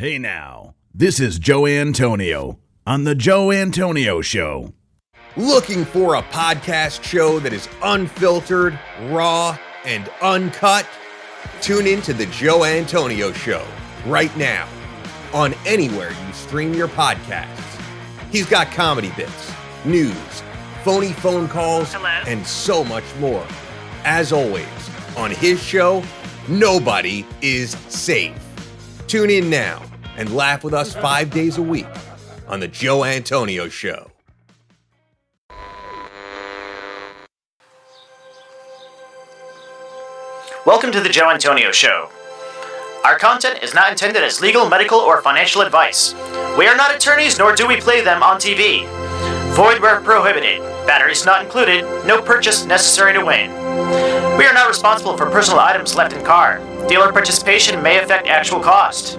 Hey now, this is Joe Antonio on The Joe Antonio Show. Looking for a podcast show that is unfiltered, raw, and uncut? Tune in to The Joe Antonio Show right now on anywhere you stream your podcasts. He's got comedy bits, news, phony phone calls, Hello? and so much more. As always, on his show, nobody is safe. Tune in now and laugh with us five days a week on The Joe Antonio Show. Welcome to the Joe Antonio Show. Our content is not intended as legal, medical, or financial advice. We are not attorneys, nor do we play them on TV. Void where prohibited. Batteries not included. No purchase necessary to win. We are not responsible for personal items left in car. Dealer participation may affect actual cost.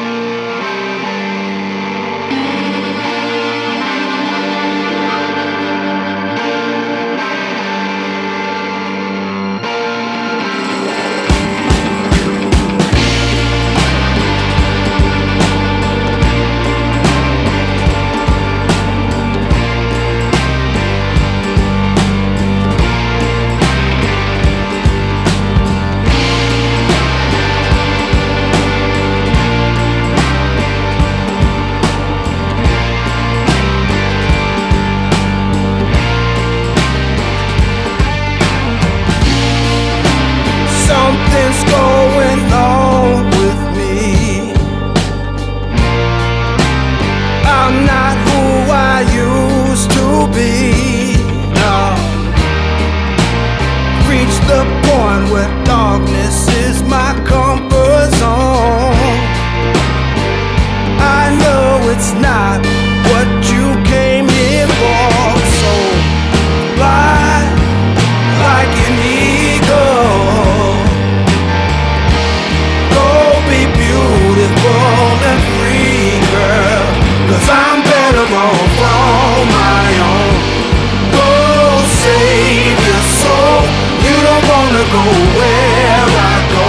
Go where I go.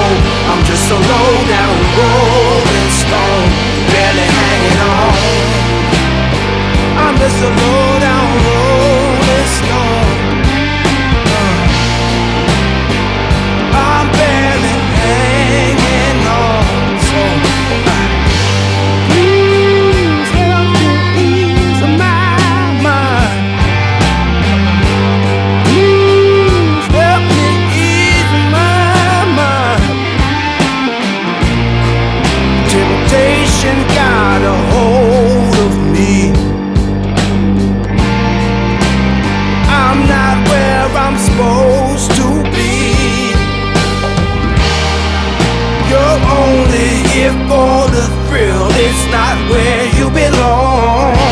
I'm just a low down rolling stone, barely hanging on. I'm just a here for the thrill. It's not where you belong.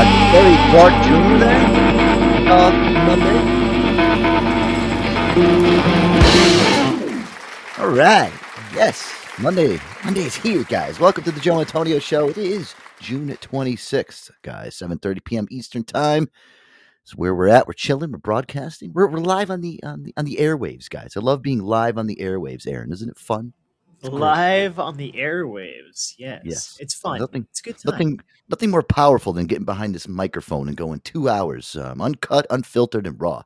uh, very dark June there. Uh, Monday. Alright. Yes. Monday. Monday is here, guys. Welcome to the Joe Antonio Show. It is June 26th, guys. 7.30 p.m. Eastern Time. It's where we're at. We're chilling. We're broadcasting. We're, we're live on the on the on the airwaves, guys. I love being live on the airwaves, Aaron. Isn't it fun? Live on the airwaves. Yes. Yes. It's fun. Nothing- it's good time. Nothing, nothing more powerful than getting behind this microphone and going two hours, um, uncut, unfiltered, and raw,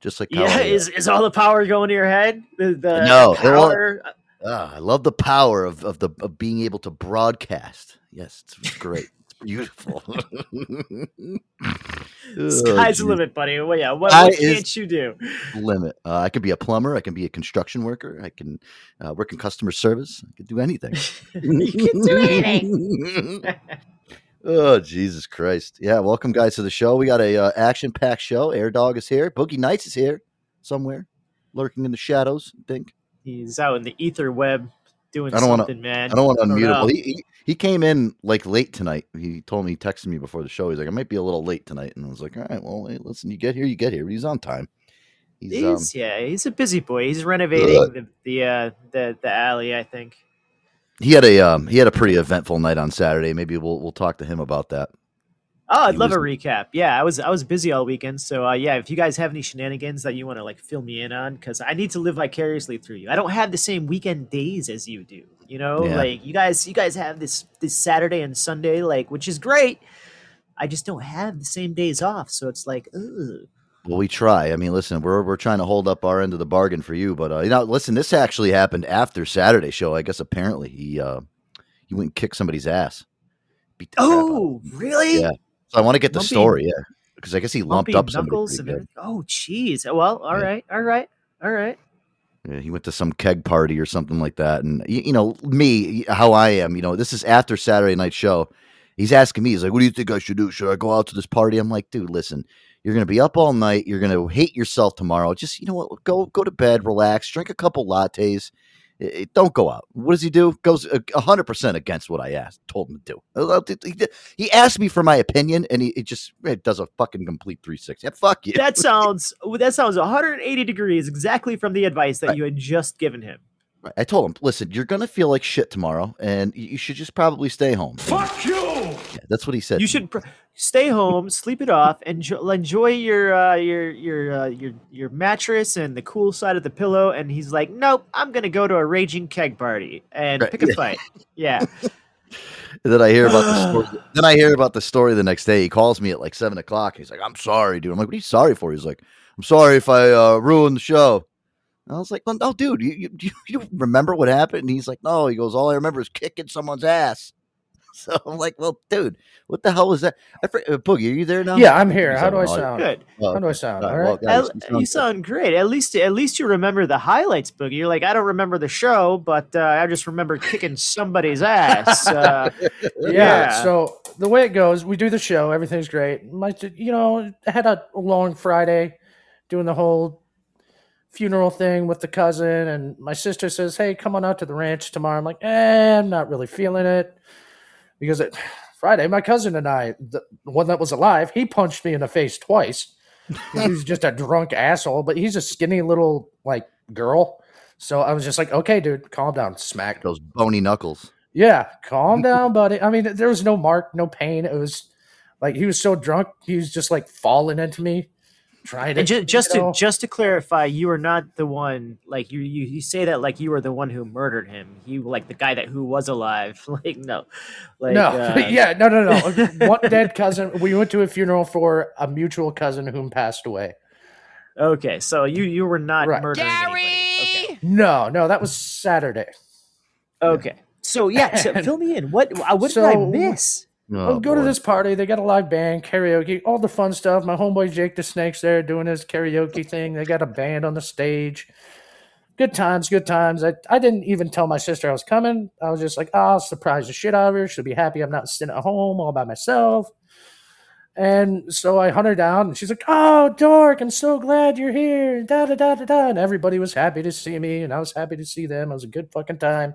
just like yeah, uh, is, is all the power going to your head? The, the No, they're all- power. ah, I love the power of of the of being able to broadcast. Yes, it's great. Beautiful. Oh, Sky's the limit, buddy. Well, yeah, what, what can't you do? limit. Uh, I could be a plumber. I can be a construction worker. I can uh, work in customer service. I can do anything. you can do anything. oh Jesus Christ! Yeah, welcome guys to the show. We got a uh, action-packed show. Air Dog is here. Boogie Nights is here somewhere, lurking in the shadows. I think He's out in the ether web doing I don't wanna- something, man. I don't want to I don't unmute him. he, he he came in like late tonight. He told me, he texted me before the show. He's like, I might be a little late tonight, and I was like, all right, well, hey, listen, you get here, you get here. But he's on time. He's, um, yeah, he's a busy boy. He's renovating the the uh, the the alley. I think. he had a um, he had a pretty eventful night on Saturday. Maybe we'll we'll talk to him about that. Oh, I'd He love was- a recap. Yeah, I was I was busy all weekend, so uh, yeah. If you guys have any shenanigans that you want to like fill me in on, because I need to live vicariously through you. I don't have the same weekend days as you do. You know, Yeah. like you guys you guys have this this Saturday and Sunday, like which is great. I just don't have the same days off, so it's like, ugh. Well, we try. I mean, listen, we're we're trying to hold up our end of the bargain for you, but uh, you know, listen, this actually happened after Saturday show. I guess apparently he uh, he went and kicked somebody's ass. Beat the crap out of Oh, really? Yeah. So I want to get the Lumpy- story, yeah, because I guess he lumped up somebody. knuckles pretty and good. everything. Oh, jeez. Well, all Yeah. right, all right, all right. He went to some keg party or something like that, and you know me, how I am. You know, this is after Saturday night show. He's asking me, he's like, "What do you think I should do? Should I go out to this party?" I'm like, "Dude, listen, you're gonna be up all night. You're gonna hate yourself tomorrow. Just you know what? Go go to bed, relax, drink a couple lattes. I- I- don't go out. What does he do? Goes a hundred percent against what I asked, told him to do. Uh, He asked me for my opinion, and he it just it does a fucking complete three sixty. Yeah, fuck you. That sounds that sounds 180 degrees exactly from the advice that Right. you had just given him. Right. I told him, listen, you're gonna feel like shit tomorrow, and you should just probably stay home. Fuck you! That's what he said. You should pr- stay home, sleep it off, and enjoy, enjoy your uh, your your uh, your your mattress and the cool side of the pillow. And he's like, "Nope, I'm gonna go to a raging keg party and Right, pick a fight." Yeah, And then I hear about the story. Then I hear about the story the next day. He calls me at like seven o'clock. He's like, "I'm sorry, dude." I'm like, "What are you sorry for?" He's like, "I'm sorry if I uh, ruined the show." And I was like, "Well, no, dude, you, you you you remember what happened?" And he's like, "No." He goes, "All I remember is kicking someone's ass." So I'm like, "Well, dude, what the hell was that?" I fr- uh, Boogie, are you there now? Yeah, I'm here. How do I oh, sound? good. oh, How do I sound? all All right, right. well, guys, At- you you sound sound great. At least at least you remember the highlights, Boogie. You're like, I don't remember the show, but uh, I just remember kicking somebody's ass. Uh, yeah. Yeah. So the way it goes, we do the show. Everything's great. My, you know, I had a long Friday doing the whole funeral thing with the cousin, and my sister says, "Hey, come on out to the ranch tomorrow." I'm like, "Eh, I'm not really feeling it," because it, Friday, my cousin and I, the one that was alive, he punched me in the face twice. he was just a drunk asshole, but he's a skinny little like girl. So I was just like, "Okay, dude, calm down." Smack those bony knuckles. yeah, calm down, buddy. I mean, there was no mark, no pain. It was like he was so drunk, he was just like falling into me, trying to and just, just to know? just to clarify, you are not the one. Like you, you, you say that like you were the one who murdered him. You like the guy that who was alive. Like no, like no, uh, yeah, no, no, no. One dead cousin. We went to a funeral for a mutual cousin whom passed away. Okay, so you you were not Right. murdering anybody. No, no, that was Saturday. Okay, okay. So yeah, so fill me in. What uh, what did I miss? Oh, go to this party. They got a live band, karaoke, all the fun stuff. My homeboy Jake the Snake's there doing his karaoke thing. They got a band on the stage. Good times, good times. I, I didn't even tell my sister I was coming. I was just like, oh, I'll surprise the shit out of her. She'll be happy I'm not sitting at home all by myself. And so I hunt her down, and she's like, "Oh, Dork, I'm so glad you're here." Da da da da da. And everybody was happy to see me, and I was happy to see them. It was a good fucking time.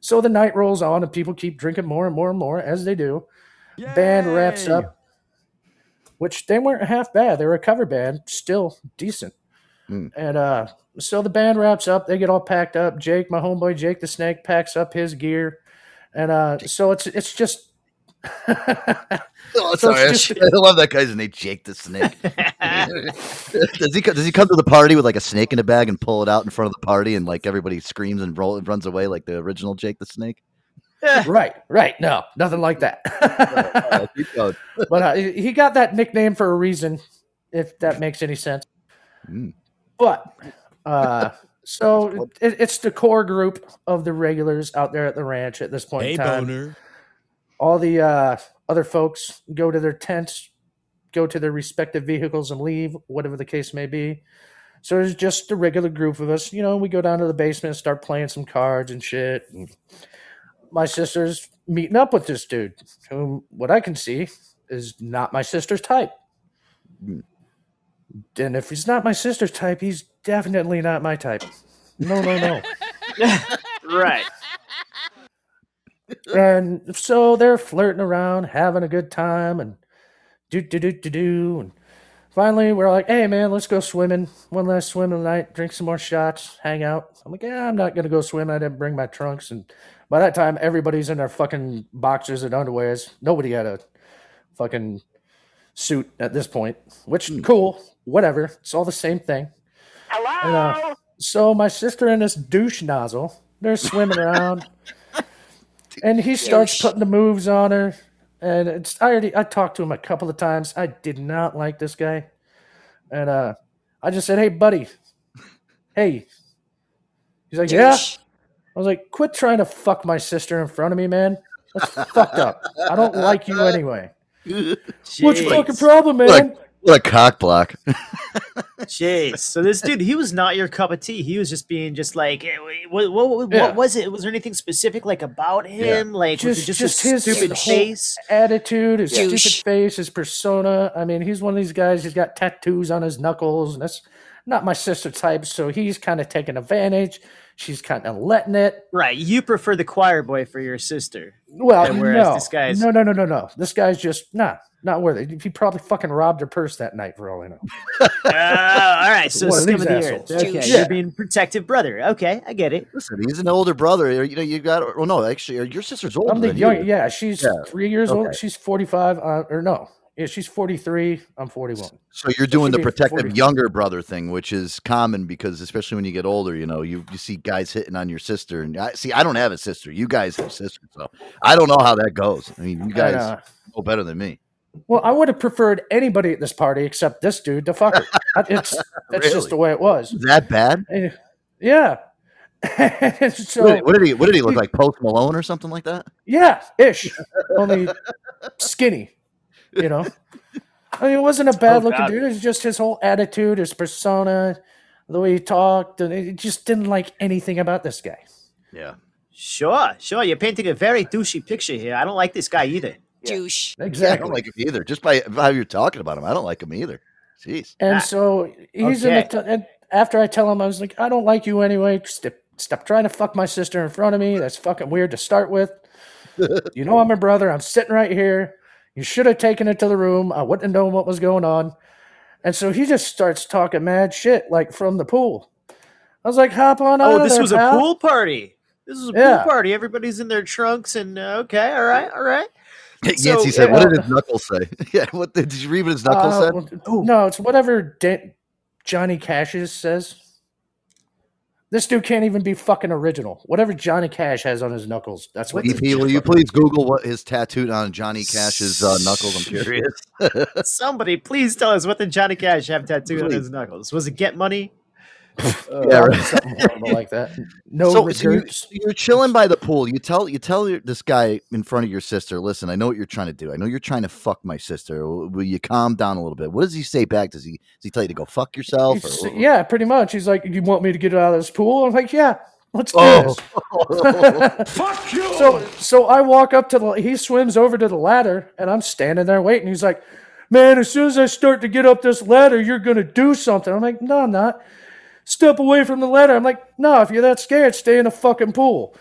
So the night rolls on, and people keep drinking more and more and more as they do. Band wraps up, which they weren't half bad. They were a cover band, still decent. Mm. And uh, so the band wraps up. They get all packed up. Jake, my homeboy Jake the Snake, packs up his gear, and uh, so it's it's just. Oh, So sorry, I, just- I love that guy's name, Jake the Snake. does he does he come to the party with like a snake in a bag and pull it out in front of the party and like everybody screams and roll runs away like the original Jake the Snake? right, right. No, nothing like that. Keep but uh, he he got that nickname for a reason, if that makes any sense. Mm. But uh, so it, it's the core group of the regulars out there at the ranch at this point Hey, in time. boner. All the uh, other folks go to their tents, go to their respective vehicles, and leave, whatever the case may be. So it's just a regular group of us. You know, we go down to the basement start playing some cards and shit. And my sister's meeting up with this dude, whom what I can see is not my sister's type. And if he's not my sister's type, he's definitely not my type. No, no, no. Right. And so they're flirting around, having a good time, and do do do do do. And finally, we're like, "Hey, man, let's go swimming. One last swim of the night. Drink some more shots. Hang out." I'm like, "Yeah, I'm not gonna go swim. I didn't bring my trunks." And by that time, everybody's in their fucking boxers and underwears. Nobody had a fucking suit at this point, which hmm. cool, whatever. It's all the same thing. Hello. Uh, so my sister and this douche nozzle, they're swimming around, and he starts putting the moves on her. And it's I already I talked to him a couple of times. I did not like this guy, and uh, I just said, "Hey, buddy, hey." He's like, "Yeah." I was like, "Quit trying to fuck my sister in front of me, man. That's fucked up. I don't like you anyway." What's your fucking problem, What a- man? What a cock block. Jeez. So this dude, he was not your cup of tea. He was just being just like, what, what, what, Yeah. what was it? Was there anything specific like about him? Like Just, just, just, his his stupid whole face? attitude, his Douche. stupid face, his persona. I mean, he's one of these guys. He's got tattoos on his knuckles, and that's not my sister type. So he's kind of taking advantage. She's kind of letting it. Right. You prefer the choir boy for your sister. Well, whereas no, this guy's- no, no, no, no, no. This guy's just nah, not worth it. He probably fucking robbed her purse that night, for all I know. Oh, all right. So One of scum these of the earth. Okay. Yeah. You're being protective brother. Okay. I get it. Listen, he's an older brother. You know, you got. Well, no, actually, your sister's older I'm the than young. you. Yeah, she's Yeah, three years old. She's 45. Uh, or no, yeah, she's 43. I'm 41. So you're doing the protective 40. younger brother thing, which is common because especially when you get older, you know, you, you see guys hitting on your sister, and I see. I don't have a sister. You guys have sisters, so I don't know how that goes. I mean, you guys And, uh, know better than me. Well, I would have preferred anybody at this party except this dude to fuck her. It's that's just the way it was. Is that bad? Yeah. so what, did, what did he? What did he look like? Post Malone or something like that? yeah, ish. Only skinny. You know. I mean, it wasn't a bad oh, looking God. dude. It was just his whole attitude, his persona, the way he talked, and it just didn't like anything about this guy. Yeah. Sure. Sure. You're painting a very douchey picture here. I don't like this guy either. Douche. Exactly. I don't like him either. Just by how you're talking about him, I don't like him either. Jeez. And Ah, so he's in the t- and after I tell him, I was like, I don't like you anyway. Stop, stop trying to fuck my sister in front of me. That's fucking weird to start with. you know, I'm a brother. I'm sitting right here. You should have taken it to the room. I wouldn't have known what was going on. And so he just starts talking mad shit, like from the pool. I was like, hop on out Oh, of this there, was pal. a pool party. This is a Yeah. pool party. Everybody's in their trunks and uh, okay, all right, all right. So, Yancey said, yeah. "What did his knuckles say?" yeah. What did, did you read what his knuckles Uh, said? well, no, it's whatever Da- Johnny Cash's says. This dude can't even be fucking original. Whatever Johnny Cash has on his knuckles, that's what. EP, will you please Google what his tattooed on Johnny Cash's uh, knuckles? I'm curious. Somebody, please tell us what did Johnny Cash have tattooed on his knuckles? Was it Get Money? Uh, yeah, right. something horrible like that. No so, so you, you're chilling by the pool. You tell you tell your, this guy in front of your sister, "Listen, I know what you're trying to do. I know you're trying to fuck my sister. Will, will you calm down a little bit?" What does he say back? Does he does he tell you to go fuck yourself? Or, yeah, pretty much. He's like, "You want me to get out of this pool?" I'm like, "Yeah, let's do Oh. this." Fuck you! So, so I walk up to the. He swims over to the ladder, and I'm standing there waiting. He's like, man, as soon as I start to get up this ladder, you're gonna do something. I'm like, no, I'm not. Step away from the ladder. I'm like, no, if you're that scared, stay in the fucking pool.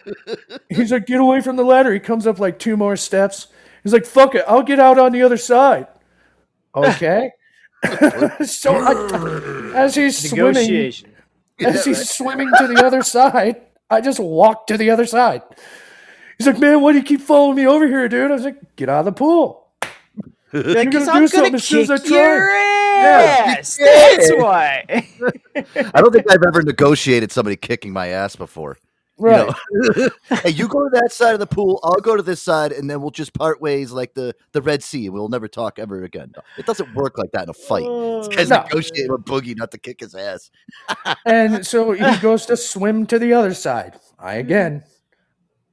He's like, get away from the ladder. He comes up like two more steps. He's like, fuck it, I'll get out on the other side. Okay. so I, as he's swimming, as he's swimming to the other side, I just walked to the other side. He's like, man, why do you keep following me over here, dude? I was like, get out of the pool. You're gonna Because do I'm something gonna as soon as I kick try. That's why. I don't think I've ever negotiated somebody kicking my ass before. You know? hey, you go to that side of the pool, I'll go to this side, and then we'll just part ways like the, the Red Sea. We'll never talk ever again. No, it doesn't work like that in a fight. This guy's uh, No. negotiating with Boogie not to kick his ass. And so he goes to swim to the other side. I again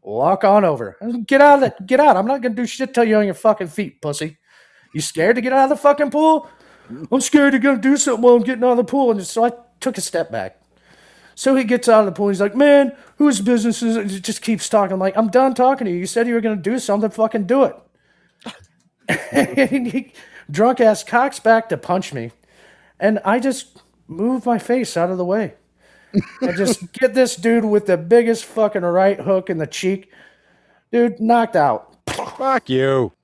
walk on over. I was like, Get out of it. Get out. I'm not gonna do shit till you're on your fucking feet, pussy. You scared to get out of the fucking pool? I'm scared to go do something while I'm getting out of the pool. And so I took a step back. So he gets out of the pool. He's like, "Man, whose business is it?" He just keeps talking. I'm like, "I'm done talking to you. You said you were gonna do something. Fucking do it." and he, drunk ass cocks back to punch me, and I just move my face out of the way. I just get this dude with the biggest fucking right hook in the cheek. Dude, knocked out. Fuck you.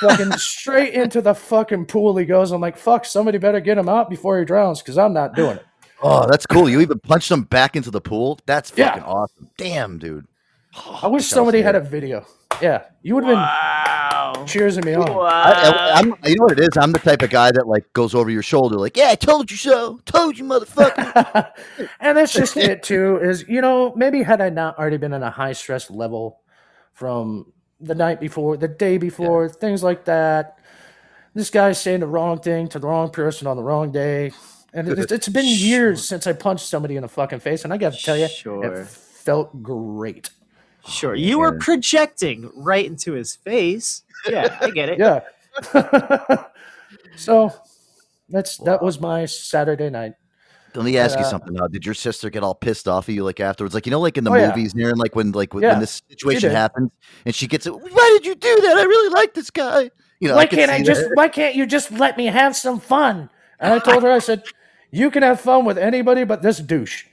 Fucking straight into the fucking pool he goes. I'm like, fuck, somebody better get him out before he drowns because I'm not doing it. Oh, that's cool. You even punched him back into the pool? That's Yeah. fucking awesome. Damn, dude. I wish somebody had a video. Yeah, you would have Wow. been cheersing me on. Wow. I, am you know what it is? I'm the type of guy that like goes over your shoulder, like, "Yeah, I told you so. Told you, motherfucker." and that's just it too is you know maybe had i not already been in a high stress level from the night before the day before things like that. This guy's saying the wrong thing to the wrong person on the wrong day. And it, it's been years since i punched somebody in the fucking face and i gotta tell you Sure. it felt great. Sure. You were projecting right into his face. Yeah, I get it. yeah. So that's that was my saturday night Let me ask you Uh, something. Now, did your sister get all pissed off at you like afterwards? Like you know, like in the Oh, yeah. movies, near like when like when, Yeah, when this situation happens, and she gets it. Why did you do that? I really like this guy. You know, why could can't I just that. why can't you just let me have some fun? And I told her, I said, you can have fun with anybody but this douche.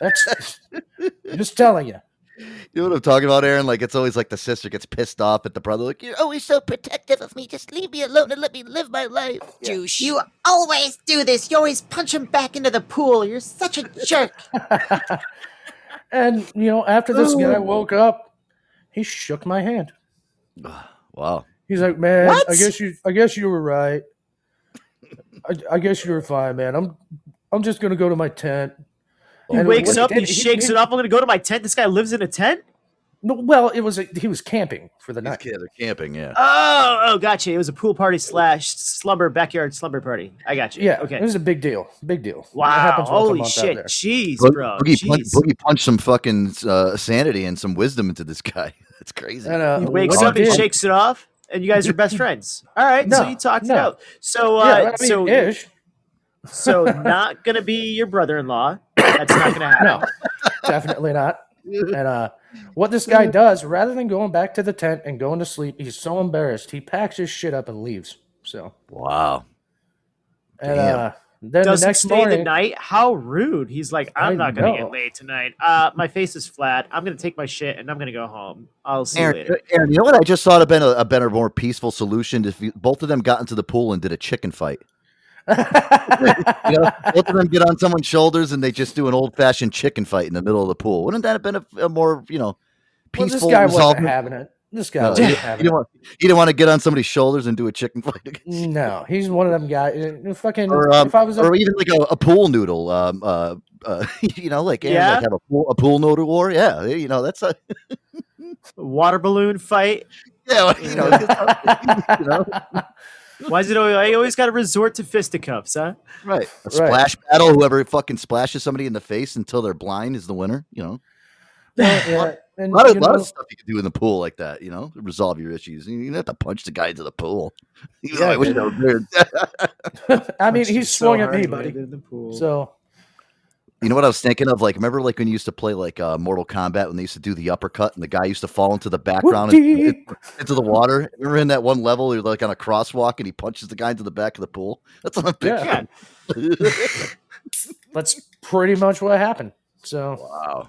That's just telling you. You know what I'm talking about, Aaron? Like it's always like the sister gets pissed off at the brother. Like you're always so protective of me. Just leave me alone and let me live my life. douche. You always do this. You always punch him back into the pool. You're such a jerk. And you know, after this guy oh. woke up, he shook my hand. Wow. He's like, "Man, I guess you, I guess you were right. I, I guess you were fine, man. I'm, I'm just gonna go to my tent." He And wakes what up, he, did- shakes it up. I'm gonna go to my tent. This guy lives in a tent. No, well, it was a, he was camping for the These night. kids are camping. Yeah. Oh, oh, gotcha. It was a pool party slash slumber backyard slumber party. I got you. Yeah, Okay. it was a big deal. Big deal. Wow. happens Holy shit. there. Jeez, Bo- bro. Boogie, punch, Boogie punched some fucking uh, sanity and some wisdom into this guy. That's crazy. And, uh, He wakes up, he did- shakes it off, and you guys are best friends. All right, so you talked it out. So, uh, Yeah, I mean, so, ish. so not gonna be your brother-in-law. That's not gonna happen. No, definitely not. And uh, what this guy does, rather than going back to the tent and going to sleep, he's so embarrassed. He packs his shit up and leaves. So, Wow. and Damn. uh, then Doesn't the next stay morning, the night. How rude! He's like, I'm I not gonna know. get laid tonight. Uh, my face is flat. I'm gonna take my shit and I'm gonna go home. I'll see you Aaron, later. Aaron, you know what? I just thought have been a, a better, more peaceful solution if you, both of them got into the pool and did a chicken fight. You know, both of them get on someone's shoulders and they just do an old fashioned chicken fight in the middle of the pool. Wouldn't that have been a, a more, you know, well, this peaceful guy wasn't having it. This guy No, wasn't you, having you didn't it. want, you didn't want to get on somebody's shoulders and do a chicken fight. No, he's one of them guys. Fucking, or, um, if I was a, or even like a, a pool noodle. Um, uh, uh, you know, like, Yeah? like have a pool, a pool noodle war. Yeah, you know, that's a Water balloon fight. yeah, well, you know, you know, Why is it always, I always got to resort to fisticuffs, huh? right. A Right. splash battle. Whoever fucking splashes somebody in the face until they're blind is the winner. You know. yeah, and, A lot of, you lot of stuff you can do in the pool like that, you know, to resolve your issues. You don't have to punch the guy into the pool. Even though Yeah, I wish that was weird. I mean, he Punched swung so at me, buddy. in the pool. So You know what I was thinking of? Like, remember, like when you used to play like uh, Mortal Kombat when they used to do the uppercut and the guy used to fall into the background and, Whoop-dee. into the water. Remember in that one level, you're like on a crosswalk and he punches the guy into the back of the pool. That's what I'm Yeah. That's pretty much what happened. So wow.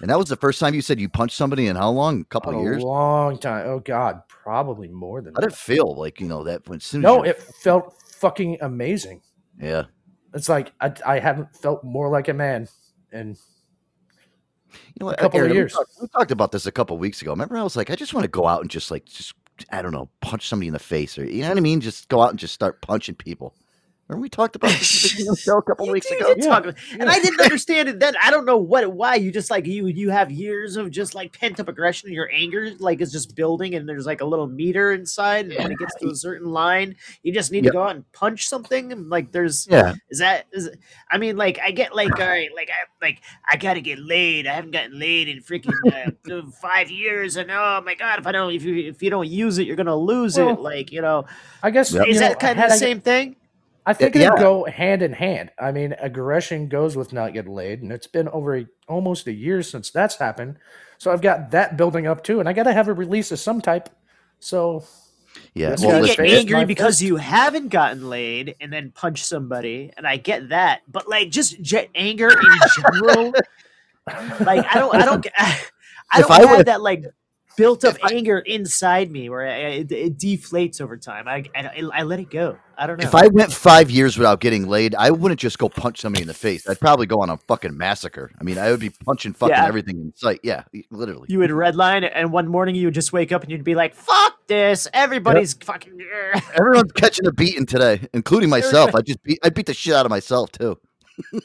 And that was the first time you said you punched somebody in how long? A couple of years. long time. Oh God, probably more than How did that. it feel? Like you know that when soon No, it felt fucking amazing. yeah. It's like I, I haven't felt more like a man, in You know what? A couple of Aaron, we years. talked- We, talked about this a couple of weeks ago. Remember, I was like, I just want to go out and just like, just I don't know, punch somebody in the face, or you know what I mean? Just go out and just start punching people. Remember, we talked about this at the beginning of the show a couple You weeks did ago. talk about- and I didn't understand it then. I don't know what why. You just like you you have years of just like pent up aggression and your anger like is just building and there's like a little meter inside and when it gets to a certain line you just need Yep. to go out and punch something? And like there's Yeah, is that is I mean like I get like all right like I like I gotta get laid. I haven't gotten laid in freaking uh, five years and oh my god if I don't if you if you don't use it you're gonna lose it. Like you know I guess Yep. you is know, that kind of the I- same thing I think Yeah. they go hand in hand. I mean, aggression goes with not getting laid, and it's been over a, almost a year since that's happened. So I've got that building up too, and I got to have a release of some type. So yeah. This you guy's get angry because fist. you haven't gotten laid and then punch somebody, and I get that. But like, just jet anger in general, like I don't, I don't, get- I don't I have would- that like built up anger inside me where it, it deflates over time. I, I, I let it go. I don't know. if I went five years without getting laid, I wouldn't just go punch somebody in the face. I'd probably go on a fucking massacre. I mean, I would be punching fucking Yeah. everything in sight. Yeah, literally. you would redline, and one morning you would just wake up and you'd be like, "Fuck this! Everybody's fucking." Everyone's catching a beating today, including myself. I just beat, I beat the shit out of myself too.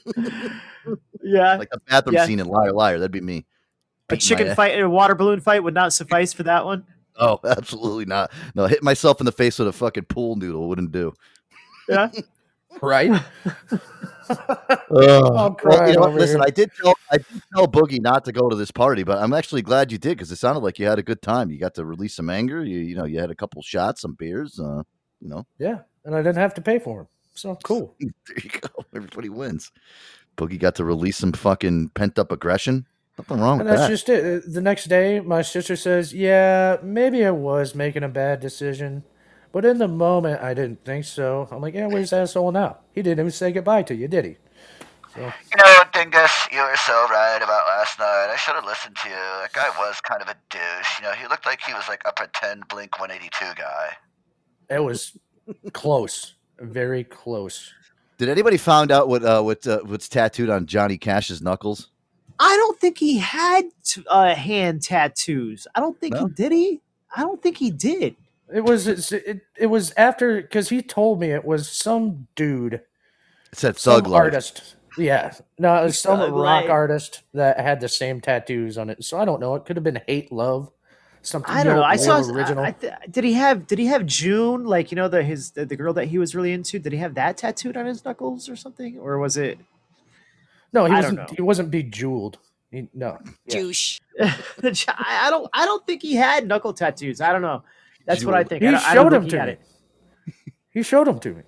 yeah, Like the bathroom Yeah. scene in Liar Liar. That'd be me. A Beating my chicken fight and a water balloon fight would not suffice for that one. Oh, absolutely not. No, hit myself in the face with a fucking pool noodle wouldn't do. Yeah. right, Oh, I'm you know Listen, here. I did tell I did tell Boogie not to go to this party, but I'm actually glad you did because it sounded like you had a good time. You got to release some anger. You you know you had a couple shots, some beers. Uh, you know, yeah, and I didn't have to pay for them. So cool. there you go. Everybody wins. Boogie got to release some fucking pent up aggression. Nothing wrong And with that's that. just it. Uh, The next day, my sister says, "Yeah, maybe I was making a bad decision, but in the moment, I didn't think so." I'm like, "Yeah, where's that asshole now? He didn't even say goodbye to you, did he?" You know, Dingus, you were so right about last night. I should have listened to you. That guy was kind of a douche. You know, he looked like he was like a pretend Blink 182 guy. It was close, very close. Did anybody find out what uh, what uh, what's tattooed on Johnny Cash's knuckles? I don't think he had t- uh, hand tattoos. I don't think No? he did. He? I don't think he did. It was it, it was after because he told me it was some dude, It said some thug life. artist. Yeah, no, it was some Thug rock Life. artist that had the same tattoos on it. So I don't know. It could have been hate, love, something. I don't know. I saw. more original. I, I th- did he have? Did he have June? Like you know the his the, the girl that he was really into. Did he have that tattooed on his knuckles or something? Or was it? No, he I wasn't. He wasn't bejeweled. He, no, douche. I I don't. I don't think he had knuckle tattoos. I don't know. That's what I think. he I don't, I don't showed think him he to me. it. He showed him to me.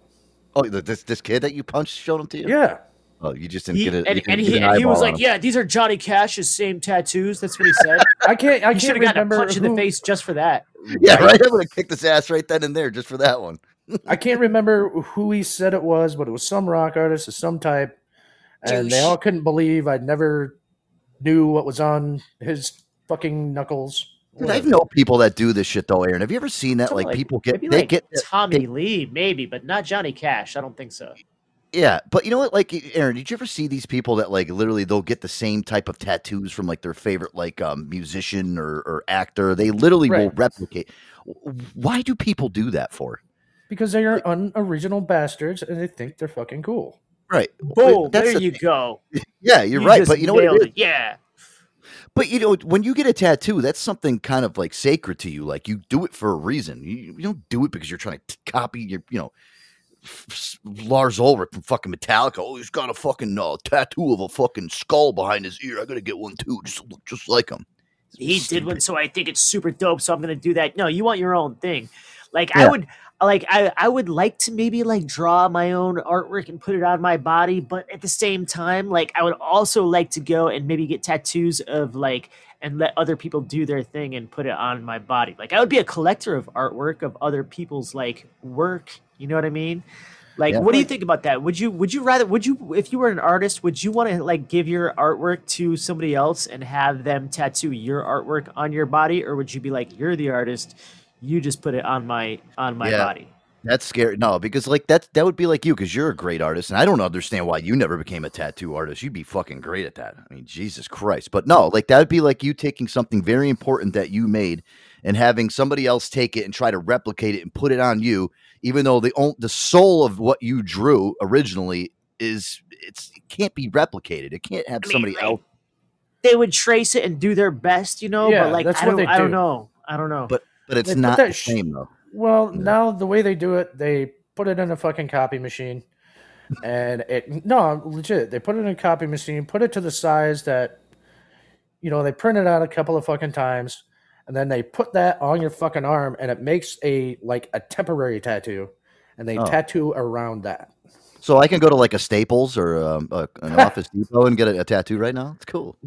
Oh, the- this this kid that you punched showed him to you. Yeah. Oh, you just didn't He, get it. and, and he, and he was like, "Yeah, these are Johnny Cash's same tattoos." That's what he said. I can't. I should can't have gotten a remember. punch in the face just for that. yeah, right. I'm gonna kick this ass right then and there just for that one. I can't remember who he said it was, but it was some rock artist of some type, and they all couldn't believe I'd never knew what was on his fucking knuckles. Dude, I know people that do this shit though, Aaron. Have you ever seen that? Something Like, people get maybe they like get Tommy Lee, maybe, but not Johnny Cash. I don't think so. yeah, but you know what? Like, Aaron, did you ever see these people that like literally they'll get the same type of tattoos from like their favorite like um musician or, or actor? They literally will replicate. Why do people do that for? Because they are unoriginal bastards and they think they're fucking cool. Right. Boom! That's There you thing. go. Yeah, you're right. But you know what? It is? Yeah. But you know, when you get a tattoo, that's something kind of like sacred to you. Like you do it for a reason. You, you don't do it because you're trying to t- copy your, you know, Lars Ulrich from fucking Metallica. Oh, he's got a fucking uh, tattoo of a fucking skull behind his ear. I gotta get one too, just look just like him. He did one, so I think it's super dope. So I'm gonna do that. No, you want your own thing. Like I would, like I, I would like to maybe like draw my own artwork and put it on my body but at the same time like i would also like to go and maybe get tattoos of like and let other people do their thing and put it on my body. Like i would be a collector of artwork of other people's like work you know what i mean? Like Yeah. what do you think about that? Would you would you rather would you if you were an artist would you want to like give your artwork to somebody else and have them tattoo your artwork on your body? Or would you be like you're the artist you just put it on my on my Yeah. body That's scary. No, because like that that would be like you because you're a great artist, and I don't understand why you never became a tattoo artist. You'd be fucking great at that. I mean, Jesus Christ. But no, like that would be like you taking something very important that you made and having somebody else take it and try to replicate it and put it on you, even though the on- the soul of what you drew originally is it's it can't be replicated. It can't have I mean, somebody like, else. they would trace it and do their best, you know. Yeah, but like, that's I what don't, they I don't know. I don't know. But but it's They not the sh- same though. Well, now the way they do it, they put it in a fucking copy machine, and it no legit. They put it in a copy machine, put it to the size that, you know, they print it out a couple of fucking times, and then they put that on your fucking arm, and it makes a like a temporary tattoo, and they Oh. tattoo around that. So I can go to like a Staples or um, a, an Office Depot and get a, a tattoo right now. It's cool.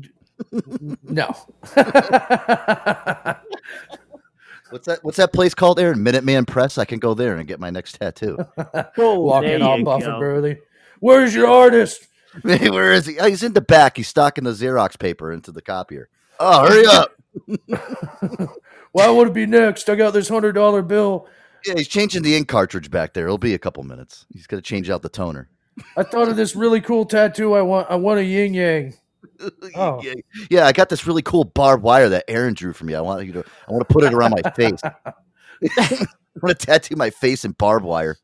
No, What's that? What's that place called, Aaron? Minuteman Press. I can go there and get my next tattoo. oh, walking there all buff and burly. Where's your artist? Hey, Where is he? Oh, he's in the back. He's stocking the Xerox paper into the copier. Oh, hurry up! Why would it be next? I got this hundred dollar bill. Yeah, he's changing the ink cartridge back there. It'll be a couple minutes. He's gonna change out the toner. I thought of this really cool tattoo. I want. I want a yin yang. Oh. Yeah, yeah, I got this really cool barbed wire that Aaron drew for me. I want you to. I want to put it around my face. I want to tattoo my face in barbed wire.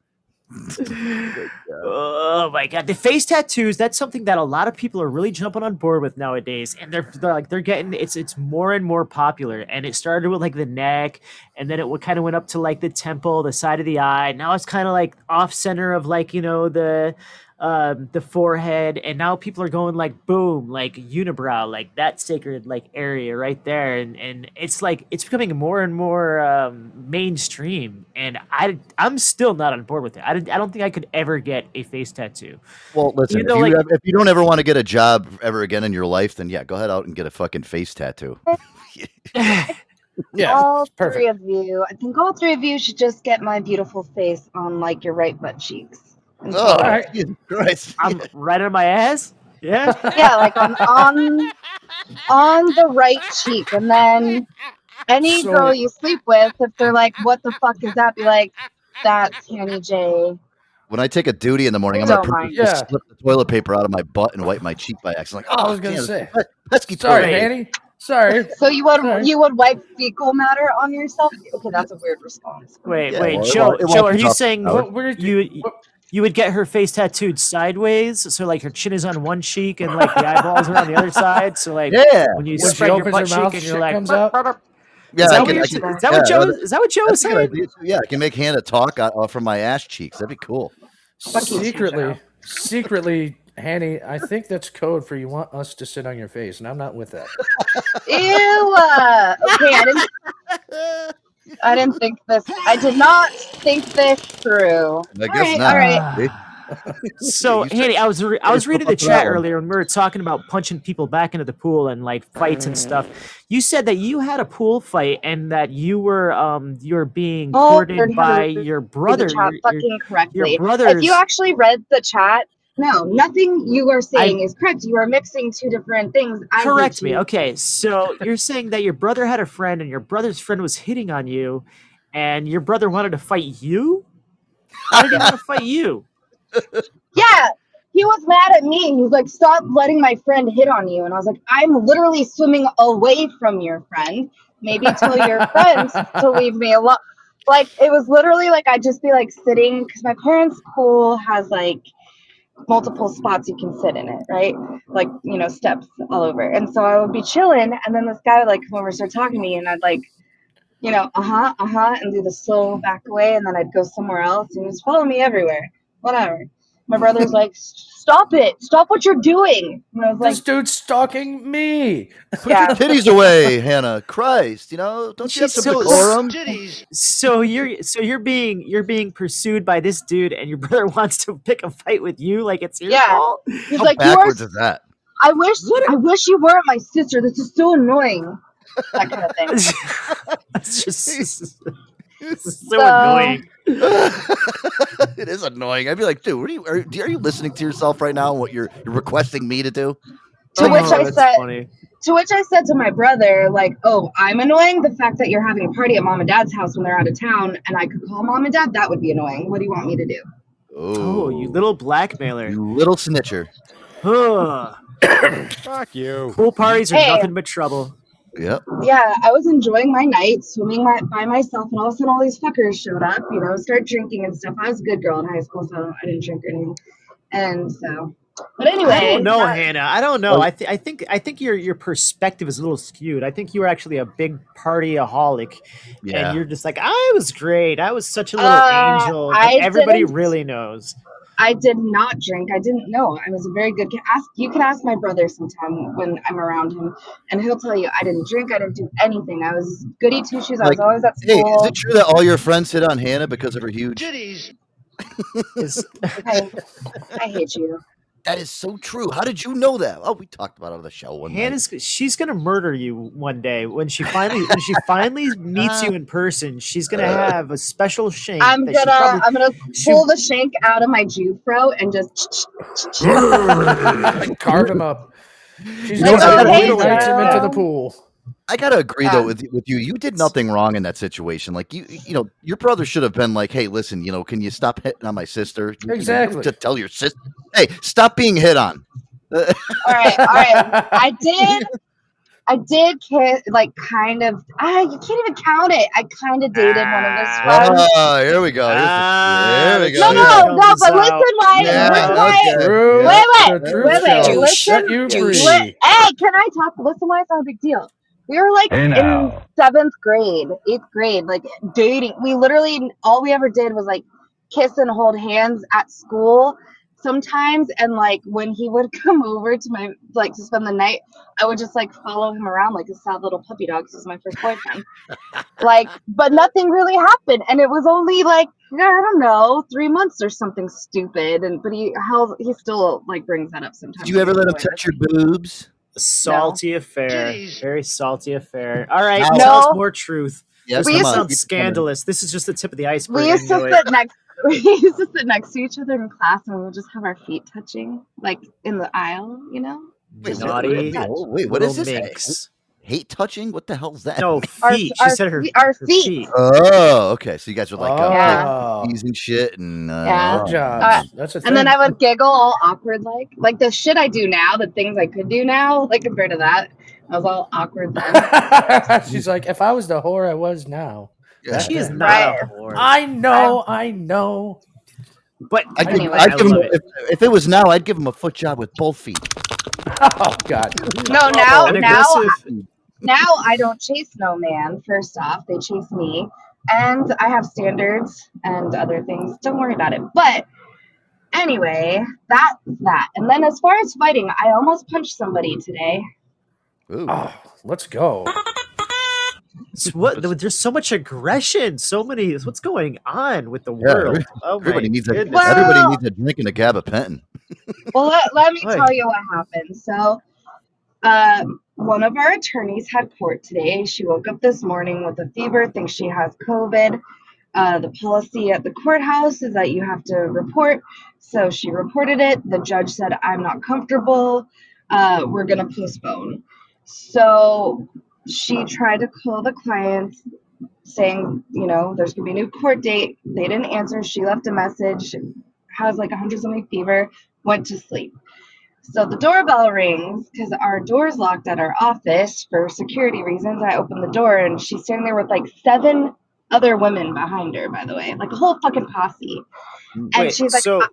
Oh my god, the face tattoos, that's something that a lot of people are really jumping on board with nowadays. And they're, they're like they're getting it's it's more and more popular. And it started with like the neck, and then it kind of went up to like the temple, the side of the eye. Now it's kind of like off center of like, you know, the um the forehead and now people are going like boom like unibrow like that sacred like area right there and and it's like it's becoming more and more um mainstream and i i'm still not on board with it i don't, I don't think i could ever get a face tattoo Well, listen. You if, know, you like- ever- if you don't ever want to get a job ever again in your life, then yeah, go ahead out and get a fucking face tattoo. Yeah, all perfect. three of you. I think all three of you should just get my beautiful face on like your right butt cheeks. And Oh, right. Jesus Christ! i'm right on my ass yeah yeah, like on on on the right cheek, and then any So- girl you sleep with, if they're like, "What the fuck is that?" Be like, "That's Hanny J." When I take a duty in the morning, I'm Don't gonna mind. purposely Yeah. slip the toilet paper out of my butt and wipe my cheek by accident. Like, oh, I was gonna damn, say. pes- pesky Sorry, toilet. Annie. Sorry. So you would Sorry. you would wipe fecal matter on yourself? Okay, that's a weird response. wait Yeah, wait well, joe won't- joe are you saying What, where you? you you would get her face tattooed sideways so like her chin is on one cheek and like the eyeballs are on the other side so like Yeah, when you When spread your butt her mouth, cheek and shit you're like comes out? yeah. is that, what, can, you're- can, is that what Joe? that- Is that what Joe was That's a good saying? Yeah, I can make Hannah talk uh, uh, from my ass cheeks. That'd be cool. secretly, secretly, Hanny, I think that's code for you want us to sit on your face, and I'm not with that. Ew. uh, Okay, I didn't. I didn't think this. I did not think this through. I guess right, not. all right. So, You said- Hanny, I was re- I was reading the chat earlier when we were talking about punching people back into the pool and like fights and stuff. You said that you had a pool fight and that you were um you were being Oh, courted learn by your brother. your- fucking your, correctly. your brother's. If you actually read the chat, no, nothing you are saying is correct. You are mixing two different things. I correct me. to- Okay, so you're saying that your brother had a friend and your brother's friend was hitting on you, and your brother wanted to fight you. Why did he want to fight you? Yeah, he was mad at me. He's like, "Stop letting my friend hit on you." And I was like, "I'm literally swimming away from your friend. Maybe tell your friends to leave me alone." Like it was literally like I'd just be like sitting because my parents' pool has like multiple spots you can sit in it, right? Like you know steps all over. And so I would be chilling, and then this guy would like come over start talking to me, and I'd like. You know, uh huh, uh huh, and do the slow back away, and then I'd go somewhere else and just follow me everywhere, whatever. My brother's like, "Stop it! Stop what you're doing!" And I was like, this dude's stalking me. Put "yeah." Your titties away, Hannah. Christ, you know, don't you have She's some so- decorum? So you're so you're being you're being pursued by this dude, and your brother wants to pick a fight with you, like it's your Yeah. fault. He's How like, "You are backwards is that? I wish I wish you weren't my sister. This is so annoying. That kind of thing. it's just it's so, So- annoying. it is annoying. I'd be like, dude, what are you, are, are you listening to yourself right now? and What you're, you're requesting me to do? To Oh, which I said funny. to which I said to my brother, like, oh, I'm annoying. The fact that you're having a party at mom and dad's house when they're out of town and I could call mom and dad, that would be annoying. What do you want me to do? Oh, you little blackmailer. you little snitcher. Huh. Fuck you. Pool parties are Hey. nothing but trouble. Yep. Yeah, I was enjoying my night, swimming my, by myself, and all of a sudden all these fuckers showed up, you know, start drinking and stuff. I was a good girl in high school, so I didn't drink or anything. And so but anyway, I don't know, uh, Hannah. I don't know. I, th- I think I think your your perspective is a little skewed. I think you were actually a big partyaholic, Yeah. and you're just like, I was great. I was such a little Uh, angel. everybody really knows. I did not drink. I didn't know. I was a very good kid. Ask you can ask my brother sometime when I'm around him, and he'll tell you I didn't drink. I didn't do anything. I was goody two shoes. I was Like, always at school. Hey, is it true that all your friends hit on Hannah because of her huge? Is- I, I hate you. That is so true. How did you know that? Oh, we talked about it on the show one night. Hannah's she's gonna murder you one day when she finally when she finally meets you uh, in person. She's gonna uh, have a special shank. I'm gonna probably- I'm gonna she- pull the shank out of my Jufro and just Carve him up. She's Like, gonna oh, hey, him into the pool. I gotta agree though Um, with with you. You did nothing wrong in that situation. Like you, you know, your brother should have been like, "Hey, listen, you know, can you stop hitting on my sister?" You- you Exactly. to tell your sister, "Hey, stop being hit on." all right, all right. I did I did kiss like kind of ah, you can't even count it. I kind of dated one of his friends. Oh, here we go. Here's the- Ah, Here we go. No, no, no, but comes listen, why? Yeah, listen, okay. Wait, wait, The truth wait, wait. shall Listen, you free. li- hey, can I talk? Listen, why it's not a big deal. We were like Hey, in seventh grade, eighth grade, like dating. We literally all we ever did was like kiss and hold hands at school sometimes. And like when he would come over to my like to spend the night, I would just like follow him around like a sad little puppy dog. 'cause He was my first boyfriend. like, but nothing really happened, and it was only like I don't know, three months or something stupid. And but he held he still like brings that up sometimes. Did you ever let him touch your boobs? Salty affair. Very salty affair. All right, Now- tell us No. more truth. Yes, this We come used on, to- sounds scandalous. This is just the tip of the iceberg. We used to sit next. We used to sit next to each other in class, and we would just have our feet touching, like in the aisle, you know. Wait, Naughty. wait, wait, oh, wait, what is this? minx. Hate touching? What the hell's that? No Our- feet. our she said her, fe- our her feet. Oh, okay. So you guys were like, uh, Yeah. Oh, and shit, and uh, Yeah. Uh, That's a thing. And then I would giggle all awkward, like like the shit I do now, the things I could do now, like compared to that, I was all awkward then. She's like, if I was the whore I was now. yeah. She is Right. not a whore. I know, I know. But I'd give, Anyway. I'd give him, it. if, if it was now, I'd give him a foot job with both feet. Oh God. no, now an now aggressive. Now I don't chase no man. First off, they chase me, and I have standards and other things. Don't worry about it. But anyway, that's that. And then as far as fighting, I almost punched somebody today. Ooh. Oh, let's go. It's what there's so much aggression, so many. What's going on with the Yeah, world? every- oh everybody needs a goodness. Well- everybody needs a drink and a gabapentin. Well, let, let me Right. tell you what happened. So, um, one of our attorneys had court today. She woke up this morning with a fever, thinks she has COVID. Uh, the policy at the courthouse is that you have to report. So she reported it. The judge said, I'm not comfortable. Uh, we're going to postpone. So she tried to call the client saying, you know, there's going to be a new court date. They didn't answer. She left a message, has like a 100 something fever, went to sleep. So the doorbell rings because our door's locked at our office for security reasons. I open the door and she's standing there with like seven other women behind her, by the way, like a whole fucking posse. And Wait, she's like, so "Uh,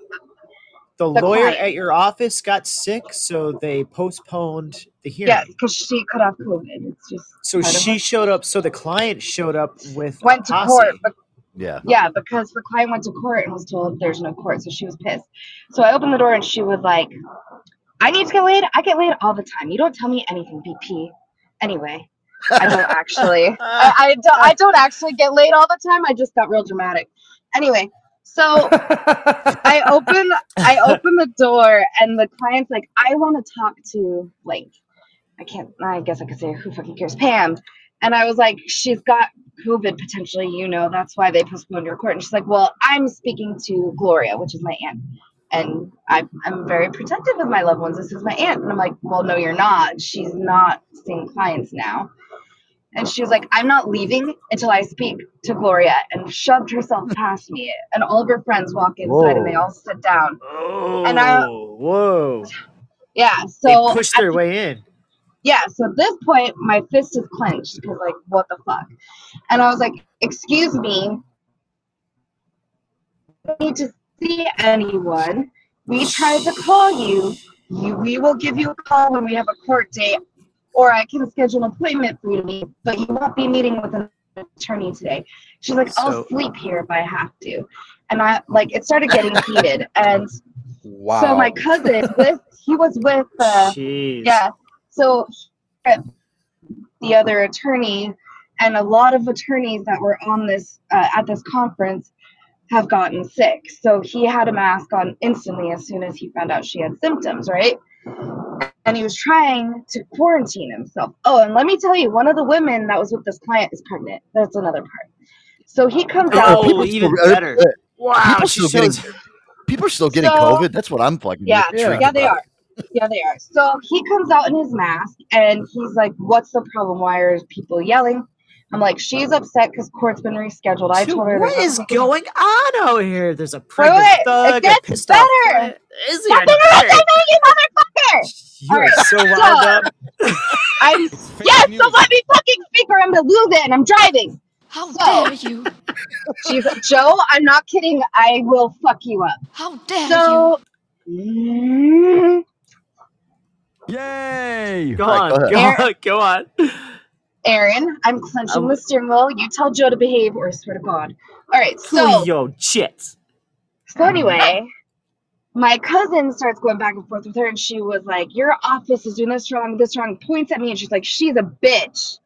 the, the lawyer client. at your office got sick, so they postponed the hearing. yeah, because she could have COVID. It's just So part of she showed up. So the client showed up with a went to court, but Yeah. Yeah, because the client went to court and was told there's no court, so she was pissed. So I opened the door and she was like, "I need to get laid. I get laid all the time. You don't tell me anything, BP. Anyway, I don't actually. I, I don't. I don't actually get laid all the time. I just got real dramatic. Anyway, so I open I open the door and the client's like, I want to talk to like I can't I guess I could say who fucking cares, Pam. And I was like, she's got COVID potentially, you know, that's why they postponed your court. And she's like, Well, I'm speaking to Gloria, which is my aunt. And I'm, I'm very protective of my loved ones. This is my aunt. And I'm like, Well, no, you're not. She's not seeing clients now. And she was like, I'm not leaving until I speak to Gloria and shoved herself past me. And all of her friends walk inside and they all sit down. And I, oh, whoa. yeah, They so pushed at their the- way in. yeah, so at this point, my fist is clenched because, like, what the fuck? And I was like, Excuse me, I need to see anyone. We tried to call you. you. We will give you a call when we have a court date, or I can schedule an appointment for you to meet, but you won't be meeting with an attorney today. She's like, I'll So- sleep here if I have to. And I, like, it started getting heated. And Wow. so my cousin, with, he was with, uh, Jeez. yeah. So the other attorney and a lot of attorneys that were on this uh, at this conference have gotten sick. So he had a mask on instantly as soon as he found out she had symptoms, right? And he was trying to quarantine himself. Oh, and let me tell you, one of the women that was with this client is pregnant. That's another part. So he comes oh, out. Oh, people even still- better. Wow. people She still getting people are still getting So- COVID. That's what I'm fucking Yeah, intrigued yeah, they are. Yeah, they are. So he comes out in his mask and he's like, What's the problem? Why are people yelling? I'm like, She's upset because court's been rescheduled. I Dude, told her what there's is nothing- going on out here? There's a Wait, pregnant wait, thug, it a gets pissed off better. client. Is there Nothing better? else, you motherfucker! You are Alright, so so- wound up. I'm yes, so let me fucking speak or I'm gonna lose it and I'm driving. How So- dare you? She's Joe, I'm not kidding, I will fuck you up. How dare So Mm, Yay! Go Alright, on. go Go ahead. on. Go on. Aaron, I'm clenching Um, the steering wheel. You tell Joe to behave or I swear to God. Alright, so Yo, jits. So anyway, my cousin starts going back and forth with her, and she was like, "Your office is doing this wrong, this wrong." Points at me, and she's like, "She's a bitch."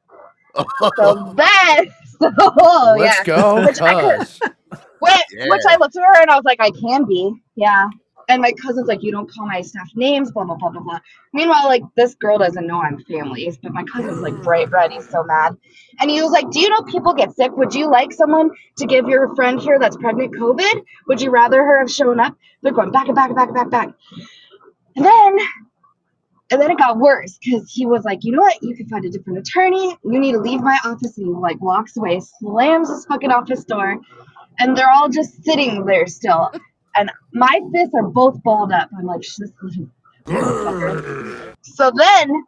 So then, so Let's yeah, go, Which I could- cuz. which, Yeah. which I looked at her and I was like, "I can be, yeah." And my cousin's like, "You don't call my staff names, blah blah blah blah blah." Meanwhile, like this girl doesn't know I'm families, but my cousin's like bright red. He's so mad, and he was like, "Do you know people get sick? Would you like someone to give your friend here that's pregnant COVID? Would you rather her have shown up?" They're going back and back and back and back back, and then, and then it got worse because he was like, "You know what? You can find a different attorney. You need to leave my office." And he like walks away, slams his fucking office door, and they're all just sitting there still. And my fists are both balled up. I'm like, this little. So then,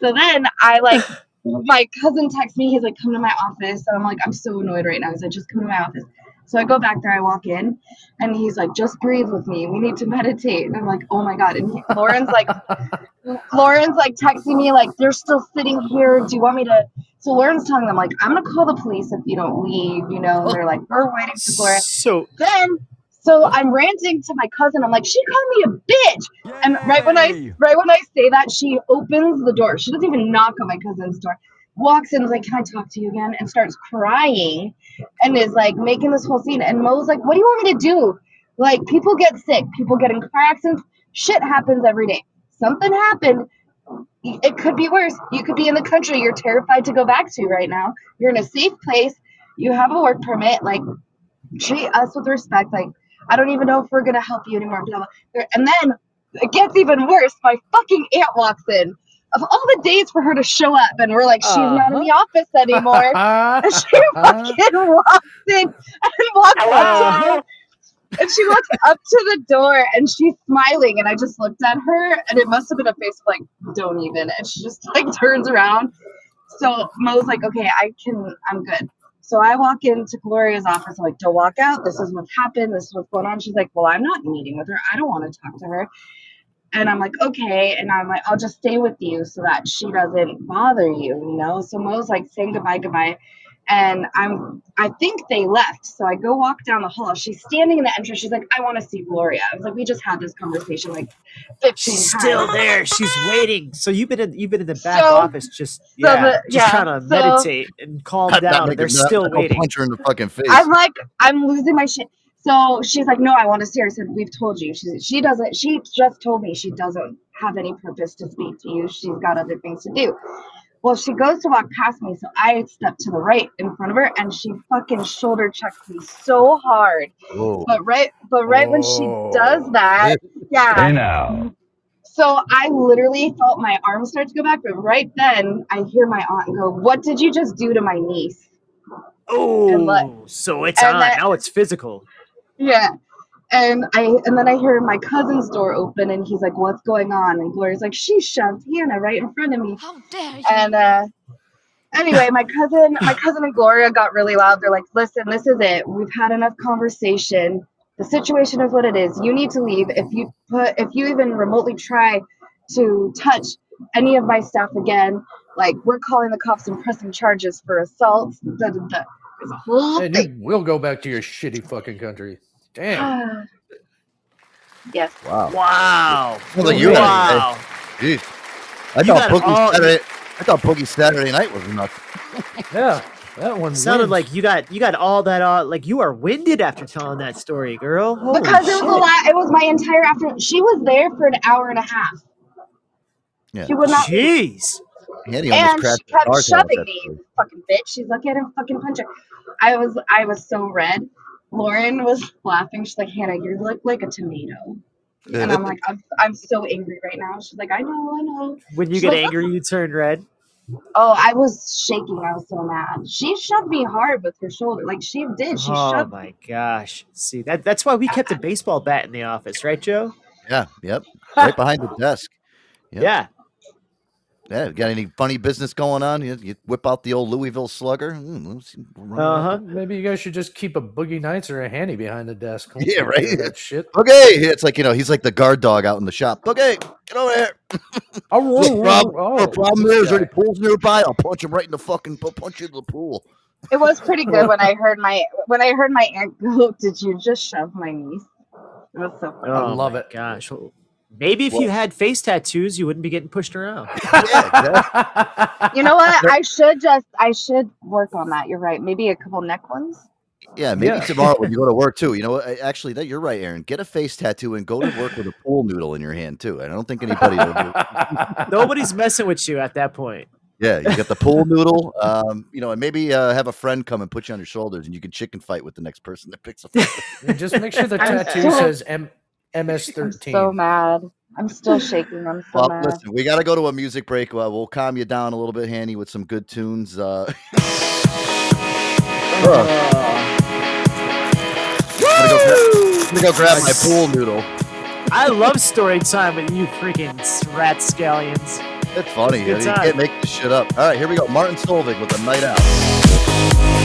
so then I like, my cousin texts me. He's like, come to my office. And I'm like, I'm so annoyed right now. He's like, just come to my office. So I go back there, I walk in, and he's like, just breathe with me. We need to meditate. And I'm like, oh my God. And he, Lauren's like, Lauren's like texting me, like, they're still sitting here. Do you want me to? So Lauren's telling them, like, I'm going to call the police if you don't leave. You know, and they're like, we're waiting for Gloria. So Then, so I'm ranting to my cousin. I'm like, she called me a bitch. And right when I right when I say that, she opens the door. She doesn't even knock on my cousin's door. Walks in, is like, "Can I talk to you again?" And starts crying, and is like making this whole scene. And Mo's like, "What do you want me to do? Like, people get sick, people get in car accidents, shit happens every day. Something happened. It could be worse. You could be in the country you're terrified to go back to right now. You're in a safe place. You have a work permit. Like, treat us with respect. Like, I don't even know if we're gonna help you anymore. Blah, blah. And then it gets even worse. My fucking aunt walks in. Of all the days for her to show up, and we're like, she's not in the uh-huh. office anymore. and she uh-huh. fucking walks in and walks up to the, and she walks up to the door and she's smiling, and I just looked at her, and it must have been a face of like, don't even. And she just like turns around. So Mo's like, okay, I can, I'm good. So I walk into Gloria's office. I'm like, don't walk out. This is what's happened. This is what's going on. She's like, well, I'm not meeting with her. I don't want to talk to her. And I'm like, okay. And I'm like, I'll just stay with you so that she doesn't bother you, you know? So Mo's like saying goodbye, goodbye. And I'm I think they left. So I go walk down the hall. She's standing in the entrance. She's like, I want to see Gloria. I was like, we just had this conversation like 15 She's times. still there. She's waiting. So you've been in you've been in the back So- office just yeah, the- just yeah, trying to so- meditate and calm Not- not down. make They're still not waiting. Punch her in the fucking face. I'm like, I'm losing my shit. So she's like, no, I want to see her. I said, we've told you. She, she doesn't, she just told me she doesn't have any purpose to speak to you. She's got other things to do. Well, she goes to walk past me. So I step to the right in front of her and she fucking shoulder checks me so hard. Whoa. But right, but right when she does Oh. that, yeah. Hey now. So I literally felt my arm start to go back, but right then I hear my aunt go, "What did you just do to my niece?" Oh, so it's and on. that- now it's physical. Yeah. And I and then I hear my cousin's door open and he's like, What's going on? And Gloria's like, She shoved Hannah right in front of me. How dare you? And uh anyway, my cousin my cousin and Gloria got really loud. They're like, Listen, this is it. We've had enough conversation. The situation is what it is. You need to leave. If you put if you even remotely try to touch any of my stuff again, like we're calling the cops and pressing charges for assault. Da, da, da. There's a whole And thing. you will go back to your shitty fucking country. Damn. yes. Wow. Wow. Sounds like you wow. day. Jeez. I You thought got it Boogie all- Saturday. I thought Boogie Saturday Night was enough. Yeah, that one Sounded wins. like you got you got all that uh, like you are winded after telling that story, girl. Holy because it was a lot. It was my entire afternoon. She was there for an hour and a half. Yeah. She would not. Jeez. Handy almost and she kept shoving me, fucking bitch. She's like, "Get him, fucking punch her." I was, I was so red. Lauren was laughing. She's like, "Hannah, you look like a tomato." And I'm like, I'm, I'm so angry right now. She's like, I know, I know. When you She's get like, angry, you turn red. Oh, I was shaking. I was so mad. She shoved me hard with her shoulder. Like she did. She oh shoved. Oh my gosh! See that that's why we kept a baseball bat in the office, right, Joe? Yeah. Yep. Right behind the desk. Yep. Yeah. Yeah. Got any funny business going on? You, you whip out the old Louisville Slugger. Mm, let's see- run Uh huh. Maybe you guys should just keep a boogie nights or a handy behind the desk. Don't Yeah, take care of right. That shit. Okay, it's like you know he's like the guard dog out in the shop. Okay, get over here. Oh, No problem. oh, no problem this there. Is there any pools nearby? I'll punch him right in the fucking. I'll punch you in the pool. It was pretty good when I heard my when I heard my aunt go. Did you just shove my niece? It was so funny. Oh, love my it. Gosh. Well, Maybe if you had face tattoos, you wouldn't be getting pushed around. You know what? I should just I should work on that. You're right. Maybe a couple neck ones. Yeah, maybe Yeah. tomorrow when you go to work too. You know, what? Actually, that you're right, Aaron. Get a face tattoo and go to work with a pool noodle in your hand too. I don't think anybody will do. Nobody's messing with you at that point. Yeah, you got the pool noodle. Um, you know, and maybe uh, have a friend come and put you on your shoulders, and you can chicken fight with the next person that picks up. And just make sure the tattoo says M- I'm MS13. so mad. I'm still shaking. I'm so well, mad. listen, we got to go to a music break. Uh, we'll calm you down a little bit, Handy, with some good tunes. Uh, I'm gonna, go gra- I'm gonna go grab my pool noodle. I love story time with you freaking rat scallions. It's funny. Good you time. can't make this shit up. All right, here we go. Martin Solveig with a night out.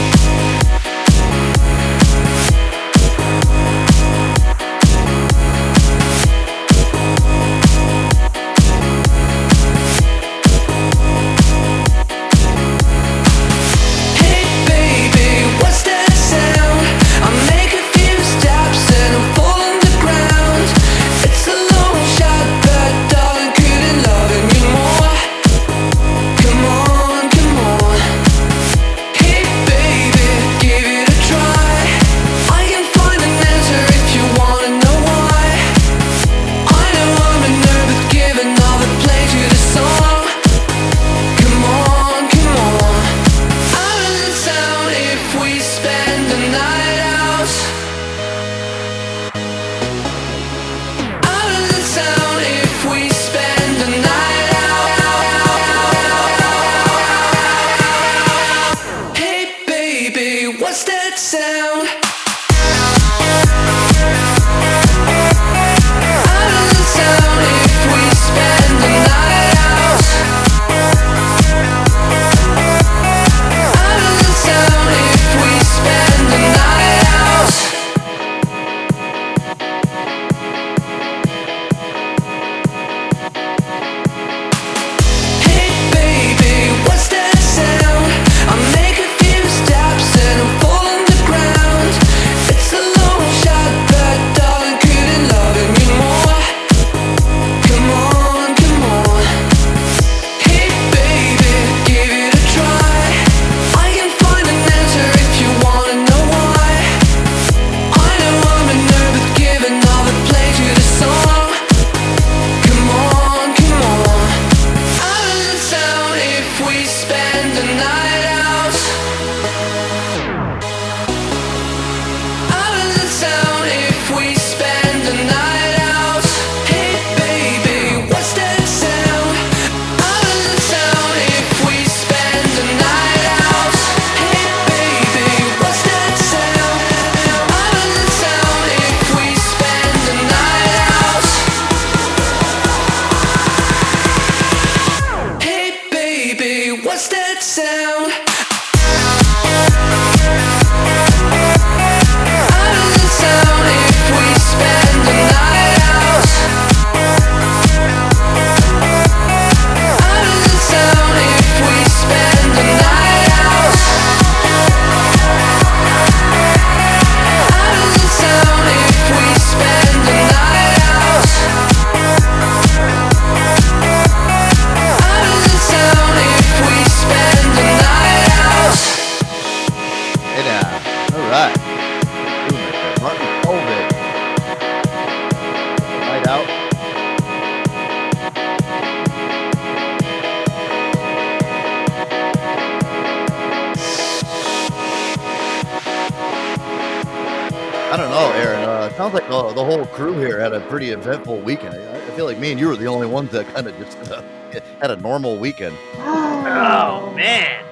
I don't know, Aaron. Uh, it sounds like the, the whole crew here had a pretty eventful weekend. I, I feel like me and you were the only ones that kind of just uh, had a normal weekend. Oh man,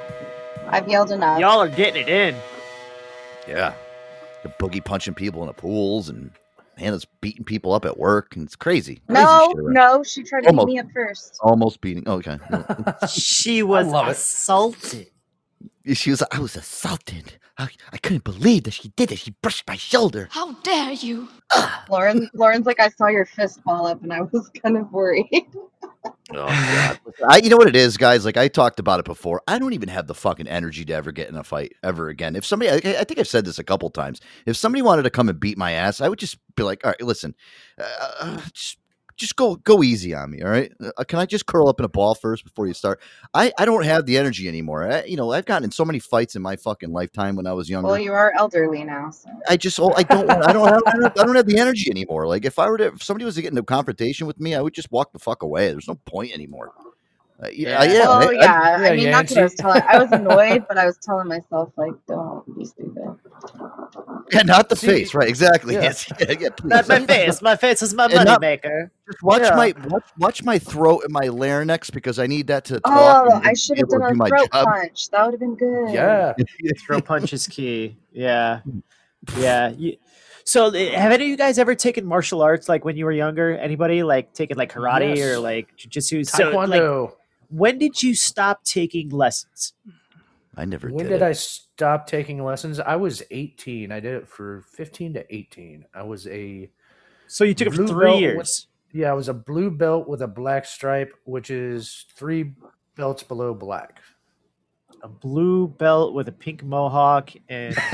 I've yelled enough. y'all are getting it in. Yeah. The boogie punching people in the pools and Hannah's beating people up at work and it's crazy. crazy no, shit no, she tried to Almost. beat me up first. Almost beating. Okay. She was love it. assaulted. she was I was assaulted. I, I couldn't believe that she did it. She brushed my shoulder. How dare you? Lauren, Lauren's like, I saw your fist ball up, and I was kind of worried. Oh god. I, you know what it is, guys? Like I talked about it before. I don't even have the fucking energy to ever get in a fight ever again. If somebody, I, I think I've said this a couple times. If somebody wanted to come and beat my ass, I would just be like, all right, listen, uh, just just go go easy on me, all right? Uh, can I just curl up in a ball first before you start? I I don't have the energy anymore. I, you know, I've gotten in so many fights in my fucking lifetime when I was younger. well, you are elderly now, so. I just oh, I don't want- I don't have I don't, I don't have the energy anymore. Like if I were to if somebody was to get into a confrontation with me, I would just walk the fuck away. There's no point anymore. Uh, yeah, yeah, Well, I- I- yeah. I, yeah, mean, that's what I was telling. I was annoyed, but I was telling myself like, don't be stupid. yeah, not the See, face, right? Exactly. yeah. Yes, yeah, yeah. Not my face. My face is my And money not- maker. Just watch Yeah. my watch, watch my throat and my larynx because I need that to talk. Oh, I should have able to done do a my throat job. punch. That would have been good. Yeah. throat punch is key. Yeah, yeah. You, so, uh, have any of you guys ever taken martial arts like when you were younger? Anybody like taken like karate Yes. or like jujitsu? So, like, Taekwondo. When did you stop taking lessons? I never when did. did. I stop taking lessons? I was 18. I did it for 15 to 18. I was a So you took it for three belt with- years. yeah, I was a blue belt with a black stripe, which is three belts below black. A blue belt with a pink mohawk and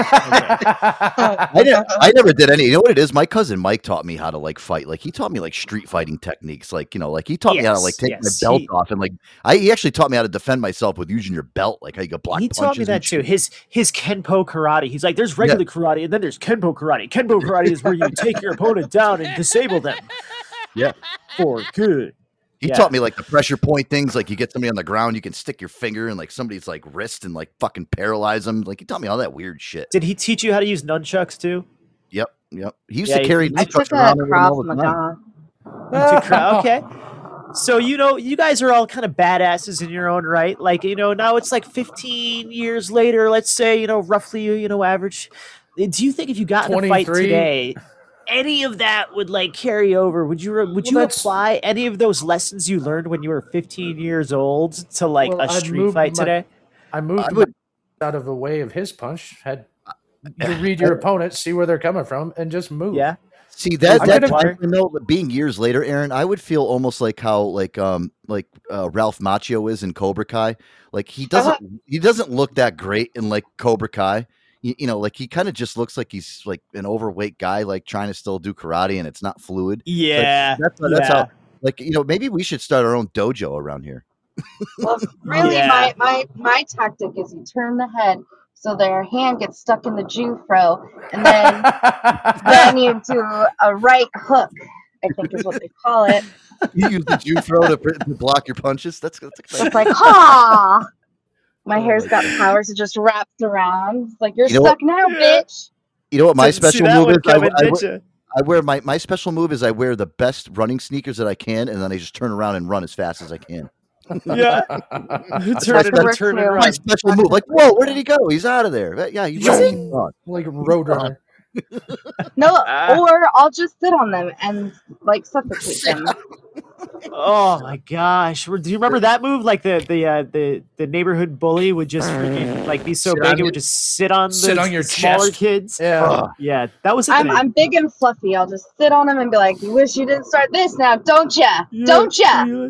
I, never, I never did any. You know what it is? My cousin Mike taught me how to like fight. Like he taught me like street fighting techniques. Like you know, like he taught me how to like take yes, my belt he- off and like I. He actually taught me how to defend myself with using your belt. Like how you go block. he taught me that too. His his kenpo karate. He's like, there's regular karate and then there's kenpo karate. Kenpo karate is where you take your opponent down and disable them Yeah. for good. He Yeah. taught me like the pressure point things. Like you get somebody on the ground, you can stick your finger in like somebody's like wrist and like fucking paralyze them. Like he taught me all that weird shit. Did he teach you how to use nunchucks too? Yep, yep. He used Yeah, to he- carry he I nunchucks took a around with him all the time. Maga. Okay. So you know, you guys are all kind of badasses in your own right. Like you know, now it's like 15 years later. Let's say you know, roughly you know, average. Do you think if you got in a fight today, any of that would like carry over? Would you would Well, you apply any of those lessons you learned when you were 15 years old to like Well, a I'd street fight my- today? I moved I would- out of the way of his punch. Had you read your opponent, see where they're coming from, and just move. Yeah. See that I that could've- you know, being years later, Aaron, I would feel almost like how like um like uh, Ralph Macchio is in Cobra Kai. Like he doesn't he doesn't look that great in like Cobra Kai. You, you know, like he kind of just looks like he's like an overweight guy, like trying to still do karate, and it's not fluid. So Yeah. that's that's yeah. how. Like you know, maybe we should start our own dojo around here. Well, really, Yeah. my, my my tactic is you turn the head so their hand gets stuck in the Jufro, and then then you do a right hook. I think is what they call it. You use the Jufro to, to block your punches. That's, that's So it's like, ha! My oh hair's got powers. It just wraps around. Like you're You know what? stuck now, bitch. You know what my special move one is? I, coming, I wear- I wear my my special move is I wear the best running sneakers that I can, and then I just turn around and run as fast as I can. Yeah. Turn could and work turn too. and My special move, like whoa, where did he go? He's out of there. Yeah, you Zoom! run. like Roadrunner. No, Ah. or I'll just sit on them and like suffocate them. Oh my gosh! Do you remember that move? Like the the uh, the the neighborhood bully would just freaking like be so Sit big it would just sit on the sit on your smaller chest. kids. Yeah. yeah, that was a I'm. I'm big and fluffy. I'll just sit on them and be like, "You wish you didn't start this now, don't ya? Don't ya?"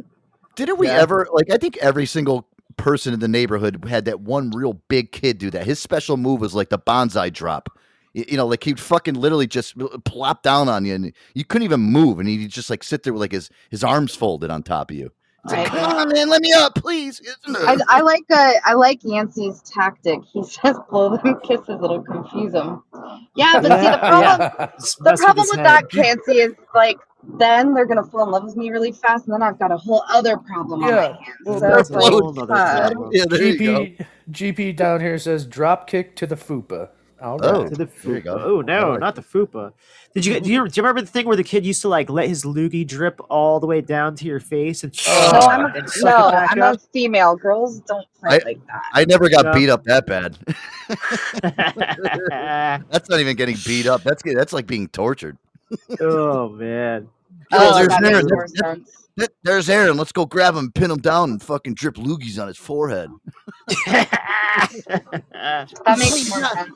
Didn't we Yeah. ever like? I think every single person in the neighborhood had that one real big kid do that. His special move was like the banzai drop. Y- You know, like he'd fucking literally just plop down on you, and you couldn't even move, and he'd just like sit there with like his his arms folded on top of you. It's like, come on, man, let me up, please. I, I like uh, I like Yancey's tactic. He says blow them kisses, it'll confuse them. Yeah, but see the problem Just the mess with problem with that, head. Yancey, is like then they're gonna fall in love with me really fast, and then I've got a whole other problem on my hands. Well, So that's it's like, whole nother uh, yeah, there you go. GP GP down here says drop kick to the fupa. All Oh. To the There you fupa. go. Oh no, like not the fupa. Did you do you do you remember the thing where the kid used to like let his loogie drip all the way down to your face and, no, I'm a, and suck no, it back I'm up? a female. Girls don't fight like that. I never got Yeah. beat up that bad. That's not even getting beat up. That's that's like being tortured. oh man. Oh, Oh, there's Aaron. more That- there's Aaron. Let's go grab him, pin him down, and fucking drip loogies on his forehead. That makes more sense.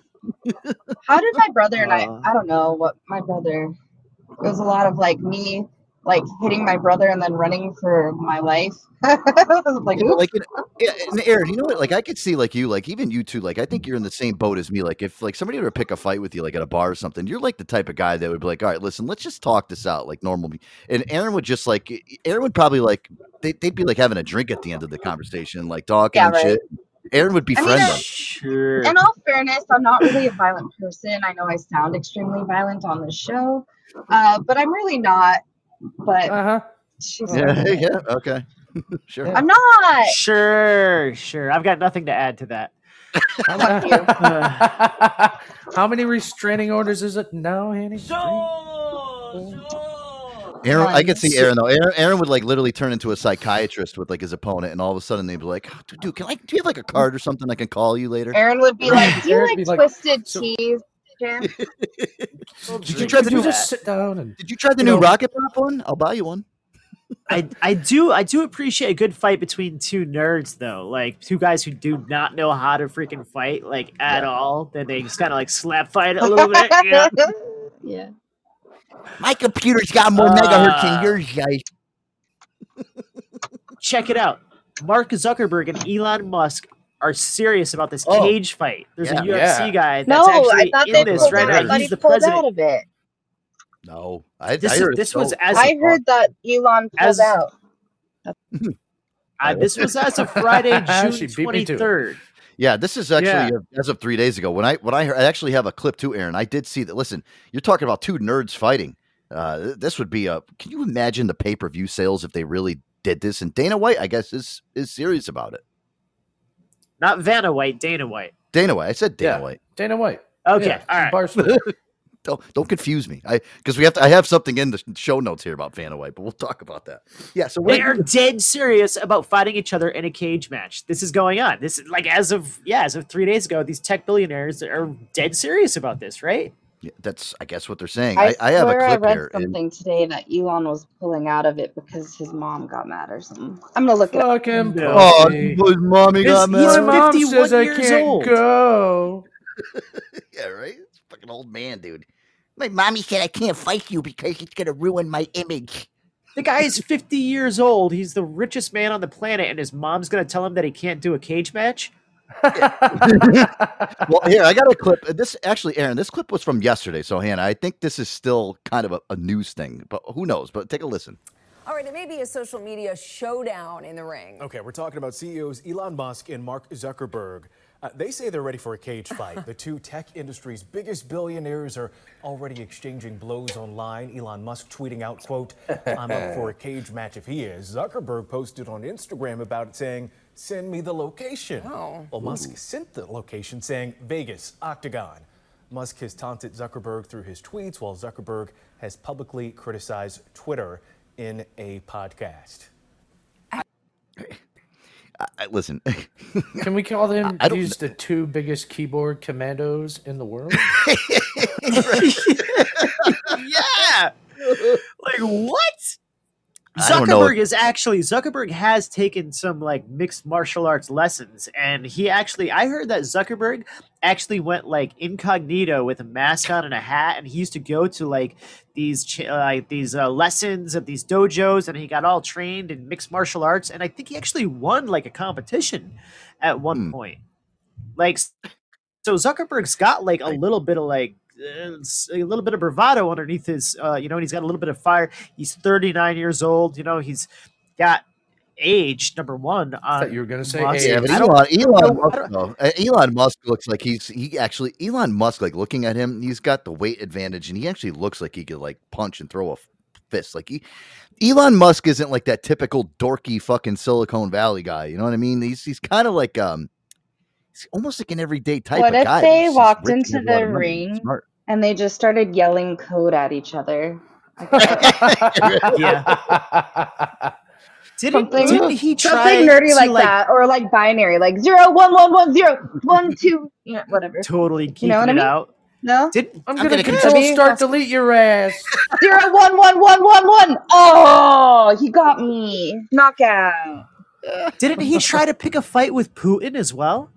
How did my brother and I? I don't know what my brother. It was a lot of like me, like hitting my brother and then running for my life. like, You know, like, you know, yeah, Aaron, you know what? Like, I could see like you, like even you two, like I think you're in the same boat as me. Like, if like somebody were to pick a fight with you, like at a bar or something, you're like the type of guy that would be like, all right, listen, let's just talk this out, like normal. be-" And Aaron would just like, Aaron would probably like, they, they'd be like having a drink at the end of the conversation, like talking Yeah, and right. shit. Aaron would I mean, befriend them. Sure. in all fairness, I'm not really a violent person. I know I sound extremely violent on the show, uh, but I'm really not. But Uh huh. she's Yeah, yeah, okay, sure. I'm not. Sure, sure. I've got nothing to add to that. How many restraining orders is it now, Hanny? Aaron, I could see Aaron though. Aaron, Aaron would like literally turn into a psychiatrist with like his opponent, and all of a sudden they'd be like, "Oh, "Dude, dude, can I? Do you have like a card or something I can call you later?" Aaron would be like, "Do you like would like, twisted so- cheese, Jam?" Did you try the new? just sit down and Did you try the you new know- Rocket Pop one? I'll buy you one. I I do I do appreciate a good fight between two nerds though, like two guys who do not know how to freaking fight like at all. Then they just kind of like slap fight a little bit. Yeah. yeah. My computer's got more Uh, megahertz than yours, guys. Check it out. Mark Zuckerberg and Elon Musk are serious about this Oh. cage fight. There's Yeah. a UFC Yeah. guy that's No, I actually thought in they this pulled right out. I now. He's the president. out of it. No, I, This I is- heard this so- was as- I heard that Elon pulled As- out. Uh, this was as of Friday, June beat me twenty to it. third. Yeah, this is actually Yeah. as of three days ago. When I when I heard, I actually have a clip too, Aaron. I did see that. Listen, you're talking about two nerds fighting. Uh, this would be a. Can you imagine the pay per view sales if they really did this? And Dana White, I guess, is is serious about it. Not Vanna White, Dana White. Dana White, I said Dana Yeah. White. Dana White? Okay, Yeah, all right. Barstool. Don't don't confuse me. I because we have to. I have something in the show notes here about Vanna White, but we'll talk about that. Yeah. So what They are dead serious about fighting each other in a cage match. This is going on. This is like as of yeah, as of three days ago, these tech billionaires are dead serious about this, right? Yeah, that's I guess what they're saying. I, I, I have a swear I clip read here. and- something today that Elon was pulling out of it because his mom got mad or something. I'm gonna look it up. Fucking No. oh, his mommy got He's- he's My mad. mom 51 says I years can't old. go. Yeah, right. It's a fucking old man, dude. My mommy said I can't fight you because it's gonna ruin my image. The guy is 50 years old. He's the richest man on the planet, and his mom's gonna tell him that he can't do a cage match. well, here I got a clip. This actually, Aaron, this clip was from yesterday. So, Hannah, I think this is still kind of a, a news thing, but who knows? But take a listen. All right, it may be a social media showdown in the ring. Okay, we're talking about CEOs Elon Musk and Mark Zuckerberg. Uh, they say they're ready for a cage fight. the two tech industry's biggest billionaires are already exchanging blows online. Elon Musk tweeting out, quote, I'm up for a cage match if he is. Zuckerberg posted on Instagram about it saying, send me the location. Oh. Well, Musk sent the location saying Vegas, Octagon. Musk has taunted Zuckerberg through his tweets, while Zuckerberg has publicly criticized Twitter in a podcast. I, I- listen, Can we call them I don't these the two biggest keyboard commandos in the world? yeah. Like what? I don't know. Zuckerberg is actually Zuckerberg has taken some like mixed martial arts lessons, and he actually I heard that Zuckerberg actually went like incognito with a mask on and a hat, and he used to go to like these uh, like these uh, lessons at these dojos, and he got all trained in mixed martial arts, and I think he actually won like a competition at one Hmm. point. Like, so Zuckerberg's got like a little bit of like uh, a little bit of bravado underneath his, uh, you know, and he's got a little bit of fire. He's 39 years old. You know, he's got age number one. On thought you were gonna say Musk. yeah, but Elon, Elon, Musk, though, uh, Elon Musk looks like he's he actually Elon Musk like looking at him, he's got the weight advantage, and he actually looks like he could like punch and throw a fist. Like he, Elon Musk isn't like that typical dorky fucking Silicon Valley guy. You know what I mean? He's he's kind of like um, he's almost like an everyday type What of if guy. but they he's walked into has a lot the of money and ring smart. And they just started yelling code at each other? yeah. Didn't, Something, didn't he try something nerdy to, like, like, that, or like binary, like zero one one one zero one two, you know, whatever. totally keeping You know what I it mean? out? No, Did I'm, I'm gonna, gonna control continue. start delete your ass. zero one one one one one. Oh, he got me knockout. didn't he try to pick a fight with Putin as well?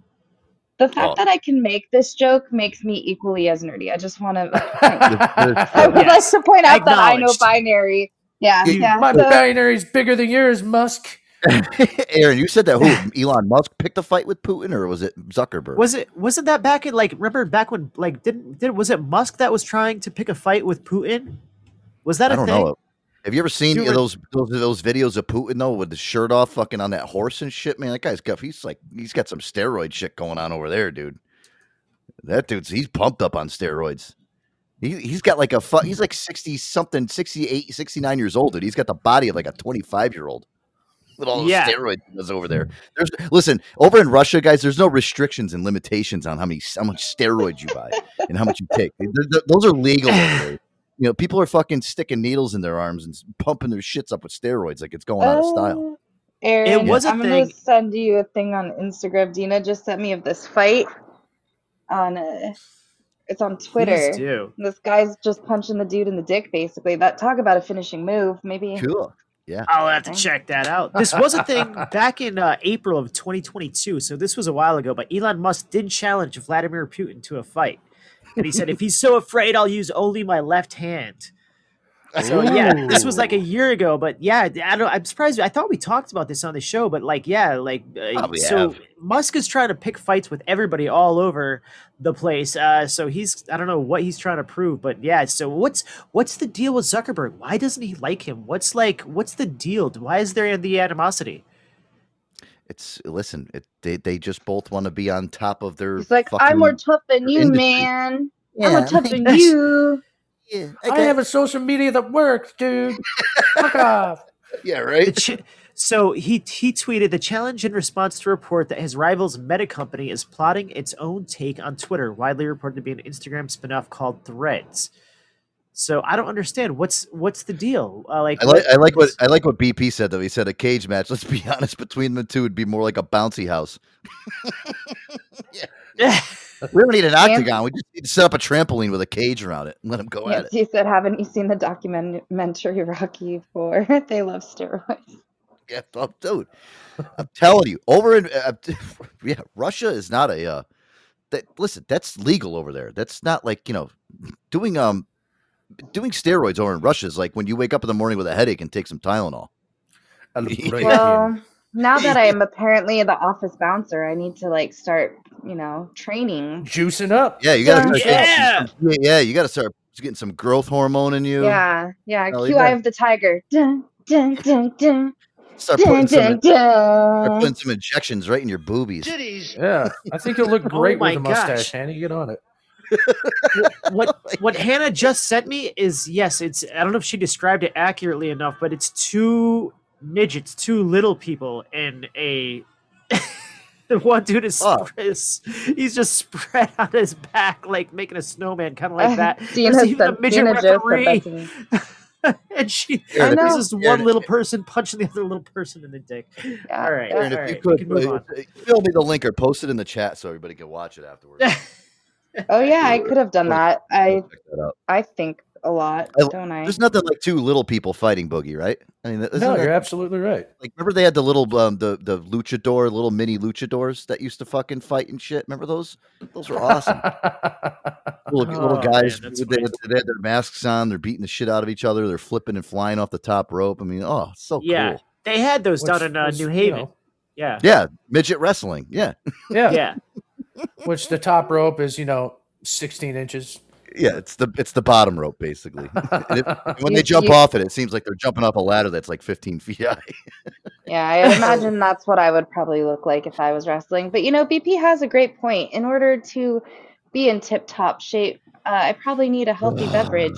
The fact Oh. that I can make this joke makes me equally as nerdy. I just want to. I would Yes. like to point out that I know binary. Yeah, You- yeah. My so- is bigger than yours, Musk. Aaron, you said that who Elon Musk picked a fight with Putin, or was it Zuckerberg? Was it wasn't that back in like remember back when like didn't did was it Musk that was trying to pick a fight with Putin? Was that a I don't thing? know. Have you ever seen those, those those videos of Putin though with the shirt off, fucking on that horse and shit? Man, that guy's got he's like he's got some steroid shit going on over there, dude. That dude's he's pumped up on steroids. He he's got like a fu- he's like sixty something, 68, 69 years old, dude. He's got the body of like a twenty five year old with all those Yeah. steroids does over there. There's listen over in Russia, guys. There's no restrictions and limitations on how many how much steroids you buy and how much you take. Those are legal over there. You know, people are fucking sticking needles in their arms and pumping their shits up with steroids like it's going out of style. Oh, Aaron, was a I'm gonna send you a thing on Instagram. Dina just sent me of this fight on uh it's on Twitter. Do. This guy's just punching the dude in the dick, basically. That talk about a finishing move. Maybe Cool. Yeah. I'll have to check that out. This was a thing back in uh, April of 2022, so this was a while ago. But Elon Musk did challenge Vladimir Putin to a fight, and he said, "If he's so afraid, I'll use only my left hand." So yeah, this was like a year ago, but yeah, I don't. I'm surprised. I thought we talked about this on the show, but like, yeah, like, uh, so have. Musk is trying to pick fights with everybody all over the place. Uh, so he's, I don't know what he's trying to prove, but yeah. So what's what's the deal with Zuckerberg? Why doesn't he like him? What's like, what's the deal? Why is there the animosity? It's listen, it, they they just both want to be on top of their. he's like, fucking- I'm more tough than you, industry. man. I'm Yeah, more tough than you. Yeah, I have a social media that works, dude. Fuck off. yeah, right. ch- so he he tweeted the challenge in response to a report that his rival's Meta company is plotting its own take on Twitter, widely reported to be an Instagram spinoff called Threads. So I don't understand what's what's the deal. Uh, like I like I like what is- I like what BP said though. He said a cage match. Let's be honest, between the two would be more like a bouncy house. Yeah, We don't need an octagon. We just need to set up a trampoline with a cage around it and let him go at it. Nancy said, "Haven't you seen the documentary Rocky for they love steroids." Yeah, oh, dude. I'm telling you, over in uh, yeah, Russia is not a. Uh, that listen, that's legal over there. That's not like you know, doing um, doing steroids over in Russia is like when you wake up in the morning with a headache and take some Tylenol. Well, now that I am apparently the office bouncer, I need to like start, you know, training. Juicing up. Yeah, you gotta Yeah. start getting some- yeah, yeah, you gotta start getting some growth hormone in you. Yeah, yeah. Hell, Q. Eye of the Tiger. Dun, dun, dun, dun. Start Dun, putting some, dun, start putting some injections right in your boobies. Yeah, I think you'll look oh great Oh with a mustache, gosh. Hanny. Get on it. what what Hannah just sent me is yes, it's I don't know if she described it accurately enough, but it's two midgets, two little people in a the one dude is, Oh. is he's just spread on his back like making a snowman kind of like that. Dean There's even a midget Dean has just sent referee. that to me. and she I know. there's this one Aaron, little person punching the other little person in the dick. all right, Aaron, all if you could, we can move uh, on. fill me the link or post it in the chat so everybody can watch it afterwards. Oh yeah, I could have done that. I that. I think a lot, I- don't I? There's nothing like two little people fighting Boogie, right? I mean, No, that- you're absolutely right. Like, remember they had the little um, the the luchador, little mini luchadors that used to fucking fight and shit. Remember those? Those were awesome. little, little Oh, guys, man, that's they, had, they had their masks on. They're beating the shit out of each other. They're flipping and flying off the top rope. I mean, oh, so yeah, cool. they had those down in uh, was, New you Haven. know, yeah, Yeah, midget wrestling. Yeah, Yeah. yeah. Which the top rope is, you know, 16 inches. yeah. It's the it's the bottom rope basically. And it- and when You- they jump you- off it, it seems like they're jumping off a ladder that's like 15 feet high. Yeah, I imagine that's what I would probably look like if I was wrestling. But you know, BP has a great point. In order to be in tip top shape, uh, I probably need a healthy beverage.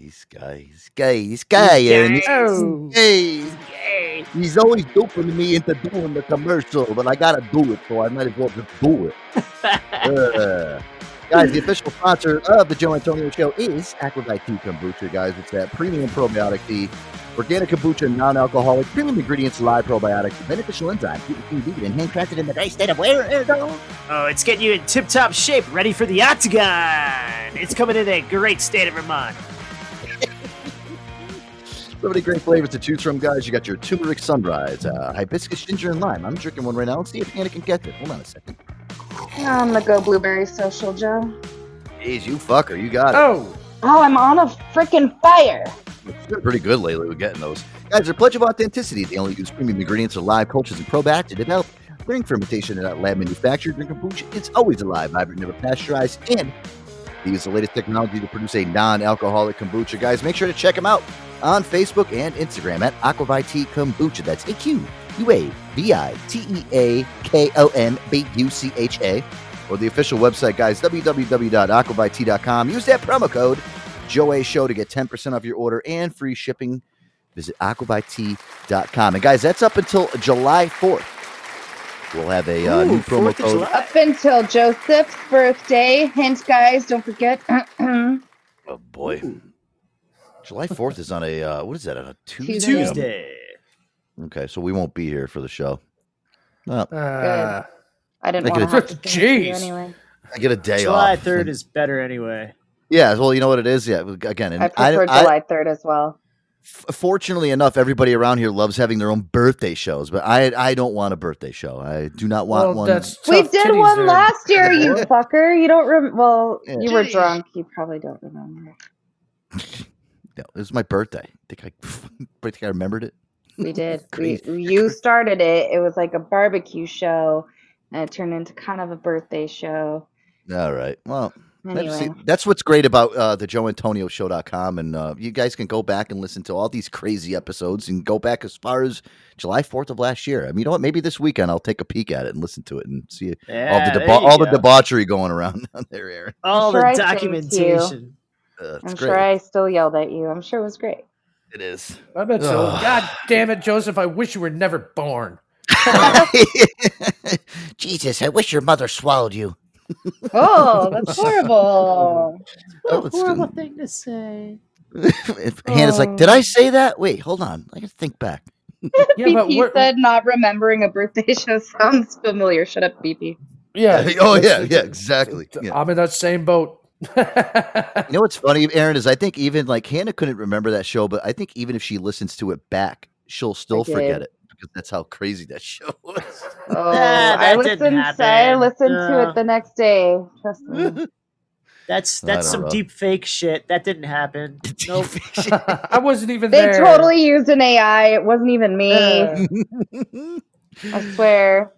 He's guy, he's gay, he's gay, Aaron. He's Oh. gay. He's always doping me into doing the commercial, but I gotta do it, so I might as well just do it. Uh, guys, the official sponsor of the Joe Antonio Show is Aquavite Tea Kombucha, guys. It's that premium probiotic tea, organic kombucha, non-alcoholic, premium ingredients, live probiotics, beneficial enzyme, gluten-free, vegan, and handcrafted in the great state of where? Arizona. Oh, it's getting you in tip top shape, ready for the octagon. It's coming in a great state of Vermont. So many great flavors to choose from, guys. You got your turmeric sunrise, uh, hibiscus, ginger, and lime. I'm drinking one right now. Let's see if Anna can get it. Hold on a second. I'm gonna go blueberry social, Joe. Jeez, you fucker, you got it. Oh, Oh, I'm on a freaking fire. It's been pretty good lately with getting those. Guys, they're pledge of authenticity. They only use premium ingredients or live cultures and probiotics to develop. During fermentation and not lab manufactured, drink kombucha, it's always alive, vibrant, never pasteurized, and they use the latest technology to produce a non-alcoholic kombucha. Guys, make sure to check them out on Facebook and Instagram at Aquavitea Kombucha. That's A Q U A V I T E A K O M B U C H A. Or the official website, guys, www.aquavitea.com. Use that promo code Joe Show to get 10% off your order and free shipping. Visit aquavitea.com. And guys, that's up until July 4th. We'll have a uh, new Ooh, promo code. Up until Joseph's birthday. Hint, guys, don't forget. Oh boy. July 4th is on a, uh, what is that, on a Tuesday? Tuesday. Tuesday. Okay, so we won't be here for the show. Well, uh, I didn't Make want to a- have to think of you Jeez. anyway. I get a day off. July off. 3rd is better anyway. Yeah, well, you know what it is? Yeah, again, I prefer I, July 3rd as well. F- fortunately enough, everybody around here loves having their own birthday shows, but I I don't want a birthday show. I do not want well, one. that's We did one there. last year, you fucker. You don't rem- Well, Yeah. you were drunk. You probably don't remember. No, it was my birthday. Think I, I think I remembered it. We did. we, you started it. It was like a barbecue show, and it turned into kind of a birthday show. All right. Well, that's, see, Anyway, that's what's great about uh, the joeantonioshow.com. And uh, you guys can go back and listen to all these crazy episodes and go back as far as July 4th of last year. I mean, you know what? Maybe this weekend I'll take a peek at it and listen to it and see all the deba- you all the debauchery going around on there, Aaron. All sure the I sang to you. documentation. Uh, I'm great. sure I still yelled at you. I'm sure it was great. It is. I bet so. God damn it, Joseph. I wish you were never born. Jesus, I wish your mother swallowed you. Oh, that's horrible. Oh, What a it's horrible good. thing to say. If Hannah's like, did I say that? Wait, hold on. I gotta think back. Yeah, BP what- said not remembering a birthday show sounds familiar. Shut up, BP. Yeah. oh yeah, yeah, exactly. Yeah. I'm in that same boat. You know what's funny, Aaron, is I think even like Hannah couldn't remember that show, but I think even if she listens to it back, she'll still forget it because that's how crazy that show was. Oh, that I didn't listened. I happen. listened to it the next day. Trust me. That's that's some know. deep fake shit. That didn't happen. Nope. I wasn't even They there. totally used an AI. It wasn't even me. I swear.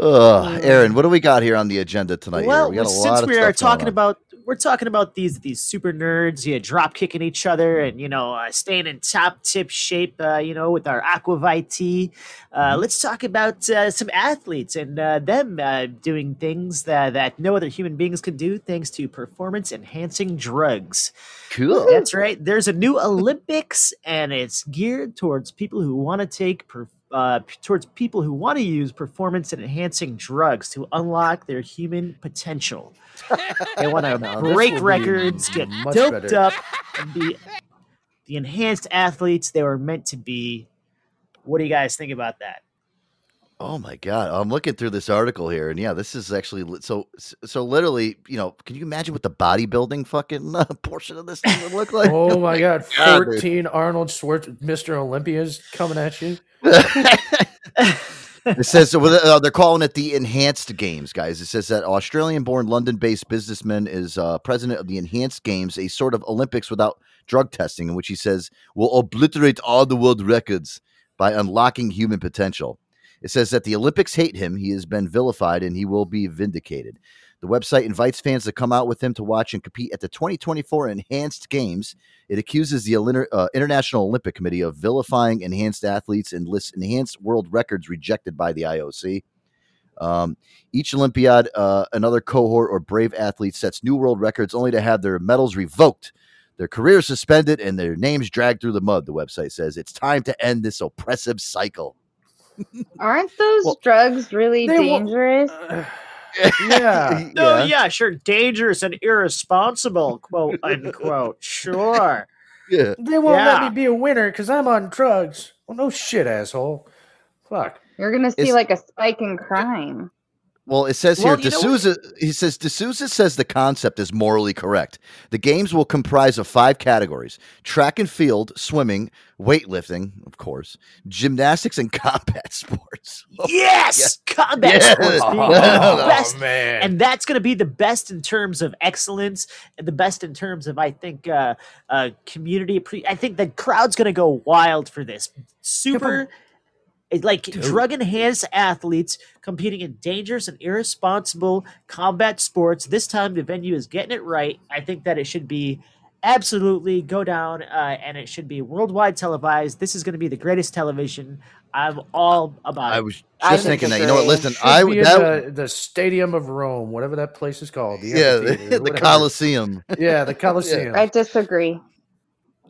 Oh, Aaron, what do we got here on the agenda tonight? well, we got a since lot of we are talking about we're talking about these these super nerds, yeah, drop kicking each other, and you know, uh, staying in top tip shape, uh, you know, with our Aquavite tea. Uh, Mm-hmm. let's talk about uh, some athletes and uh, them uh, doing things that that no other human beings can do, thanks to performance enhancing drugs. cool. That's right. There's a new Olympics, and it's geared towards people who want to take per, uh, p- towards people who want to use performance enhancing drugs to unlock their human potential. They want to Now, break records, get much doped better. up, and be the enhanced athletes they were meant to be. What do you guys think about that? Oh my god, I'm looking through this article here, and yeah, this is actually so. So literally, you know, can you imagine what the bodybuilding fucking uh, portion of this thing would look like? Oh my god, God, dude. 14 Arnold Schwartz, Mr. Olympia's coming at you. It says uh, they're calling it the Enhanced Games, guys. It says that Australian-born, London-based businessman is uh, president of the Enhanced Games, a sort of Olympics without drug testing, in which he says will obliterate all the world records by unlocking human potential. It says that the Olympics hate him. He has been vilified, and he will be vindicated. The website invites fans to come out with him to watch and compete at the 2024 Enhanced Games. It accuses the uh, International Olympic Committee of vilifying enhanced athletes and lists enhanced world records rejected by the IOC. Um, each Olympiad, uh, another cohort or brave athlete sets new world records only to have their medals revoked, their careers suspended, and their names dragged through the mud. The website says it's time to end this oppressive cycle. Aren't those drugs really they wa- dangerous? Yeah. Oh yeah, sure, dangerous and irresponsible, quote unquote. Sure. Yeah. They won't let me be a winner because I'm on drugs. Well, no shit, asshole. Fuck. You're gonna see It's- like a spike in crime. Well, it says Well, here, D'Souza, he says, D'Souza says the concept is morally correct. The games will comprise of five categories track and field, swimming, weightlifting, of course, gymnastics, and combat sports. Yes, combat Yeah. sports Oh, best, man. and that's going to be the best in terms of excellence and the best in terms of I think uh, uh, community. Pre- I think the crowd's going to go wild for this. Super. It's like drug enhanced athletes competing in dangerous and irresponsible combat sports. This time, the venue is getting it right. I think that it should be absolutely go down uh, and it should be worldwide televised. This is going to be the greatest television. I'm all about I was just I think thinking that. You know what? Listen, I would in that, the, the Stadium of Rome, whatever that place is called. The yeah, amphitheater, the, whatever. Coliseum. Yeah, the Coliseum. I disagree.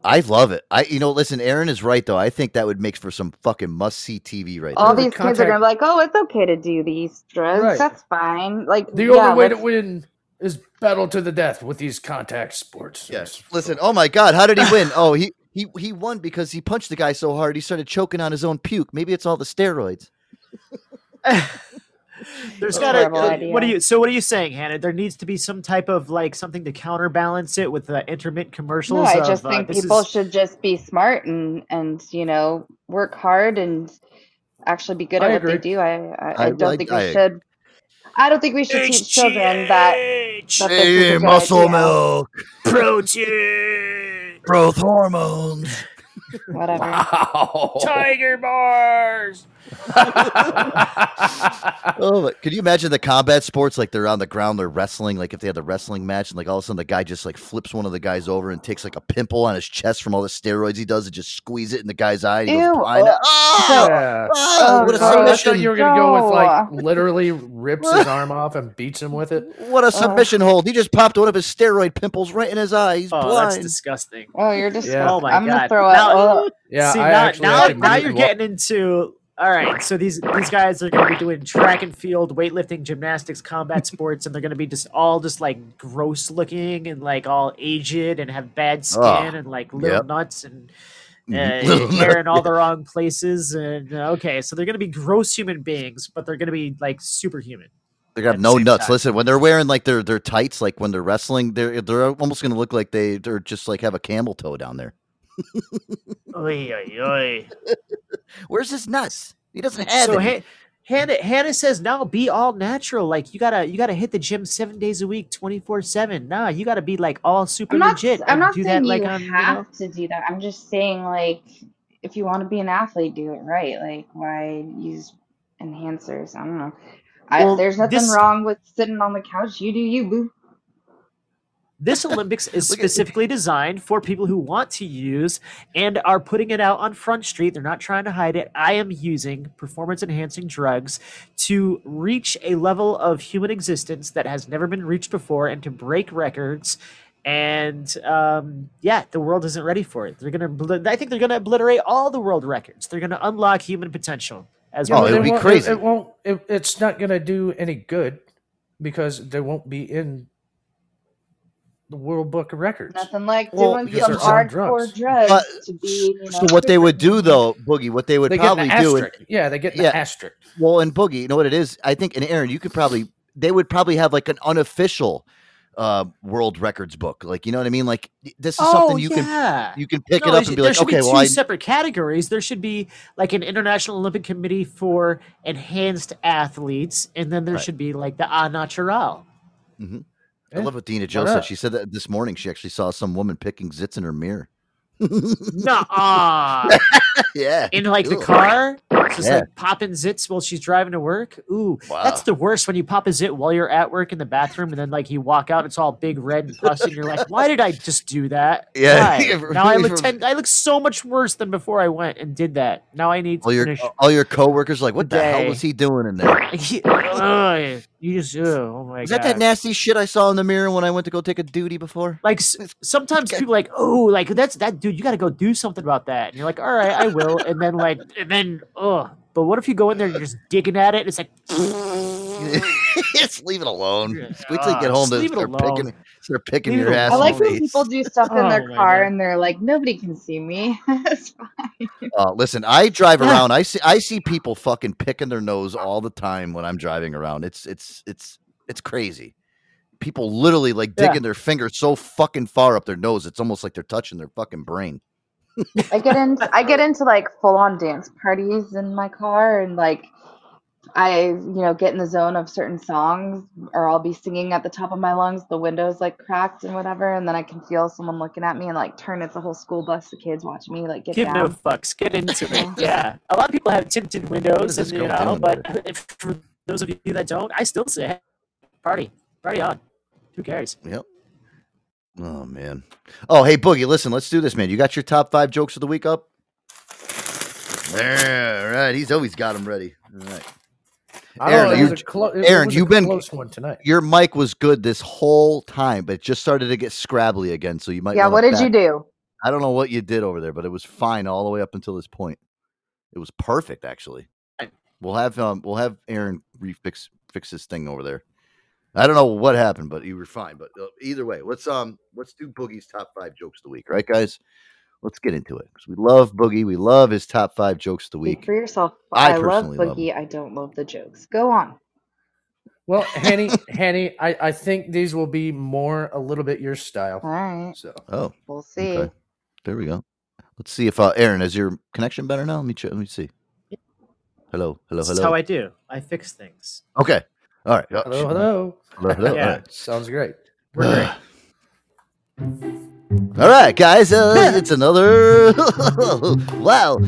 I love it. I, you know, listen, Aaron is right though. I think that would make for some fucking must see TV right All there. these kids are gonna be like, "Oh, it's okay to do these drugs. Right. That's fine." Like The yeah, only way to let's- win is battle to the death with these contact sports. Yes. Listen, oh my God, how did he win? oh, he he he won because he punched the guy so hard he started choking on his own puke. Maybe it's all the steroids. There's Oh, got to. horrible what are you? So what are you saying, Hannah? There needs to be some type of like something to counterbalance it with uh, intermittent commercials. No, I just uh, think this people is- should just be smart and and you know work hard and actually be good I at what they do. I I, I I- don't I- think we I- should. I don't think we should teach children that. HGH, that this is a good idea. milk, protein, growth hormones. Whatever. Wow. tiger bars. Oh, could you imagine the combat sports? Like they're on the ground, they're wrestling. Like if they had the wrestling match, and like all of a sudden the guy just like flips one of the guys over and takes like a pimple on his chest from all the steroids he does, and just squeeze it in the guy's eye. And he Ew, goes blind. uh, Oh, Yeah. oh, what a Oh, I thought submission! you were gonna go with like literally rips his arm off and beats him with it. What a submission hold! He just popped one of his steroid pimples right in his eye. He's Oh, blind. that's disgusting. Oh, you're just. Yeah. Oh my I'm god. gonna throw Now- up. Ugh. Yeah, See I now, now, now you're getting into all right. So these these guys are going to be doing track and field, weightlifting, gymnastics, combat sports, and they're going to be just all just like gross looking and like all aged and have bad skin Oh, and like little yep. nuts and uh, Mhm. hair in all the wrong places. And uh, okay, so they're going to be gross human beings, but they're going to be like superhuman. They got at the no nuts. time. Listen, when they're wearing like their their tights, like when they're wrestling, they're they're almost going to look like they they're just like have a camel toe down there. Oy, oy, oy. Where's his nuts? He doesn't have so any. Han- Hannah Hannah says now be all natural. Like you gotta you gotta hit the gym seven days a week, twenty four seven. Nah, you gotta be like all super I'm not. legit. I'm not do saying that like you on you have know. to do that. I'm just saying like, if you want to be an athlete, do it right. Like, why use enhancers? I don't know. I, Well, there's nothing this- wrong with sitting on the couch. You do you, boo. This Olympics is Look at- specifically designed for people who want to use and are putting it out on Front Street. They're not trying to hide it. I am using performance enhancing drugs to reach a level of human existence that has never been reached before and to break records. And um, yeah, the world isn't ready for it. They're gonna. I think they're gonna obliterate all the world records. They're gonna unlock human potential as Yeah, Oh, well. but it would they be won't- crazy. It, it won't. It, it's not going to do any good because they won't be in the World Book of Records. Nothing like Well, doing some they're hardcore drugs. drugs, But- to be. You know, So what they would do though, Boogie, what they would They get probably an do, and- Yeah, they get an Yeah. asterisk. well, and Boogie, you know what it is? I think, and Aaron, you could probably, they would probably have like an unofficial uh world records book, like you know what I mean? Like this is Oh, something you yeah. can you can pick No, it up and be there like, okay, be well, two I, separate categories. There should be like an International Olympic Committee for enhanced athletes, and then there Right. should be like the A Natural. Mhm. I love what Dina Joe said. She said that this morning she actually saw some woman picking zits in her mirror. Nuh-uh. yeah. in like the car, just Yeah. like popping zits while she's driving to work. Ooh, Wow. that's the worst when you pop a zit while you're at work in the bathroom, and then like you walk out, it's all big red and pussy, and you're like, "Why did I just do that? Yeah. Why? now I look ten, I look so much worse than before I went and did that. Now I need to All your finish. all your coworkers are like, what the hell day. was he doing in there? Ugh, you just, ugh, oh my Is god. that that nasty shit I saw in the mirror when I went to go take a duty before? like sometimes people are like, oh, like that's that dude. You got to go do something about that. And you're like, all right, I will. And then like, and then, oh, but what if you go in there and you're just digging at it? And it's like, just leave it alone. Yeah. Just wait till you get Ah, home just to leave start picking, start picking Leave your ass. I like when face. people do stuff in Oh their my car and they're like, nobody can see me. it's fine. Uh, listen, I drive around. I see I see people fucking picking their nose all the time when I'm driving around. It's it's it's it's crazy. People literally like Yeah. digging their fingers so fucking far up their nose. It's almost like they're touching their fucking brain. I get into I get into like full on dance parties in my car and like I you know get in the zone of certain songs or I'll be singing at the top of my lungs, the windows like cracked and whatever, and then I can feel someone looking at me and like turn it's a whole school bus of kids watching me like get give no down. fucks, get into it. Yeah, a lot of people have tinted windows, and you know, but if, for those of you that don't, I still say, hey, party, party on. Who cares? Yep. Oh man. Oh hey Boogie, listen, let's do this, man. You got your top five jokes of the week up? There, all right. He's always got them ready. All right. I Aaron, don't know, it you- was a clo- it Aaron, was a you've been- close one tonight. Your mic was good this whole time, but it just started to get scrabbly again. So you might. Yeah, what did you do? I don't know what you did over there, but it was fine all the way up until this point. It was perfect, actually. We'll have um, we'll have Aaron refix fix this thing over there. I don't know what happened, but you were fine. But uh, either way, let's um, let's do Boogie's top five jokes of the week, right, guys? Let's get into it because we love Boogie. We love his top five jokes of the Speak week. for yourself. I I, love personally love Boogie. I don't love the jokes. Go on. Well, Hanny, Hanny, I, I think these will be more a little bit your style. All right. So Oh, We'll see. okay. There we go. Let's see if uh, Aaron is your connection better now. Let me check. Let me see. Hello, hello, hello. That's how I do. I fix things. Okay. All right. Oh, hello, hello. Hello, hello. Yeah. All right. Sounds great. We're great. All right, guys, uh, it's another wow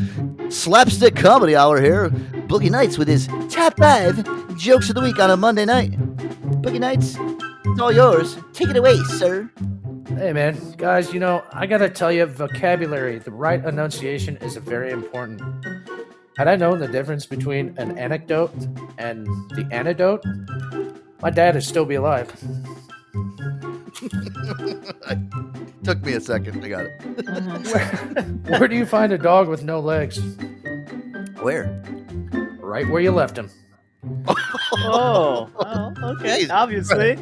slapstick comedy hour here. Boogie Nights with his top five jokes of the week on a Monday night. Boogie Nights, it's all yours. Take it away, sir. Hey, man, guys, you know, I gotta tell you, vocabulary, the right enunciation is very important. Had I known the difference between an anecdote and the antidote, my dad would still be alive. Took me a second. I got it. Uh-huh. Where do you find a dog with no legs? Where? Right where you left him. Oh, well, okay. Jeez. Obviously.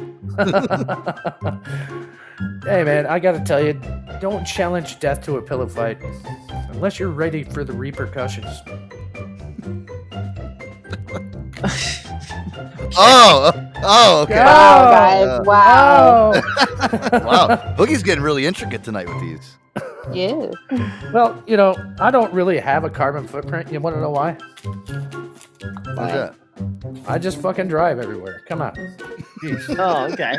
hey, man, I gotta tell you, don't challenge death to a pillow fight unless you're ready for the repercussions. Oh, oh, okay. Wow, guys. Wow. wow. Boogie's getting really intricate tonight with these. Yeah. Well, you know, I don't really have a carbon footprint. You want to know why? What's that? I just fucking drive everywhere. Come on. Jeez. Oh, okay.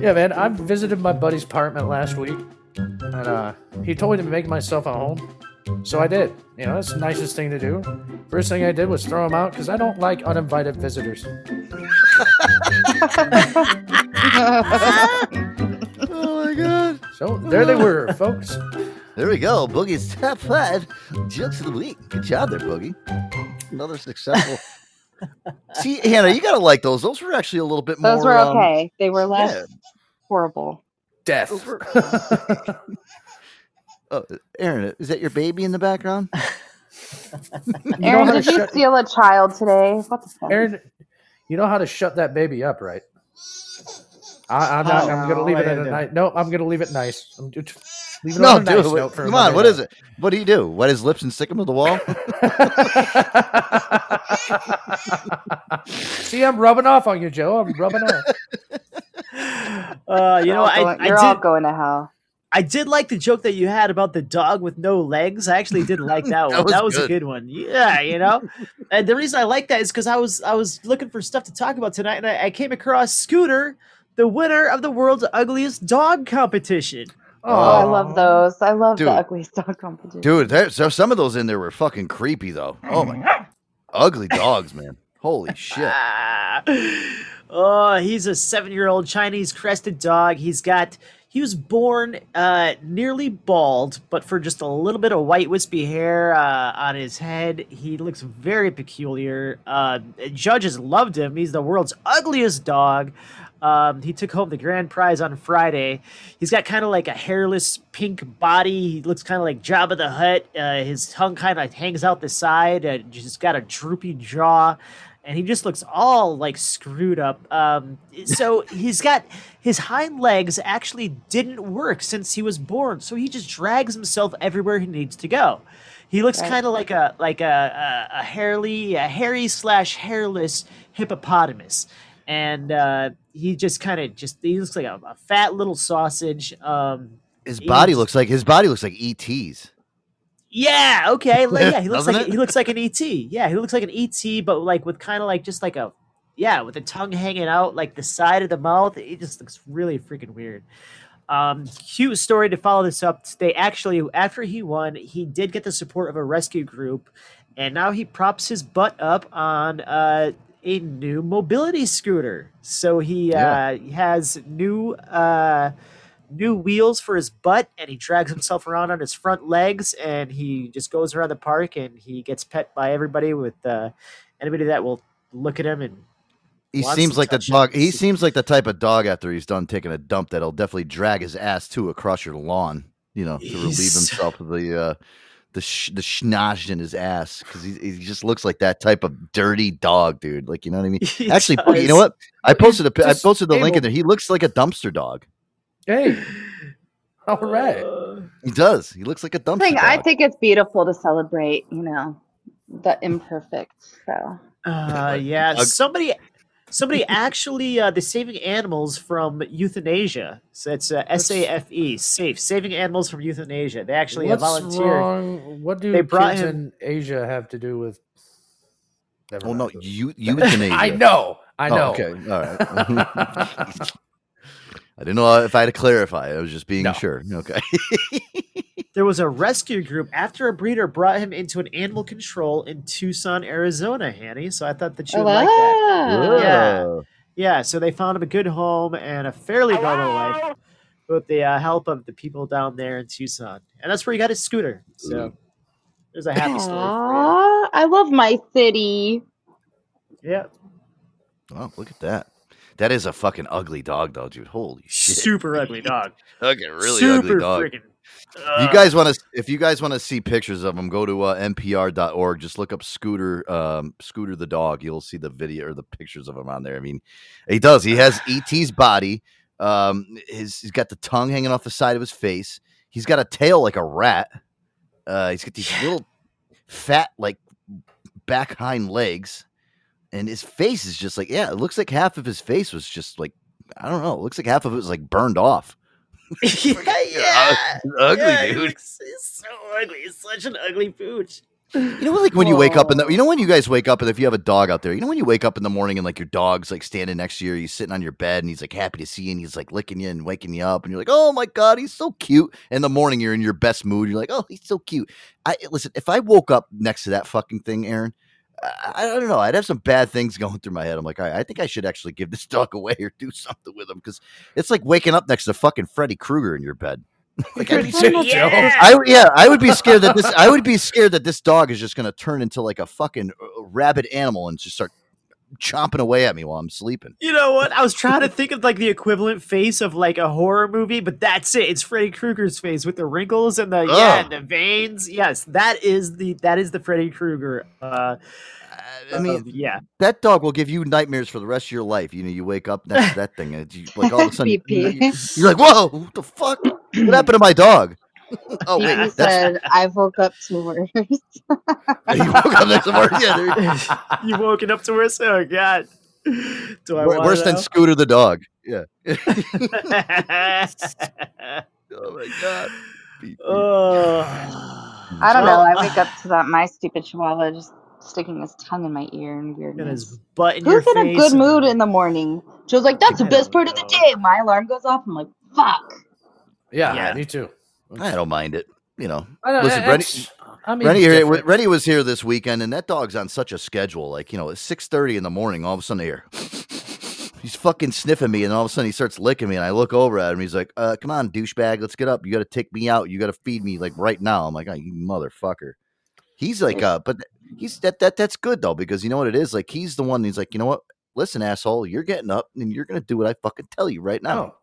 Yeah, man, I visited my buddy's apartment last week, and uh, he told me to make myself a home. So I did. You know, that's the nicest thing to do. First thing I did was throw them out because I don't like uninvited visitors. Oh my god. So there they were, folks. There we go. Boogie's top five jokes of the week. Good job there, Boogie. Another successful. See, Hannah, you gotta like those. Those were actually a little bit more. Those were um, okay. they were less yeah. horrible. Death. Those were- oh, Aaron, is that your baby in the background? Aaron, did you shut- steal a child today? What the fuck? Aaron, You know how to shut that baby up, right? I, I'm not. I'm gonna Oh, leave it at a nice. No, I'm gonna leave it nice. I'm just leave it No, on a dude. nice what- note for a come on. Monday What night. is it? What do you do? Wet his lips and stick him to the wall? See, I'm rubbing off on you, Joe. I'm rubbing off. Uh, you know, all I, going- I you're all did. going to hell. I did like the joke that you had about the dog with no legs. I actually did like that one. That was that was a good. good one. Yeah, you know. and the reason I like that is because I was I was looking for stuff to talk about tonight, and I, I came across Scooter, the winner of the world's ugliest dog competition. Oh, I love those. I love Dude. the ugliest dog competition. Dude, there, so some of those in there were fucking creepy, though. Oh, my God. Ugly dogs, man. Holy shit. Ah. oh, he's a seven-year-old Chinese crested dog. He's got. He was born uh, nearly bald, but for just a little bit of white wispy hair uh, on his head. He looks very peculiar. Uh, judges loved him. He's the world's ugliest dog. Um, he took home the grand prize on Friday. He's got kind of like a hairless pink body. He looks kind of like Jabba the Hutt. Uh, his tongue kind of hangs out the side. Uh, just got a droopy jaw, and he just looks all like screwed up. Um, so he's got his hind legs actually didn't work since he was born. So he just drags himself everywhere he needs to go. He looks Right. kind of like a like a, a a hairly a hairy slash hairless hippopotamus, and uh, he just kind of just he looks like a, a fat little sausage. Um, His body looks- looks like his body looks like ET's. Yeah, okay. like, yeah, he looks like it? he looks like an ET. Yeah, he looks like an ET, but like with kind of like just like a yeah, with the tongue hanging out like the side of the mouth. It just looks really freaking weird. Um, cute story to follow this up. They actually, after he won, he did get the support of a rescue group, and now he props his butt up on uh, a new mobility scooter. So he Yeah. uh, has new uh, new wheels for his butt, and he drags himself around on his front legs, and he just goes around the park, and he gets pet by everybody with uh, anybody that will look at him and He seems like the touch him. dog. He seems like the type of dog after he's done taking a dump that'll definitely drag his ass to across your lawn. You know, to relieve himself of the uh, the sh- the schnoz in his ass because he, he just looks like that type of dirty dog, dude. Like you know what I mean? He Actually, you know what? I posted a I posted the link in there. He looks like a dumpster dog. Hey, all right. Uh, He does. He looks like a dumpster thing. I think it's beautiful to celebrate, you know, the imperfect. So Uh, yeah, somebody, somebody actually, uh, the saving animals from euthanasia. So it's uh, SAFE, safe, saving animals from euthanasia. They actually have What's volunteered. wrong? What do They brought kids him- in Asia have to do with? Never Oh no, mind. you euthanasia. I know. I Oh, know. okay, all right. I didn't know if I had to clarify. I was just being No. sure. Okay. There was a rescue group after a breeder brought him into an animal control in Tucson, Arizona, Hanny. So I thought that you would like that. Yeah. Whoa. Yeah, so they found him a good home and a fairly normal life with the uh, help of the people down there in Tucson. And that's where he got his scooter. So there's a happy story for Aw, I love my city. you. Yeah. Oh, look at that. That is a fucking ugly dog, though, dude. Holy shit. Super ugly dog. Fucking really Super ugly dog. freaking. If you guys want to, if you guys want to see pictures of him, go to uh, npr.org. Just look up Scooter, um, Scooter the dog. You'll see the video or the pictures of him on there. I mean, he does. He has ET's body. Um, his he's got the tongue hanging off the side of his face. He's got a tail like a rat. Uh, he's got these little fat like back hind legs, and his face is just like yeah. It looks like half of his face was just like I don't know. It looks like half of it was like burned off. yeah, yeah. ugly, yeah, dude. he's so ugly. He's such an ugly pooch. You know, like when you wake up in the, you know, when you guys wake up, and if you have a dog out there, you know, when you wake up in the morning and like your dog's like standing next to you, or he's sitting on your bed and he's like happy to see you and he's like licking you and waking you up, and you're like, oh my god, he's so cute. In the morning, you're in your best mood. You're like, oh, he's so cute. I listen. If I woke up next to that fucking thing, Aaron, I, I don't know. I'd have some bad things going through my head. I'm like, all right, I think I should actually give this dog away or do something with him because it's like waking up next to fucking Freddy Krueger in your bed. like, I'd be scared- Yeah. I yeah, I would be scared that this I would be scared that this dog is just going to turn into like a fucking uh, rabid animal and just start chomping away at me while I'm sleeping. You know what? I was trying to think of like the equivalent face of like a horror movie, but that's it. It's Freddy Krueger's face with the wrinkles and the yeah, and the veins. Yes, that is the that is the Freddy Krueger. Uh, I mean, Um, yeah. that dog will give you nightmares for the rest of your life. You know, you wake up next to that thing, and you, like all of a sudden, BP. you're like, "Whoa, what the fuck? What happened to my dog?" oh wait, He that's said, I woke up to worse. you woke up to Mark. Yeah, there- you woken up to worse. Oh God. Do I wanna worse than? Scooter the dog. Yeah. oh my god. Oh. I don't know. I uh, wake up to that my stupid chihuahua just sticking his tongue in my ear and weird. And weirdness. his butt in your Who's in a good and- mood in the morning? She was like, "That's the best part of the day." My alarm goes off. I'm like, "Fuck." Yeah, Yeah. me too. I don't mind it. You know, I don't- listen, Rennie, I mean, Rennie, here. Rennie was here this weekend, and that dog's on such a schedule. Like, you know, it's six thirty in the morning. All of a sudden, here, he's fucking sniffing me, and all of a sudden, he starts licking me, and I look over at him. He's like, uh, "Come on, douchebag, let's get up. You got to take me out. You got to feed me like right now." I'm like, "Oh, you motherfucker." He's like, uh, but he's that that that's good though because you know what it is. Like, he's the one. He's like, you know what? Listen, asshole, you're getting up, and you're gonna do what I fucking tell you right now. Oh,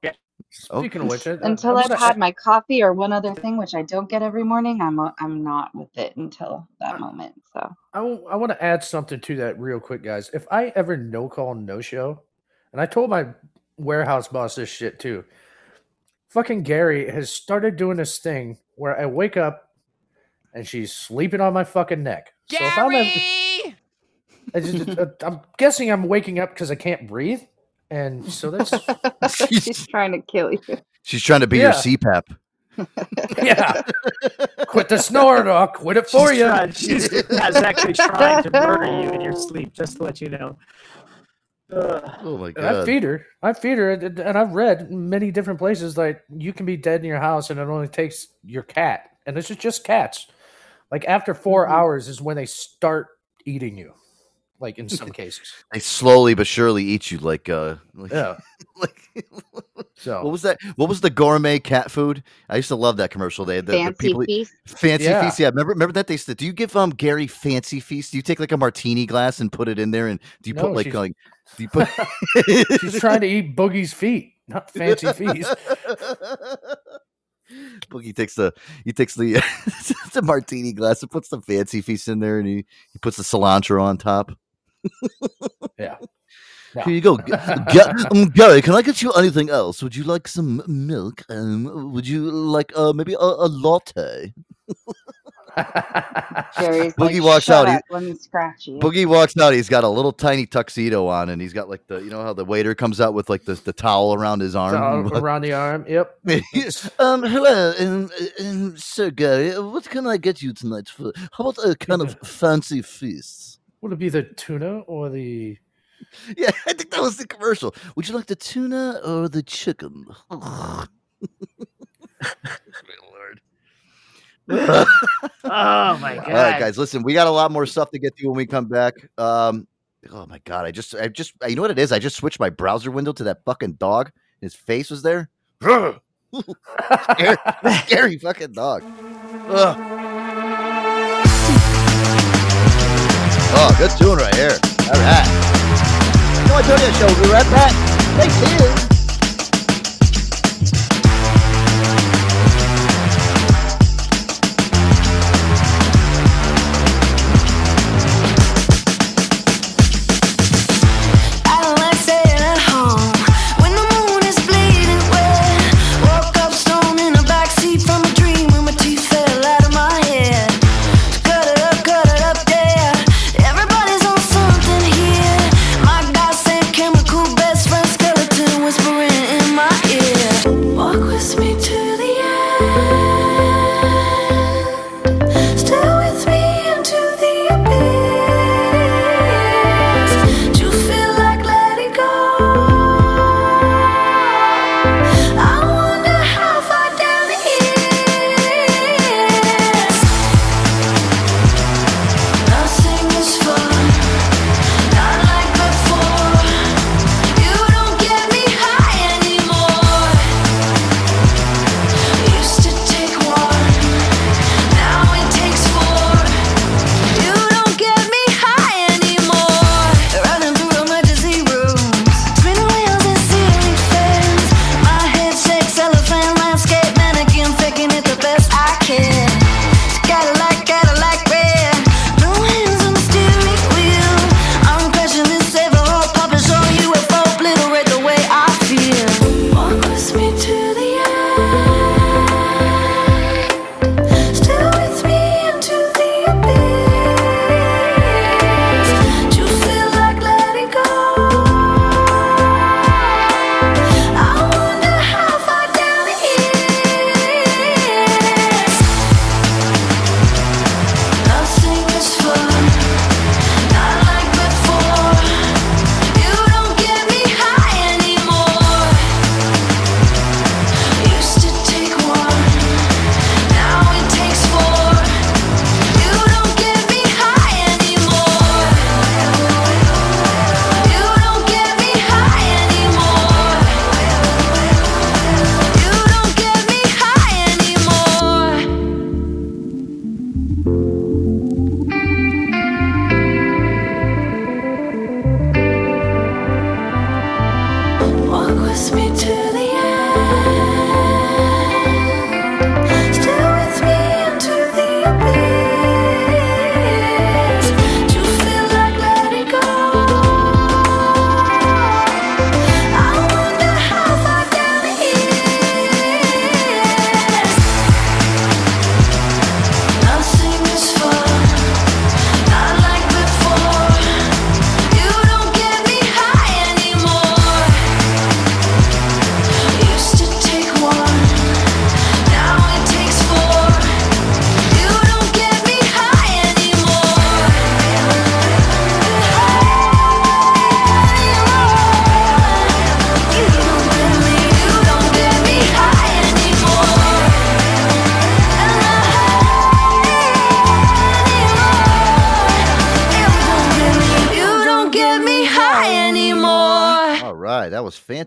Speaking of which, I- Until I I've wanna- had my coffee or one other thing, which I don't get every morning, I'm uh, I'm not with it until that moment. So I, want to add something to that real quick, guys. If I ever no call, no show, and I told my warehouse boss this shit too, fucking Gary has started doing this thing where I wake up and she's sleeping on my fucking neck. So if I'm, ever- I just- uh, I'm guessing I'm waking up because I can't breathe. And so that's she's trying to kill you. She's trying to be Yeah. your CPAP. yeah. Quit the snoring, I'll quit it for She's you. trying- she's actually trying to murder you in your sleep, just to let you know. Ugh. Oh my god! I feed her. I feed her, and and I've read many different places like you can be dead in your house, and it only takes your cat, and this is just cats. Like after 4 Mm-hmm. hours is when they start eating you, like in some cases. They slowly but surely eat you like uh like, Yeah. like So what was that? What was the gourmet cat food? I used to love that commercial. They the, the Fancy people feast? fancy Yeah. feast. Yeah, remember remember that they said. Do you give um Gary fancy feast? Do you take like a martini glass and put it in there, and do you No, put like she's- like do you put? she's trying to eat Boogie's feet, not fancy feast. Boogie takes the he takes the the martini glass and puts the fancy feast in there, and he he puts the cilantro on top. Yeah. Here you go, G- um, Gary. Can I get you anything else? Would you like some milk? Um, would you like uh maybe a, a latte? Jerry's Boogie like, walks out, he- up, Let me scratch you. Boogie walks out. He's got a little tiny tuxedo on, and he's got like the you know how the waiter comes out with like the, the towel around his arm. Down around the arm. Yep. um, hello, um, um, Sir Gary. uh, What can I get you tonight for? How about a kind of fancy feast? Would it be the tuna or the? Yeah, I think that was the commercial. Would you like the tuna or the chicken? oh my god. All right, guys, listen, we got a lot more stuff to get to when we come back. Um, oh my god, I just, I just, you know what it is? I just switched my browser window to that fucking dog. His face was there. scary, scary fucking dog. Ugh. Oh, good tune right here. All right. No, I told you, show. We'll be right back. Thank you.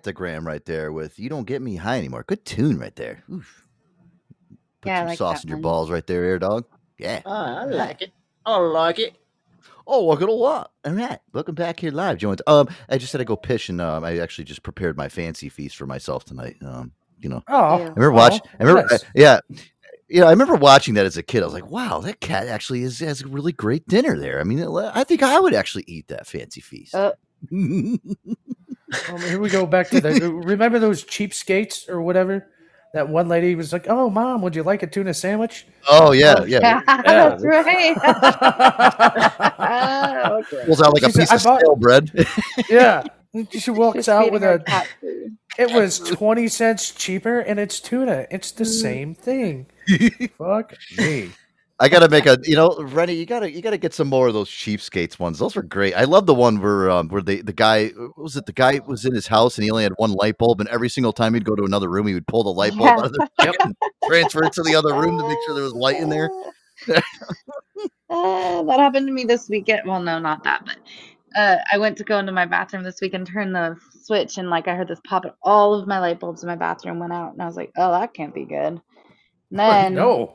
That was Phantogram right there with "You Don't Get Me High Anymore." Good tune right there. Oof. Put Yeah, I some like sauce in your balls right there, air dog. Yeah. Ah, I like it. I like it. Oh, look at a lot. All right, welcome back here live, joint. Um, I just had to go pish, and um, I actually just prepared my fancy feast for myself tonight. Um, you know, Oh, I remember watching. oh, I remember, nice. uh, yeah, yeah. I remember watching that as a kid. I was like, wow, that cat actually is, has a really great dinner there. I mean, I think I would actually eat that fancy feast. Uh, Well, here we go back to the. remember those cheapskates or whatever? That one lady was like, "Oh, mom, would you like a tuna sandwich?" oh yeah, yeah. That's right. okay. Pulls out like a said, piece "I of bought- stale bread. Yeah, she walks Just out with her a. It was twenty cents cheaper, and it's tuna. It's Mm. the same thing. Fuck me. I gotta make a, you know, Rennie, you gotta, you gotta get some more of those cheapskates ones. Those were great. I love the one where, um, where the the guy what was it the guy was in his house and he only had one light bulb, and every single time he'd go to another room, he would pull the light bulb Yeah. out of the and transfer it to the other room to make sure there was light in there. Uh, that happened to me this weekend. Well, no, not that, but uh, I went to go into my bathroom this week and turn the switch, and like I heard this pop, and all of my light bulbs in my bathroom went out, and I was like, "Oh, that can't be good." And then no.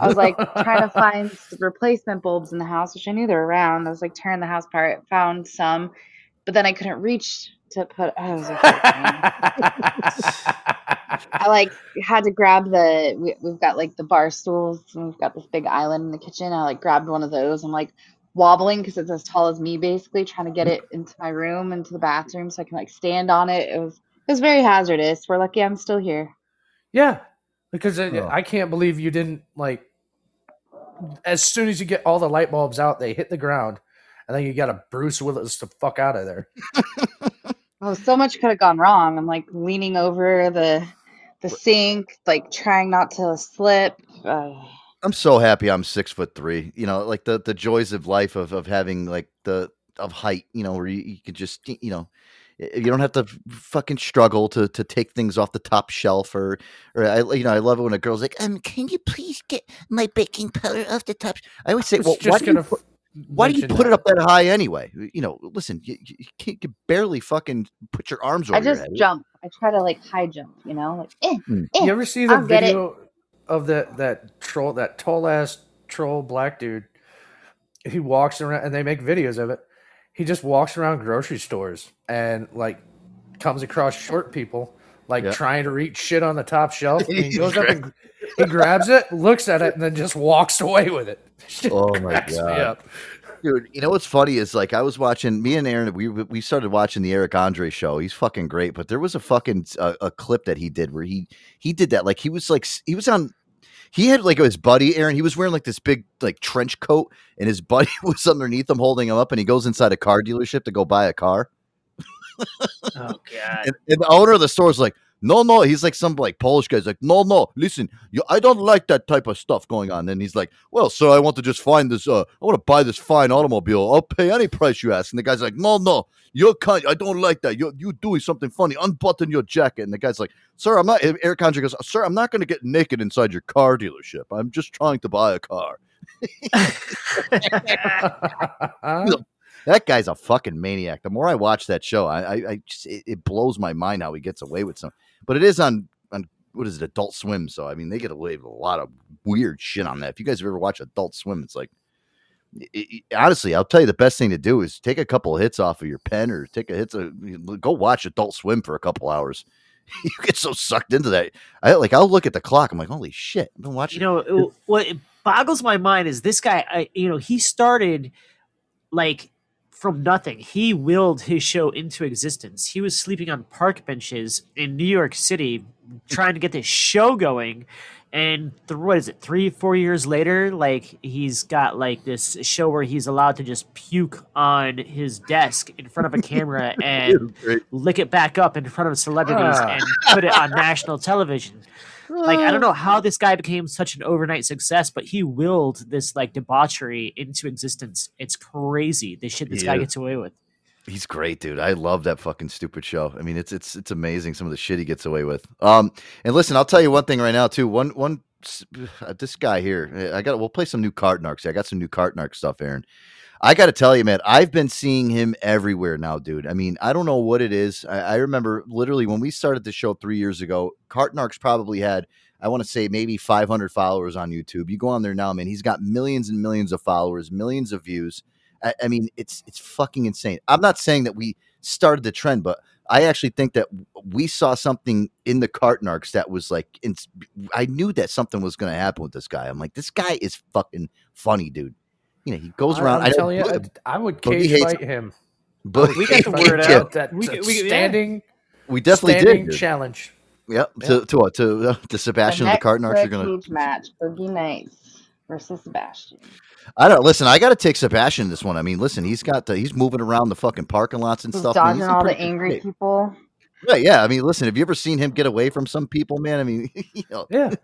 I was like trying to find replacement bulbs in the house, which I knew they were around. I was like tearing the house apart, found some, but then I couldn't reach to put. Oh, I was like, I like had to grab the. We, we've got like the bar stools, and we've got this big island in the kitchen. I like grabbed one of those. I'm like wobbling because it's as tall as me, basically trying to get it into my room, into the bathroom, so I can like stand on it. It was it was very hazardous. We're lucky I'm still here. Yeah, because I, Oh. I can't believe you didn't like. As soon as you get all the light bulbs out, they hit the ground, and then you got to Bruce Willis the fuck out of there. Oh, so much could have gone wrong. I'm like leaning over the the sink, like trying not to slip. Uh, I'm so happy I'm six foot three. You know, like the the joys of life of of having like the of height. You know, where you, you could just you know. Y- You don't have to fucking struggle to to take things off the top shelf, or or I you know I love it when a girl's like, um, can you please get my baking powder off the top? I always say, was well, why do you gonna put, why do you mention put it up that high anyway? You know, listen, you, you you can't you barely fucking put your arms over I your just head. jump. I try to like high jump, you know, like eh, Mm. eh, You ever see the I'll video of that that troll, that tall ass troll black dude? He walks around, and they make videos of it. He just walks around grocery stores and like comes across short people like Yeah. trying to reach shit on the top shelf. And he goes up and he grabs it, looks at it, and then just walks away with it. Shit Oh my God. Dude, you know what's funny is like I was watching me and Aaron. We we started watching the Eric Andre show. He's fucking great, but there was a fucking uh, a clip that he did where he he did that like he was like he was on. He had like his buddy Aaron. He was wearing like this big like trench coat, and his buddy was underneath him holding him up. And he goes inside a car dealership to go buy a car. Oh god. And, and the owner of the store is like, no, no. He's like some like Polish guy's like, no, no. Listen, you, I don't like that type of stuff going on. And he's like, well, sir, I want to just find this. Uh, I want to buy this fine automobile. I'll pay any price you ask. And the guy's like, no, no, you're kind. I don't like that. You're you doing something funny. Unbutton your jacket. And the guy's like, sir, I'm not. Eric Andre goes, sir, I'm not going to get naked inside your car dealership. I'm just trying to buy a car. That guy's a fucking maniac. The more I watch that show, I, I, I just it, it blows my mind how he gets away with some. But it is on on what is it, Adult Swim? So I mean, they get away with a lot of weird shit on that. If you guys have ever watched Adult Swim, it's like it- it- honestly, I'll tell you the best thing to do is take a couple of hits off of your pen or take a hits. Of, go watch Adult Swim for a couple hours. you get so sucked into that. I like I'll look at the clock. I'm like, holy shit! I've been watching. You know, what boggles my mind is this guy. I, you know, he started like from nothing. He willed his show into existence. He was sleeping on park benches in New York City, trying to get this show going. And th- what is it? Three, four years later, like he's got like this show where he's allowed to just puke on his desk in front of a camera and lick it back up in front of celebrities Ah. and put it on national television. Like I don't know how this guy became such an overnight success, but he willed this like debauchery into existence. It's crazy the shit this guy gets away with. He's great, dude. I love that fucking stupid show. I mean, it's it's it's amazing some of the shit he gets away with. Um, and listen, I'll tell you one thing right now too. One one uh, this guy here, I got. We'll play some new Cart Narcs. I got some new Cart Narc stuff, Aaron. I got to tell you, man, I've been seeing him everywhere now, dude. I mean, I don't know what it is. I, I remember literally when we started the show three years ago, Cart Narcs probably had, I want to say, maybe 500 followers on YouTube. You go on there now, man, he's got millions and millions of followers, millions of views. I, I mean, it's it's fucking insane. I'm not saying that we started the trend, but I actually think that we saw something in the Cart Narcs that was like, I knew that something was going to happen with this guy. I'm like, this guy is fucking funny, dude. You know, he goes around. I'm I know telling you, Bo- I- I would Boogie cage hates fight him. Boogie We got the hates word him. out that We- we- standing, We definitely did. standing dude. challenge. Yep. To to what? To uh, to Sebastian the and the next Cart Narcs. You're gonna. cage match: Boogie Nights versus Sebastian. I don't listen. I got to take Sebastian in this one. I mean, listen, he's got the, he's moving around the fucking parking lots and He's stuff. man. dodging He's all the angry shape. people. Right, yeah. I mean, listen, have you ever seen him get away from some people, man? I mean, you know, Yeah.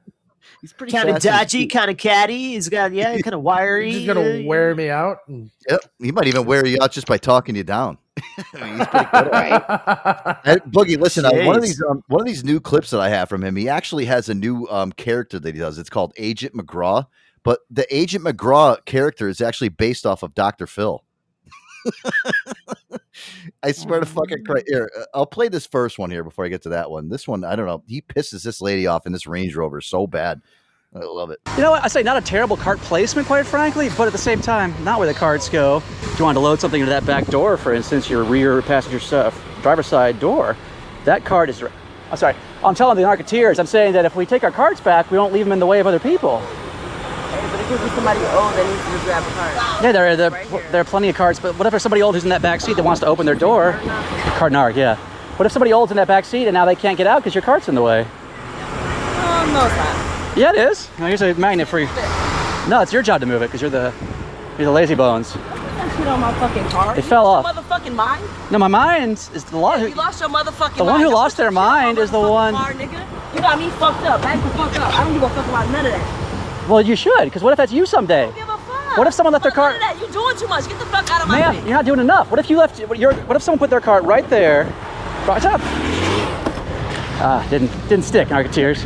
He's pretty Kind of dodgy, kind of catty. He's got yeah, kind of wiry. He's gonna wear me out. And Yep. He might even wear you out just by talking you down. I mean, he's pretty good at it. Boogie, listen, uh, one of these um, one of these new clips that I have from him, he actually has a new um, character that he does. It's called Agent McGraw, but the Agent McGraw character is actually based off of Dr. Phil. I swear to fucking Christ. Here, uh, I'll play this first one here before I get to that one. This one, I don't know. He pisses this lady off in this Range Rover so bad. I love it. You know what? I say not a terrible cart placement, quite frankly, but at the same time, not where the carts go. If you wanted to load something into that back door, for instance, your rear passenger side, driver's side door, that cart is. I'm sorry. I'm telling the Arketeers, I'm saying that if we take our carts back, we don't leave them in the way of other people. Could be somebody old that needs to grab a card. Yeah, there, are, there, there are plenty of carts, but what if there's somebody old who's in that back seat that wants to open their door? Cart Narc, yeah. What if somebody old's in that back seat and now they can't get out because your cart's in the way? Um, no, it's not. Yeah, it is. Now, here's a magnet for you. No, it's your job to move it because you're the you're the lazy bones. Shit on my fucking car. It You fell lost off. your motherfucking mind. No, my mind is the law. You lost your motherfucking The one who lost their your shit on mind is the one- Car, nigga. You got me fucked up. Back the fuck up. I don't give a fuck about none of that. Well, you should, because what if that's you someday? What if someone left their cart? of that. You doing too much. Get the fuck out of my face. you're not doing enough. What if you left? Your, what if someone put their cart right there? Right up. Ah, didn't didn't stick. Arketeers.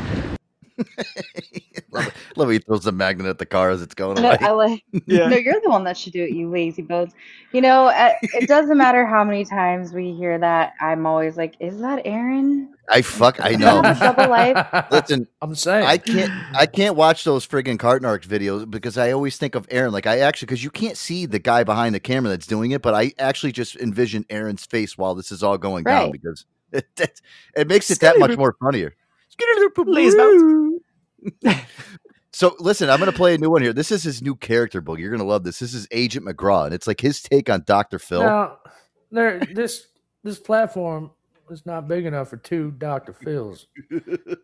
Love, it. love how he throws the magnet at the car as it's going No, away. I like. Yeah. No, you're the one that should do it, you lazy bones. You know, uh, it doesn't matter how many times we hear that. I'm always like, "Is that Aaron?" I fuck. I know. double life? Listen, I'm saying I can't. I can't watch those friggin' Cart Narcs videos because I always think of Aaron. Like I actually, because you can't see the guy behind the camera that's doing it, but I actually just envision Aaron's face while this is all going down because it, it, it makes it that much more funnier. So listen, I'm gonna play a new one here. This is his new character book. You're gonna love this. This is Agent McGraw, and it's like his take on Doctor Phil. now, there this this platform is not big enough for two Dr. Phils.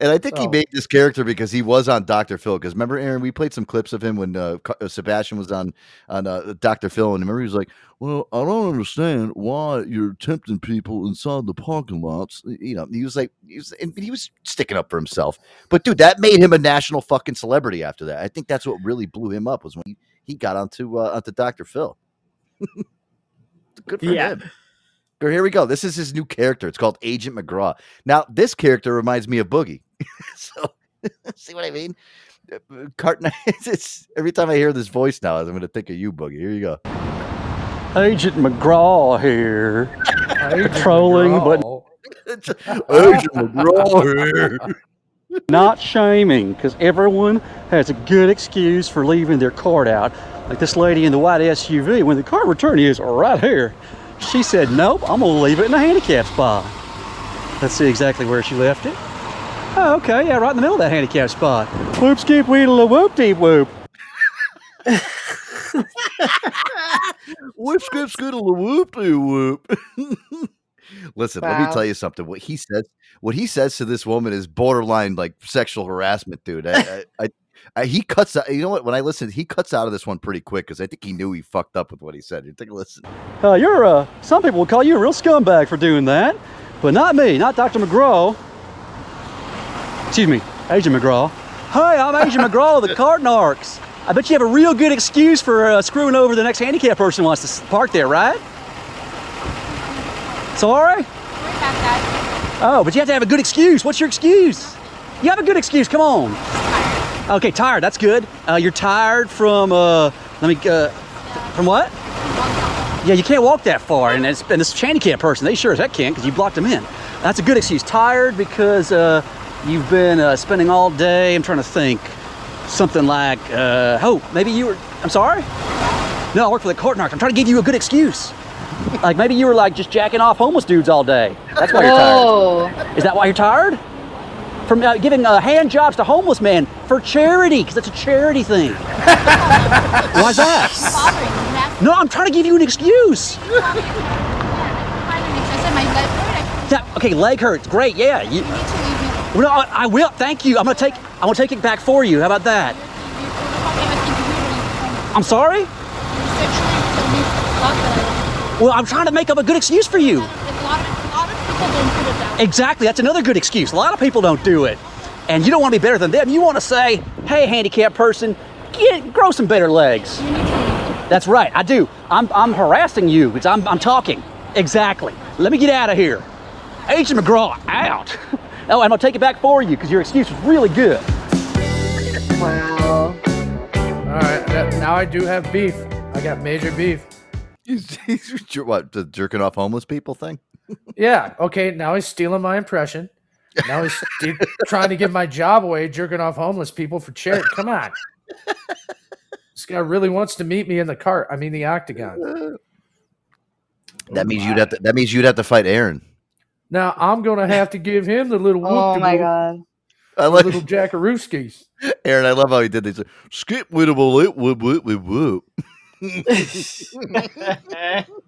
And I think he made this character because he was on Dr. Phil. Because remember, Aaron, we played some clips of him when uh, uh, Sebastian was on on uh, Dr. Phil, and remember he was like, "Well, I don't understand why you're tempting people inside the parking lots." You know, he was like, he was, and he was sticking up for himself. But dude, that made him a national fucking celebrity after that. I think that's what really blew him up was when he, he got onto uh, onto Dr. Phil. Good for Yeah. him. Or here we go. This is his new character. It's called Agent McGraw. Now, this character reminds me of Boogie. so, see what I mean? Uh, it's, it's every time I hear this voice now, I'm going to think of you, Boogie. Here you go. Agent McGraw here, patrolling, but Agent McGraw here. not shaming, because everyone has a good excuse for leaving their cart out. Like this lady in the white SUV, when the cart return is right here. She said, Nope, I'm gonna leave it in the handicap spot. Let's see exactly where she left it. Oh, okay, yeah, right in the middle of that handicap spot. Whoop skip weedle whoop deep whoop. Whoop, skip, skiddle, whoop, doo, whoop. Listen, let me tell you something. What he says, what he says to this woman is borderline like sexual harassment, dude. I, I, I, I he cuts out. You know what? When I listened, he cuts out of this one pretty quick because I think he knew he fucked up with what he said. You take a listen. Uh, you're uh, some people will call you a real scumbag for doing that, but not me, not Dr. McGraw. Excuse me, Agent McGraw. Hi, I'm Agent McGraw of the Cart Narcs. I bet you have a real good excuse for uh, screwing over the next handicapped person who wants to park there, right? Sorry? Oh, but you have to have a good excuse. What's your excuse? You have a good excuse. Come on. Okay, tired. That's good. Uh, you're tired from. Uh, let me. Uh, From what? Yeah, you can't walk that far, and, it's, and this handicap person, they sure as heck can't because you blocked them in. That's a good excuse. Tired because uh, you've been uh, spending all day. I'm trying to think. Something like, uh, oh, maybe you were. I'm sorry. No, I work for the court narc. I'm trying to give you a good excuse. Like maybe you were like just jacking off homeless dudes all day. That's why you're tired. Is that why you're tired? From uh, giving uh, hand jobs to homeless men for charity, because it's a charity thing. Why's that? No, I'm trying to give you an excuse. That, okay, leg hurts. Great, yeah. You, well, no, I, I will. Thank you. I'm gonna take. I'm gonna take it back for you. How about that? I'm sorry. Well, I'm trying to make up a good excuse for you. Exactly. That's another good excuse. A lot of people don't do it, and you don't want to be better than them. You want to say, "Hey, handicapped person, get, grow some better legs." That's right. I do. I'm, I'm harassing you because I'm, I'm talking. Exactly. Let me get out of here. Agent McGraw, out. Oh, I'm gonna take it back for you because your excuse was really good. Wow. All right, that- now I do have beef. I got major beef. He's, he's jer- what the jerking off homeless people thing. Yeah. Okay. Now he's stealing my impression. Now he's st- trying to give my job away, jerking off homeless people for charity. Come on. This guy really wants to meet me in the cart. I mean, the octagon. That means you'd have to. That means you'd have to fight Aaron. Now I'm gonna have to give him the little whoop Oh my god. I like little jackarooskies. Aaron. I love how he did this. Skip with a whoop whoop whoop whoop whoop.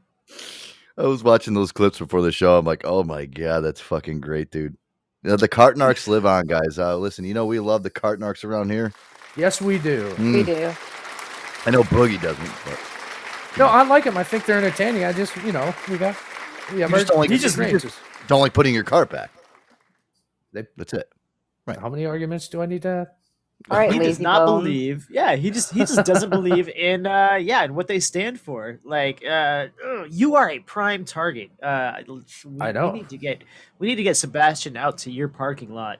I was watching those clips before the show. I'm like, oh my god, that's fucking great, dude. You know, the Cart Narcs live on, guys. Uh, listen, you know we love the Cart Narcs around here. Yes, we do. Mm. We do. I know Boogie doesn't, but No, I like them. I think they're entertaining. I just, you know, we got we have you just don't like, you just, you just don't like putting your cart back. They- That's it. Right. How many arguments do I need to have? All right, he does not bones. believe. Yeah, he just he just doesn't believe in uh yeah and what they stand for. Like uh ugh, you are a prime target. Uh we, I know. We need to get we need to get Sebastian out to your parking lot.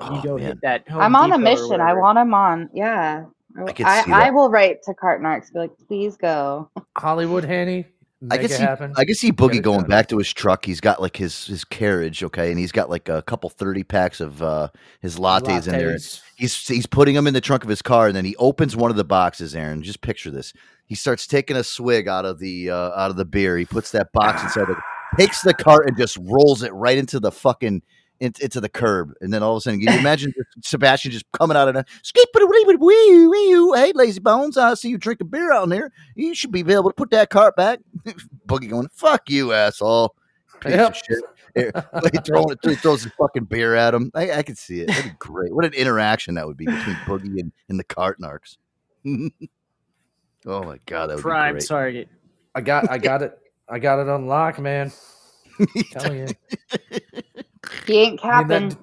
You go hit that. Home I'm on a mission. I want him on. Yeah. I, I, I will write to Cart Narcs. Be like, please go. Hollywood Hanny. I Make can it see. happen. I can see Boogie going done. back to his truck. He's got like his his carriage, okay, and he's got like a couple thirty packs of uh his lattes, in there. He's he's putting them in the trunk of his car, and then he opens one of the boxes. Aaron, just picture this. He starts taking a swig out of the uh, out of the beer. He puts that box inside, the, takes the cart, and just rolls it right into the fucking in, into the curb. And then all of a sudden, can you imagine Sebastian just coming out of the skip wee wee Hey, lazy bones, I see you drinking beer out there. You should be able to put that cart back. Boogie going, fuck you, asshole. Piece Yep. of shit. He throwing he throws his fucking beer at him. I, I could see it. That'd be great. What an interaction that would be between Boogie and, and the cart narcs. oh my god, that would prime be great. target. I got I got it. I got it unlocked, man. Telling you. He ain't I mean, capping. that-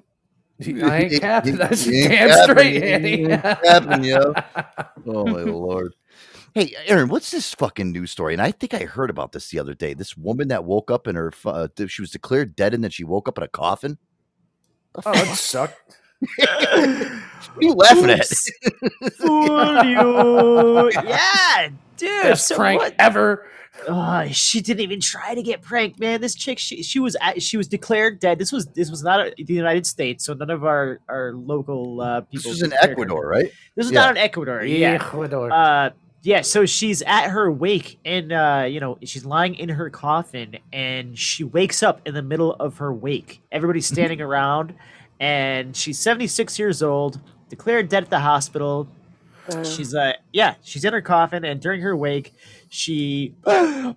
I ain't capping. That's He ain't damn straight, He Andy. capping, yo. Oh my lord. Hey, Aaron, what's this fucking news story? And I think I heard about this the other day. This woman that woke up in her, uh, she was declared dead, and then she woke up in a coffin. Oh, that sucked. What are you laughing at? Fool you. Yeah, dude. Best so prank what? ever. Oh, she didn't even try to get pranked, man. This chick, she, she was at, she was declared dead. This was this was not a, the United States, so none of our our local uh, people. This was in declared her Ecuador, right? This is Yeah. not in Ecuador. Yeah. Ecuador. Uh, yeah. So she's at her wake, and uh, you know she's lying in her coffin, and she wakes up in the middle of her wake. Everybody's standing around, and she's seventy six years old, declared dead at the hospital. She's uh yeah, she's in her coffin, and during her wake, she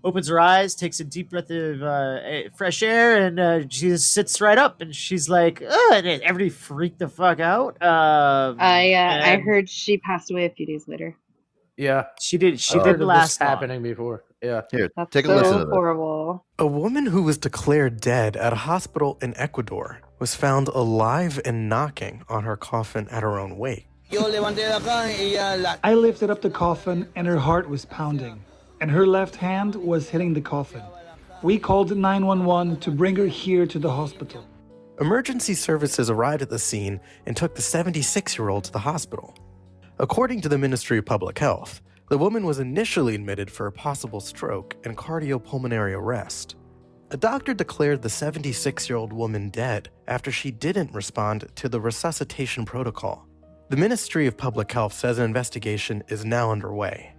opens her eyes, takes a deep breath of uh, eh, fresh air, and uh, she just sits right up, and she's like, Ugh, and everybody freaked the fuck out. Um, I uh, I heard she passed away a few days later. Yeah. she did. She I've didn't last this happening before. Yeah. Here, That's take a so listen to this. horrible. A woman who was declared dead at a hospital in Ecuador was found alive and knocking on her coffin at her own wake. I lifted up the coffin and her heart was pounding, and her left hand was hitting the coffin. We called 911 to bring her here to the hospital. Emergency services arrived at the scene and took the 76 year old to the hospital. According to the Ministry of Public Health, The woman was initially admitted for a possible stroke and cardiopulmonary arrest. A doctor declared the 76 year old woman dead after she didn't respond to the resuscitation protocol. The Ministry of Public Health says an investigation is now underway.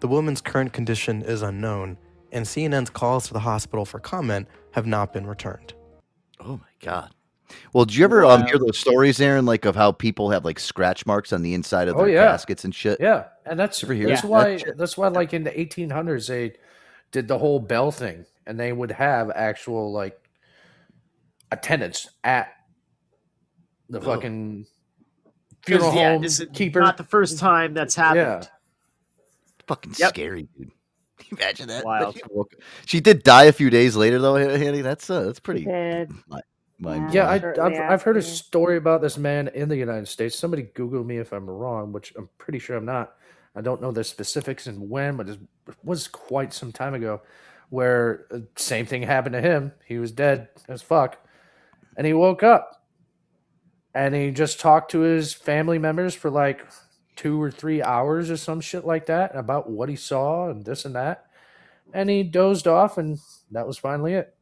The woman's current condition is unknown, and CNN's calls to the hospital for comment have not been returned. Oh my god. Well, did you ever um, hear those stories, Aaron, like of how people have like scratch marks on the inside of Oh, their yeah. caskets and shit? Yeah, and that's Ever hear that's that why shit? that's why like in the 1800s they did the whole bell thing, and they would have actual like attendants at the fucking funeral yeah, home keeper. not the first time that's happened. Fucking Yep. scary, dude. Can you imagine that? Wild. She, woke- she did die a few days later, though, Hanny. That's uh, that's pretty. did. mi- mind Yeah, I, I've, I've heard a story about this man in the United States. Somebody Google me if I'm wrong, which I'm pretty sure I'm not. I don't know the specifics and when, but it was quite some time ago where uh, same thing happened to him. He was dead as fuck. And he woke up and he just talked to his family members for like two or three hours or some shit like that about what he saw and this and that. And he dozed off, and that was finally it.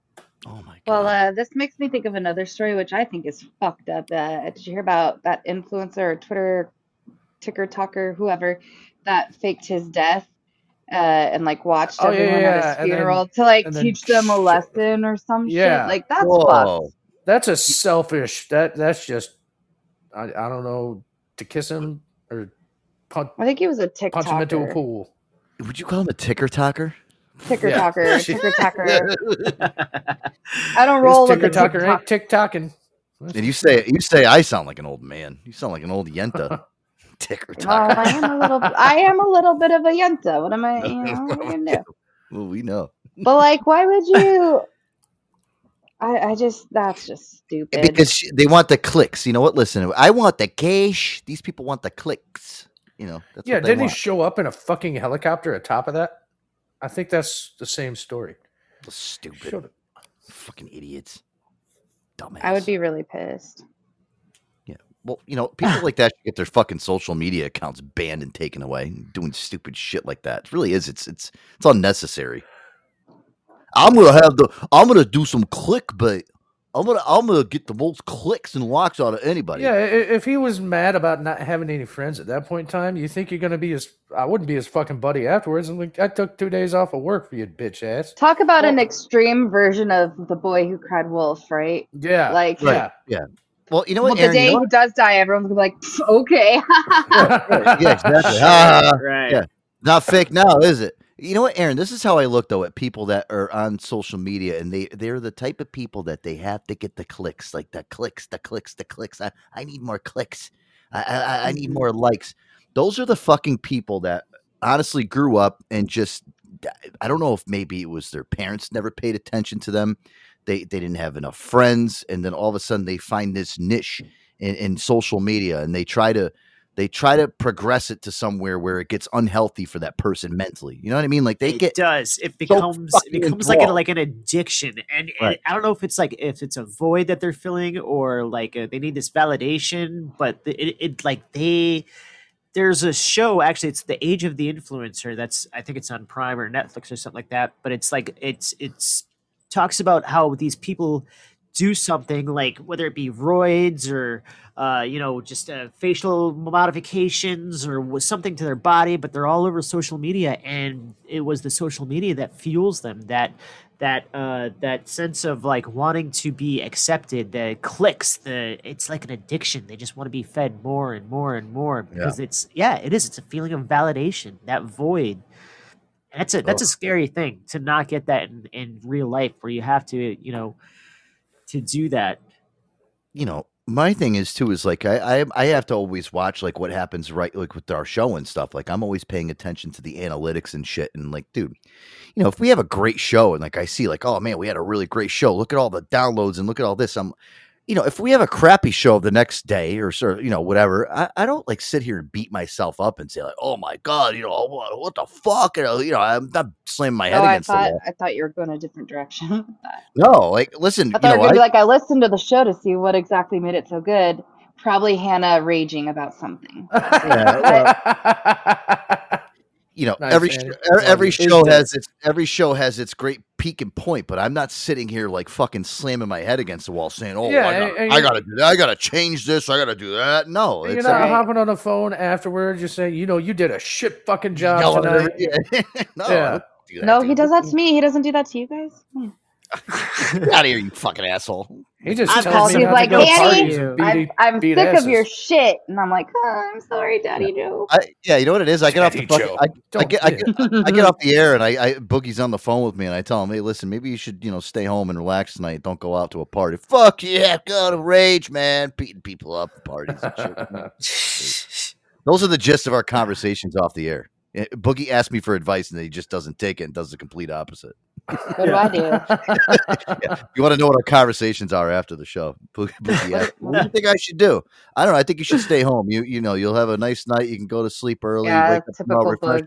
Oh my god. Well, uh, this makes me think of another story, which I think is fucked up. Uh, did you hear about that influencer or Twitter ticker talker, whoever, that faked his death uh, and like watched Oh, everyone yeah, at his and then- funeral to like teach them a lesson or some Yeah. shit? Like that's fucked. That's a selfish. That that's just. I, I don't know to kiss him or punch. I think he was a TikToker. Punch him into a pool. Would you call him a ticker talker? Ticker Yeah. talker, ticker talker. I don't This roll with ticker the talker TikTok. ain't tick tocking. And you say you say I sound like an old man. You sound like an old yenta. ticker Well, talker. I am a little. I am a little bit of a yenta. What am I? You know, what am I gonna do? well, we know. But like, why would you? I I just that's just stupid. Because she- they want the clicks. You know what? Listen, I want the cash. These people want the clicks. You know, that's yeah, what they didn't want. he show up in a fucking helicopter atop of that? I think that's the same story. Stupid. Fucking idiots. Dumbass. I would be really pissed. Yeah, well, you know, people like that should get their fucking social media accounts banned and taken away, doing stupid shit like that. It really is. It's it's it's unnecessary. I'm gonna have the. I'm gonna do some clickbait. I'm gonna I'm gonna get the most clicks and likes out of anybody. Yeah, if he was mad about not having any friends at that point in time, you think you're gonna be his? I wouldn't be his fucking buddy afterwards. I'm like, I took two days off of work for you, bitch ass. Talk about an extreme version of the boy who cried wolf, right? Yeah, Like Right. Yeah. Well, you know well, what, the day you know he does die, everyone's gonna be like, okay. what? yeah, exactly. Ah, Right. Yeah. Not fake now, is it? You know what, Aaron? This is how I look though at people that are on social media, and they they're the type of people that they have to get the clicks, like the clicks, the clicks, the clicks. I, I need more clicks. I, I I need mm-hmm. more likes. Those are the fucking people that honestly grew up and just I don't know if maybe it was their parents never paid attention to them. They they didn't have enough friends, and then all of a sudden they find this niche in, in social media, and they try to they try to progress it to somewhere where it gets unhealthy for that person mentally. You know what I mean? Like they it get does. It so becomes it fucking becomes like an, like an addiction, and, and I don't know if it's like if it's a void that they're filling or like uh they need this validation, but the- it, it like they. There's a show actually. It's the Age of the Influencer. That's I think it's on Prime or Netflix or something like that. But it's like it's it's talks about how these people do something like whether it be roids or uh, you know just uh, facial modifications or something to their body but they're all over social media and it was the social media that fuels them that that uh, that sense of like wanting to be accepted the clicks the it's like an addiction they just want to be fed more and more and more because it's yeah it is it's a feeling of validation that void. That's a that's a scary thing to not get that in, in real life where you have to you know to do that you know, my thing is too is like I, I I have to always watch like what happens right like with our show and stuff. Like I'm always paying attention to the analytics and shit. And like, dude, you know, if we have a great show and like I see like, oh man, we had a really great show. Look at all the downloads and look at all this. I'm you know, if we have a crappy show the next day or sort of, you know, whatever, I, I don't like sit here and beat myself up and say like, oh my god, you know, what, what the fuck, you know, you know, I'm not slamming my head oh, I against the wall. I thought you were going a different direction. No, like, listen, I thought you know, be I- like, I listened to the show to see what exactly made it so good. Probably Hannah raging about something. Yeah, you know, Nice, every Andy. er- every It's show dead. has its every show has its great peak and point, but I'm not sitting here like fucking slamming my head against the wall saying, "Oh, Yeah, I, gotta, and I gotta do that. I gotta change this. I gotta do that." No, You're it's not uh, hopping on the phone afterwards, just saying, you know, you did a shit fucking job tonight. every- no, Yeah. don't do that, No, he does that to me. He doesn't do that to you guys. Hmm. Get out of here, you fucking asshole. He just I tells called me like, to go to parties and I'm, I'm beat sick asses. of your shit. And I'm like, oh, I'm sorry, Daddy Joe. I, yeah, you know what it is. I get off the Daddy fucking, I, I get I get, I get off the air and I, I Boogie's on the phone with me and I tell him, hey, listen, maybe you should you know stay home and relax tonight. Don't go out to a party. Fuck yeah, go to rage, man, beating people up at parties. And shit. Those are the gist of our conversations off the air. Eh, Boogie asked me for advice and he just doesn't take it and does the complete opposite. What do I do? Yeah. You want to know what our conversations are after the show? Boogie, Boogie what do you think I should do? I don't know. I think you should stay home. You you know you'll have a nice night. You can go to sleep early. Yeah, wake up tomorrow typical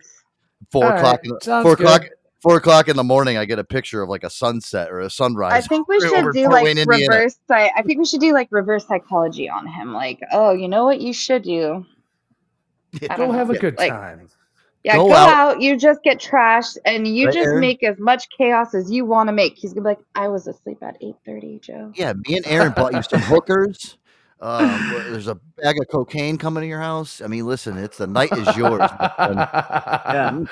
Four All right, o'clock. in the- sounds four o'clock. Four o'clock in the morning. I get a picture of like a sunset or a sunrise. I think we should do like Wayne, reverse. psy- I think we should do like reverse psychology on him. Like, oh, you know what you should do? I Go don't have a good Like, time. Yeah, Go go, out. out. You just get trashed, and you Right, just Aaron? make as much chaos as you want to make. He's gonna be like, "I was asleep at eight thirty, Joe." Yeah, me and Aaron bought you some hookers. Um, there's a bag of cocaine coming to your house. I mean, listen, it's the night is yours. my. Yeah.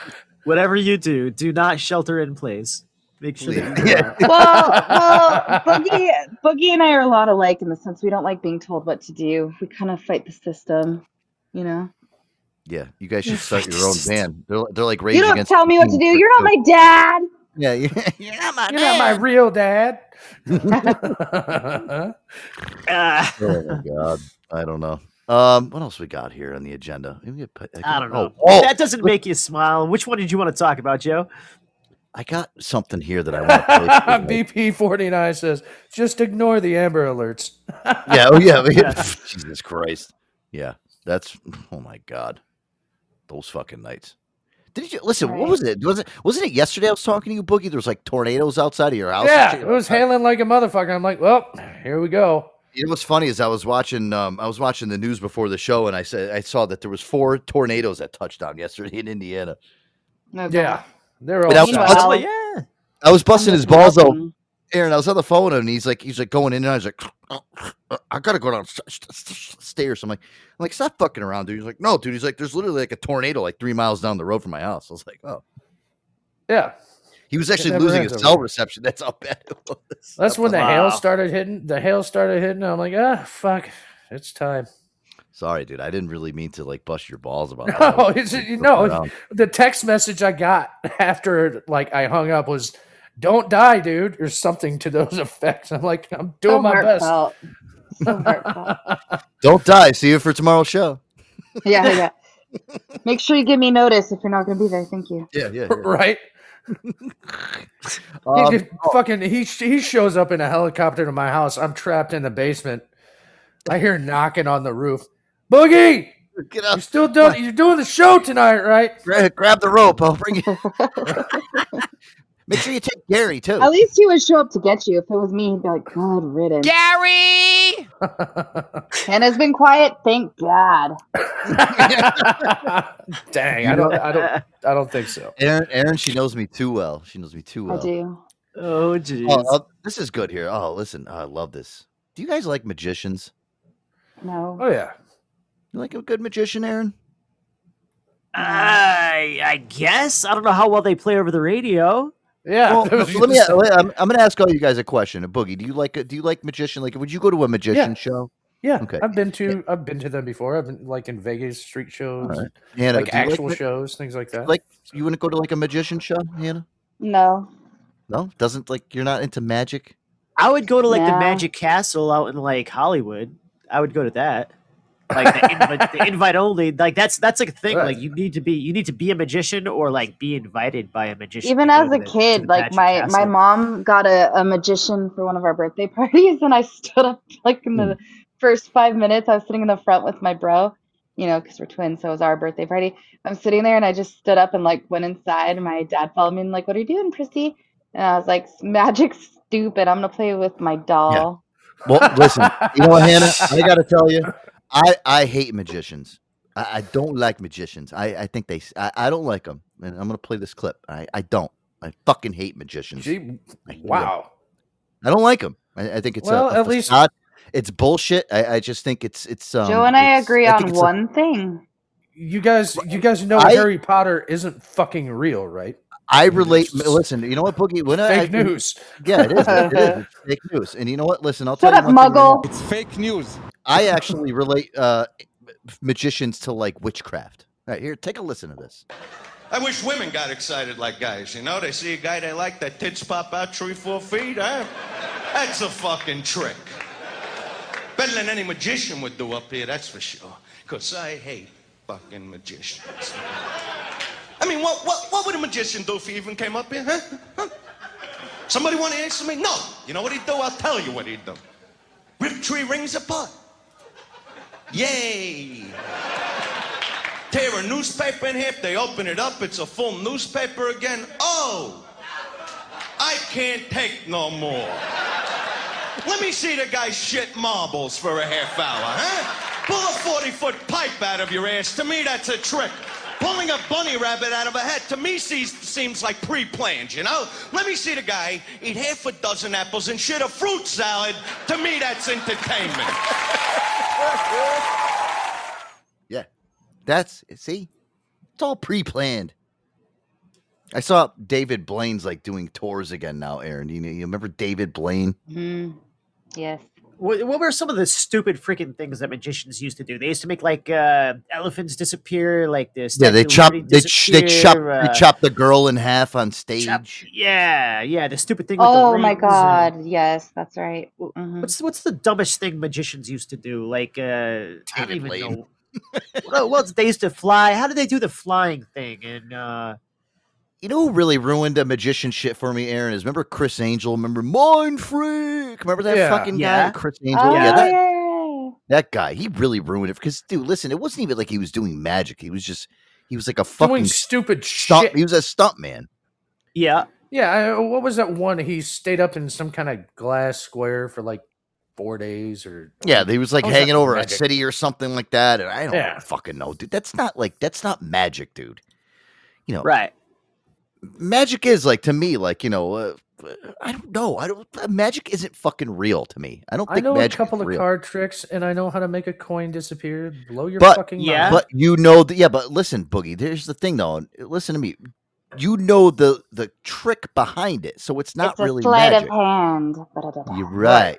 Whatever you do, do not shelter in place. Make sure that you Yeah. well, well, Boogie, Boogie and I are a lot alike in the sense we don't like being told what to do. We kind of fight the system, you know. Yeah, you guys should start your own band. They're, they're like Rage you don't tell me what to do. You're not my dad. Yeah, yeah, you're not my You're not my real dad. Oh my god, I don't know. Um, what else we got here on the agenda? Maybe we put- I don't know. Oh, oh, that doesn't make you smile. Which one did you want to talk about, Joe? I got something here that I want to play. for. BP forty nine says, just ignore the Amber Alerts. yeah, oh yeah, Jesus Christ. Yeah, that's oh my god, those fucking nights. Did you listen? What was it? Was it wasn't it yesterday? I was talking to you, Boogie. There was like tornadoes outside of your house. yeah, shit? it was hailing like a motherfucker. I'm like, well, here we go. You know what's funny is I was watching um, I was watching the news before the show and I said I saw that there was four tornadoes that touched down yesterday in Indiana. Yeah, they're all. And I was, busting, yeah. I was busting his balls out. Walking. Aaron, I was on the phone and he's like he's like going in and I was like I gotta go down st- st- st- stairs. I'm like I'm like stop fucking around, dude. He's like no, dude. He's like there's literally like a tornado like three miles down the road from my house. I was like oh, Yeah, he was actually losing his cell reception. That's how bad it was. that's when the Wow. hail started hitting. The hail started hitting. I'm like, ah, fuck, it's time. Sorry, dude. I didn't really mean to like bust your balls about that. No, it's you know the text message I got after like I hung up was, "Don't die, dude," or something to those effects. I'm like, I'm doing So my best. So heartfelt. Don't die. See you for tomorrow's show. yeah, yeah. Make sure you give me notice if you're not gonna be there. Thank you. Yeah, yeah. right? Um, he fucking he he shows up in a helicopter to my house. I'm trapped in the basement. I hear knocking on the roof. Boogie, Get up. you're still doing you're doing the show tonight, right? Grab, grab the rope. I'll bring you. Make sure you take Gary too. At least he would show up to get you. If it was me, he'd be like, "God ridden." Gary! Hannah's been quiet. Thank God. Dang, I don't I don't I don't think so. Aaron, Aaron, she knows me too well. She knows me too well. I do. Oh, oh jeez. Oh, oh, this is good here. Oh, listen, oh, I love this. Do you guys like magicians? No. Oh yeah. You like a good magician, Aaron? I I guess I don't know how well they play over the radio. Yeah. Well, let me. just- I'm, I'm going to ask all you guys a question. A boogie, do you like a, do you like magician? Like, would you go to a magician Yeah. show? Yeah, Okay. I've been to I've been to them before. I've been like in Vegas street shows, right. Hannah, like do you like actual shows, things like that. Like, you wouldn't go to like a magician show, Hannah? No. No, doesn't like you're not into magic. I would go to like the Magic Castle out in like Hollywood. I would go to that. Like the invite, the invite only. Like that's that's like a thing. Right. Like you need to be you need to be a magician or like be invited by a magician. Even as a the- kid, like Magic my my mom got a, a magician for one of our birthday parties, and I stood up like in the hmm. first five minutes. I was sitting in the front with my bro, you know, because we're twins, so it was our birthday party. I'm sitting there, and I just stood up and like went inside. And my dad followed me and like, "What are you doing, Christy?" And I was like, "Magic's stupid. I'm gonna play with my doll." Well, listen, you know what, Hannah? I got to tell you, I I hate magicians. I, I don't like magicians. I, I think they. I, I don't like them, and I'm gonna play this clip. I, I don't. I fucking hate magicians. Gee, I hate 'em. wow. I don't like them. I, I think it's Well, a, a at least- facade. it's bullshit. I, I just think it's it's. Um, Joe and I agree I on it's a- one thing. You guys, you guys know I- Harry Potter isn't fucking real, right? I relate. Listen, you know what, Boogie? When I, Fake I- news. Yeah, it is. It is. It's fake news. And you know what? Listen, I'll Shut tell you up, one thing right Muggle. now. It's fake news. I actually relate uh, magicians to like witchcraft. All right, here, take a listen to this. I wish women got excited like guys, you know? They see a guy they like, their tits pop out three, four feet, huh? That's a fucking trick. Better than any magician would do up here, that's for sure. Because I hate fucking magicians. I mean, what, what, what would a magician do if he even came up here, huh? huh? Somebody want to answer me? No. You know what he'd do? I'll tell you what he'd do. Rip tree rings apart. Yay! Tear a newspaper in half, they open it up, it's a full newspaper again. Oh! I can't take no more. Let me see the guy shit marbles for a half hour, huh? Pull a 40 foot pipe out of your ass. To me, that's a trick. Pulling a bunny rabbit out of a hat, to me, seems, seems like pre planned, you know? Let me see the guy eat half a dozen apples and shit a fruit salad. To me, that's entertainment. Yeah, that's see, it's all pre-planned. I saw David Blaine's like doing tours again now. Aaron, you know, you remember David Blaine? Mm, yes. What, what were some of the stupid freaking things that magicians used to do? They used to make like uh, elephants disappear, like this. Yeah, they chop, they, ch- they chop, they chop the girl in half on stage. Yeah, yeah, the stupid thing. With Oh the my rings and- god, yes, that's right. Mhm. What's what's the dumbest thing magicians used to do? Like uh, I don't even know. well, well, they used to fly. How did they do the flying thing? And uh, You know who really ruined a magician shit for me, Aaron? Is remember Criss Angel? Remember Mind Freak? Remember that Yeah. fucking Yeah. guy, Criss oh, Angel? Oh, yeah, yeah, that, yeah, yeah. that guy. He really ruined it because, dude, listen, it wasn't even like he was doing magic. He was just, he was like a fucking Doing stupid stunt. shit. He was a stunt man. yeah, Yeah, I, uh, what was that one? He stayed up in some kind of glass square for like four days, or Yeah, he was like How was that hanging over a city or something like that. And I don't Yeah. fucking know, dude. That's not like that's not magic, dude. You know, right. Magic is like to me, like you know, uh, I don't know. I don't. uh, Magic isn't fucking real to me. I don't I think know a couple of real. card tricks, and I know how to make a coin disappear. Blow your But- fucking Yeah. mind. But you know, the, yeah. But listen, Boogie. There's the thing, though. Listen to me. You know the the trick behind it, so it's not it's really sleight magic. of hand. You're right.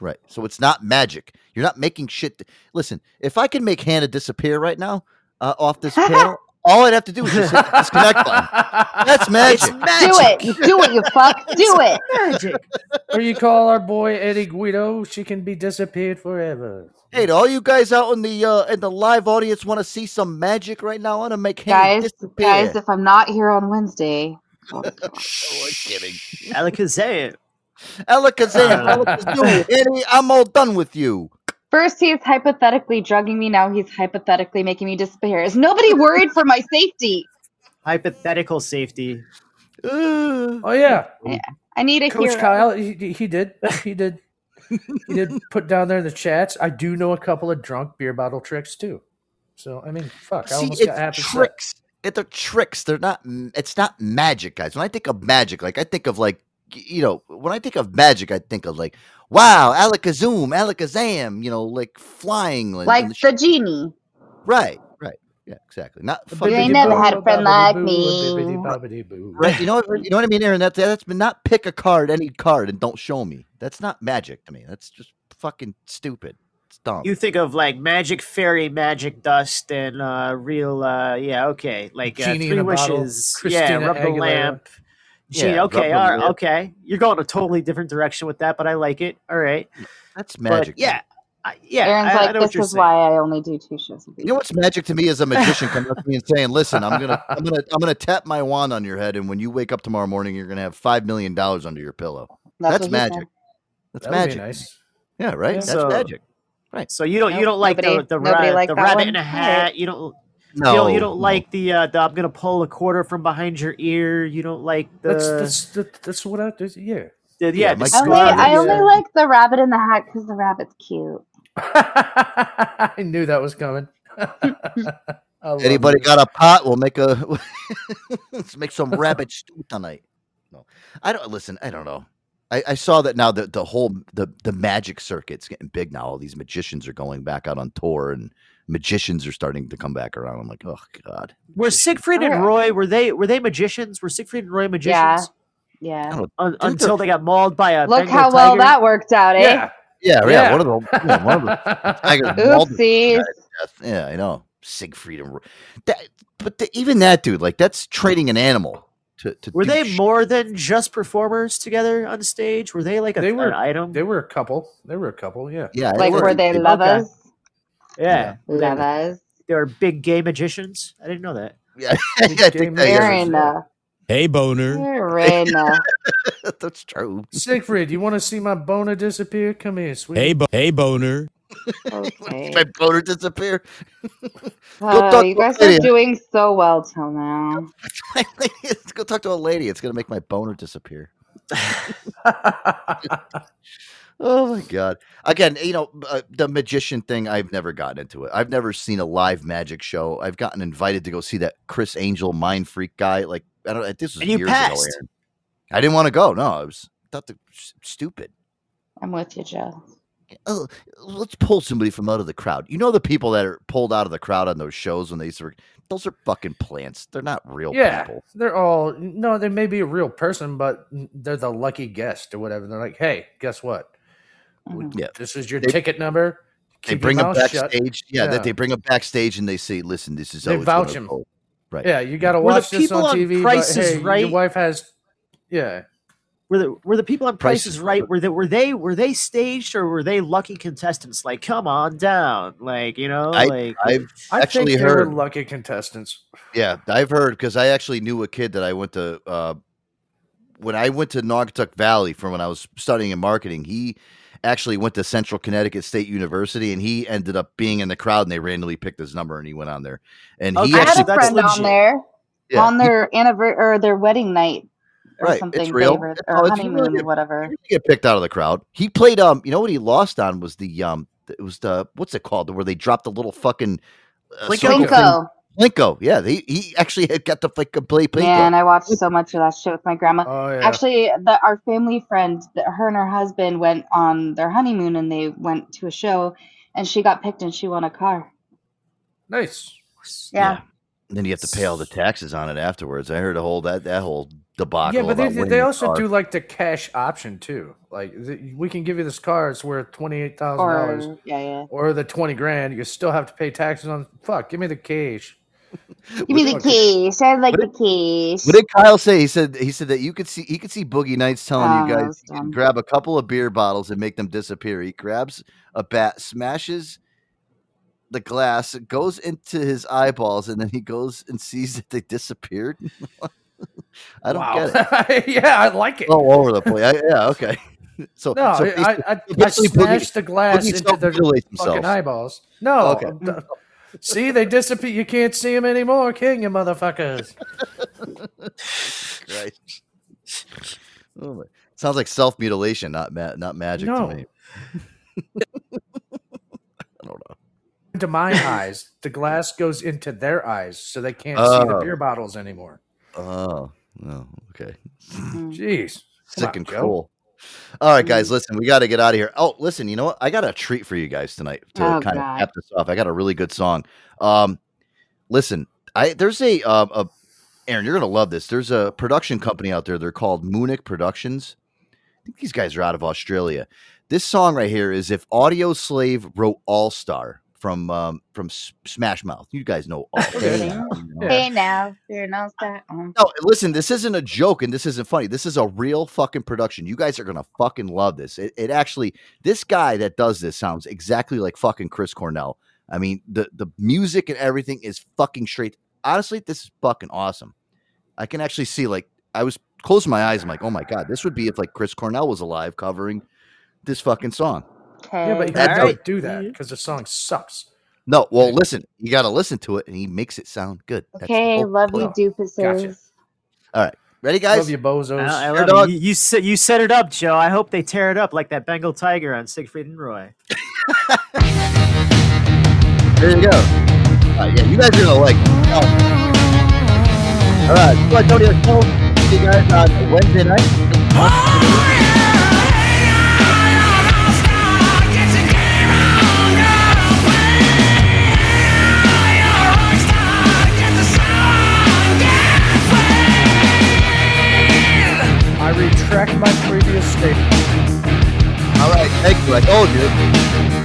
Right. So it's not magic. You're not making shit. Listen, if I can make Hannah disappear right now uh, off this panel, all I'd have to do is just hit the disconnect button. That's magic. Do it. Do it, you fuck. Do it. Magic. or you call our boy Eddie Guido, she can be disappeared forever. Hey, do all you guys out in the uh, in the live audience want to see some magic right now? I want to make Hannah Guys, disappear. guys, if I'm not here on Wednesday, Shh, kidding. Alakazam. Alakazam, Alakazoo, Eddie, I'm all done with you. First he's hypothetically drugging me, now he's hypothetically making me disappear. Is nobody worried for my safety? Hypothetical safety. Uh, Oh yeah, I need a Coach hero. Kyle, he, he he did, he did, he did put down there in the chats. I do know a couple of drunk beer bottle tricks too. So I mean, fuck, I See, almost got half it's a set. tricks. It, they're tricks. They're not. It's not magic, guys. When I think of magic, like I think of like y- you know, when I think of magic, I think of like wow, alakazoom, alakazam. You know, like flying, and- Like and the genie. right, right, yeah, exactly. Not You fucking. ain't never had a friend like me. Right, you know what? You know what I mean, Aaron. That's that's been not pick a card, any card, and don't show me. That's not magic to me. That's just fucking stupid. It's dumb. You think of like magic fairy, magic dust, and uh, real. Uh, yeah, okay, like uh, Genie three a bottle, wishes. yeah, Christina rub the lamp. Gee, Yeah, okay, all right, okay. You're going a totally different direction with that, but I like it. All right, That's magic. to me. yeah, I, yeah. Aaron's I, I like, know what this you're is saying. why I only do two shows a week. You know what's magic to me as a magician coming up to me and saying, "Listen, I'm gonna, I'm gonna, I'm gonna tap my wand on your head, and when you wake up tomorrow morning, you're gonna have five million dollars under your pillow." That's That's, magic. That's That magic. nice. Yeah, right. Yeah. That's So- magic. Right. So you don't you don't like nobody- the the, nobody ra- the rabbit one? in a hat. right. You don't. No, you don't, you don't no. like the, uh, the I'm gonna pull a quarter from behind your ear. You don't like the That's that's that's what I do. Yeah. the- yeah, yeah, the Mike I only, Scott scar- I is- only like the rabbit in the hat because the rabbit's cute. I knew that was coming. Anybody it. got a pot? We'll make a let's make some rabbit stew tonight. No, I don't listen. I don't know. I, I saw that now that the whole the the magic circuit's getting big now. All these magicians are going back out on tour, and magicians are starting to come back around. I'm like, oh god. Were Siegfried and Roy were they were they magicians? Were Siegfried and Roy magicians? Yeah. Un- until they got mauled by a Look Bengal how well tiger? that worked out, eh? Yeah. Yeah, yeah. Yeah. One of the yeah, one of the tigers Oopsies. guy to death. Yeah, I know. Siegfried and Roy. That, but the, even that dude, like that's trading an animal to to Were they shit. more than just performers together on stage? Were they like a, They were an item? They were a couple. They were a couple. Yeah. Yeah, Like, were they lovers? Yeah. Were they- Lovers. They were big gay magicians. I didn't know that. Yeah, yeah I think that, Very enough. Hey, boner. That's true. Siegfried, you want to see my boner disappear? Come here, sweet. Hey, bo- hey, boner. Okay. My boner disappear. Oh, you guys are doing so well till now. Let's go talk to a lady. It's gonna make my boner disappear. Oh my god! Again, you know uh, the magician thing. I've never gotten into it. I've never seen a live magic show. I've gotten invited to go see that Criss Angel mind freak guy. Like I don't. This was And you years passed. ago. Aaron. I didn't want to go. No, I was thought the stupid. I'm with you, Joe. Oh, let's pull somebody from out of the crowd. You know the people that are pulled out of the crowd on those shows when they used to. Those are fucking plants. They're not real yeah, people. they're all no. They may be a real person, but they're the lucky guest or whatever. They're like, hey, guess what? Yeah. This is your They- ticket number. They Keep your bring them mouth shut." backstage. Yeah, that they bring them backstage and they say, "Listen, this is how They it's vouch him. go." Right. Yeah, you got to Were the watch this on on TV. Price but hey, Right- Your wife has. Yeah. Were the were the people on Price Price is is Right? Were they were they were they staged or were they lucky contestants? Like, come on down, like you know, I, like I've I actually think heard. lucky contestants. Yeah, I've heard because I actually knew a kid that I went to uh, when I went to Naugatuck Valley from when I was studying in marketing. He actually went to Central Connecticut State University, and he ended up being in the crowd, and they randomly picked his number, and he went on there. And he I had actually a friend on there Yeah, on their anniversary or their wedding night or Right, it's real. they were- or oh, it's honeymoon really- or whatever. get picked out of the crowd. He played um you know what he lost on was the um it was the what's it called where they dropped the little fucking uh, Plinko. Circle. Plinko. Plinko. Yeah, he he actually had got to like play Plinko. Man, I watched so much of that shit with my grandma. Oh, yeah. Actually, the, our family friend, the, her and her husband went on their honeymoon and they went to a show, and she got picked and she won a car. Nice. Yeah. then you have to pay all the taxes on it afterwards. I heard a whole that that whole debacle. Yeah, but they, about winning they also car. do like the cash option too. Like the, we can give you this car; it's worth twenty eight thousand dollars, Or yeah, yeah. or the twenty grand. You still have to pay taxes on. Fuck, give me the cash. Give me the cash. I like the cash. What did Kyle say? He said he said that you could see he could see Boogie Nights telling Oh, you guys you grab a couple of beer bottles and make them disappear. He grabs a bat, smashes the glass, goes into his eyeballs, and then he goes and sees that they disappeared. I don't Wow. get it. yeah, I like it. All over the place. I, yeah, okay. So no, so I, I, I, I basically Boogie- smashed the glass Boogie into their self-mutilates fucking eyeballs. No, Okay. d- see, they disappear. You can't see them anymore, can you, motherfuckers? Christ. Oh my. Sounds like self mutilation, not ma- not magic No. to me. I don't know. into my eyes, the glass goes into their eyes, so they can't see the Oh. beer bottles anymore. Oh, no, okay. Hmm. Jeez, Come Sick on, and Joe. cool. All right, guys, listen, we got to get out of here. Oh, listen, you know what? I got a treat for you guys tonight to Oh, kind God. of cap this off. I got a really good song. Um, listen, I there's a uh, a Aaron, you're gonna love this. There's a production company out there. They're called Munich Productions. I think these guys are out of Australia. This song right here is if Audioslave wrote All Star from um, from Smash Mouth. You guys know All Star. Hey now, you're no star. No, listen, this isn't a joke and this isn't funny. This is a real fucking production. You guys are gonna fucking love this. It, it actually, this guy that does this sounds exactly like fucking Chris Cornell. I mean, the the music and everything is fucking straight. Honestly, this is fucking awesome. I can actually see like I was closing my eyes. I'm like, oh my god, this would be if like Chris Cornell was alive covering this fucking song. Okay. Yeah, but you That's don't it. do that because the song sucks. No, well, listen, you got to listen to it, and he makes it sound good. Okay, love point. you, doopuses. Gotcha. All right, ready, guys? Love you, bozos. I, I love dog. you. You, you, set, you set it up, Joe. I hope they tear it up like that Bengal tiger on Siegfried and Roy. There you go. Uh, yeah, you guys are gonna like. Oh. All right, so Antonio Show. See you guys on Wednesday night. Retract my previous statement. All right, thank you. I told you.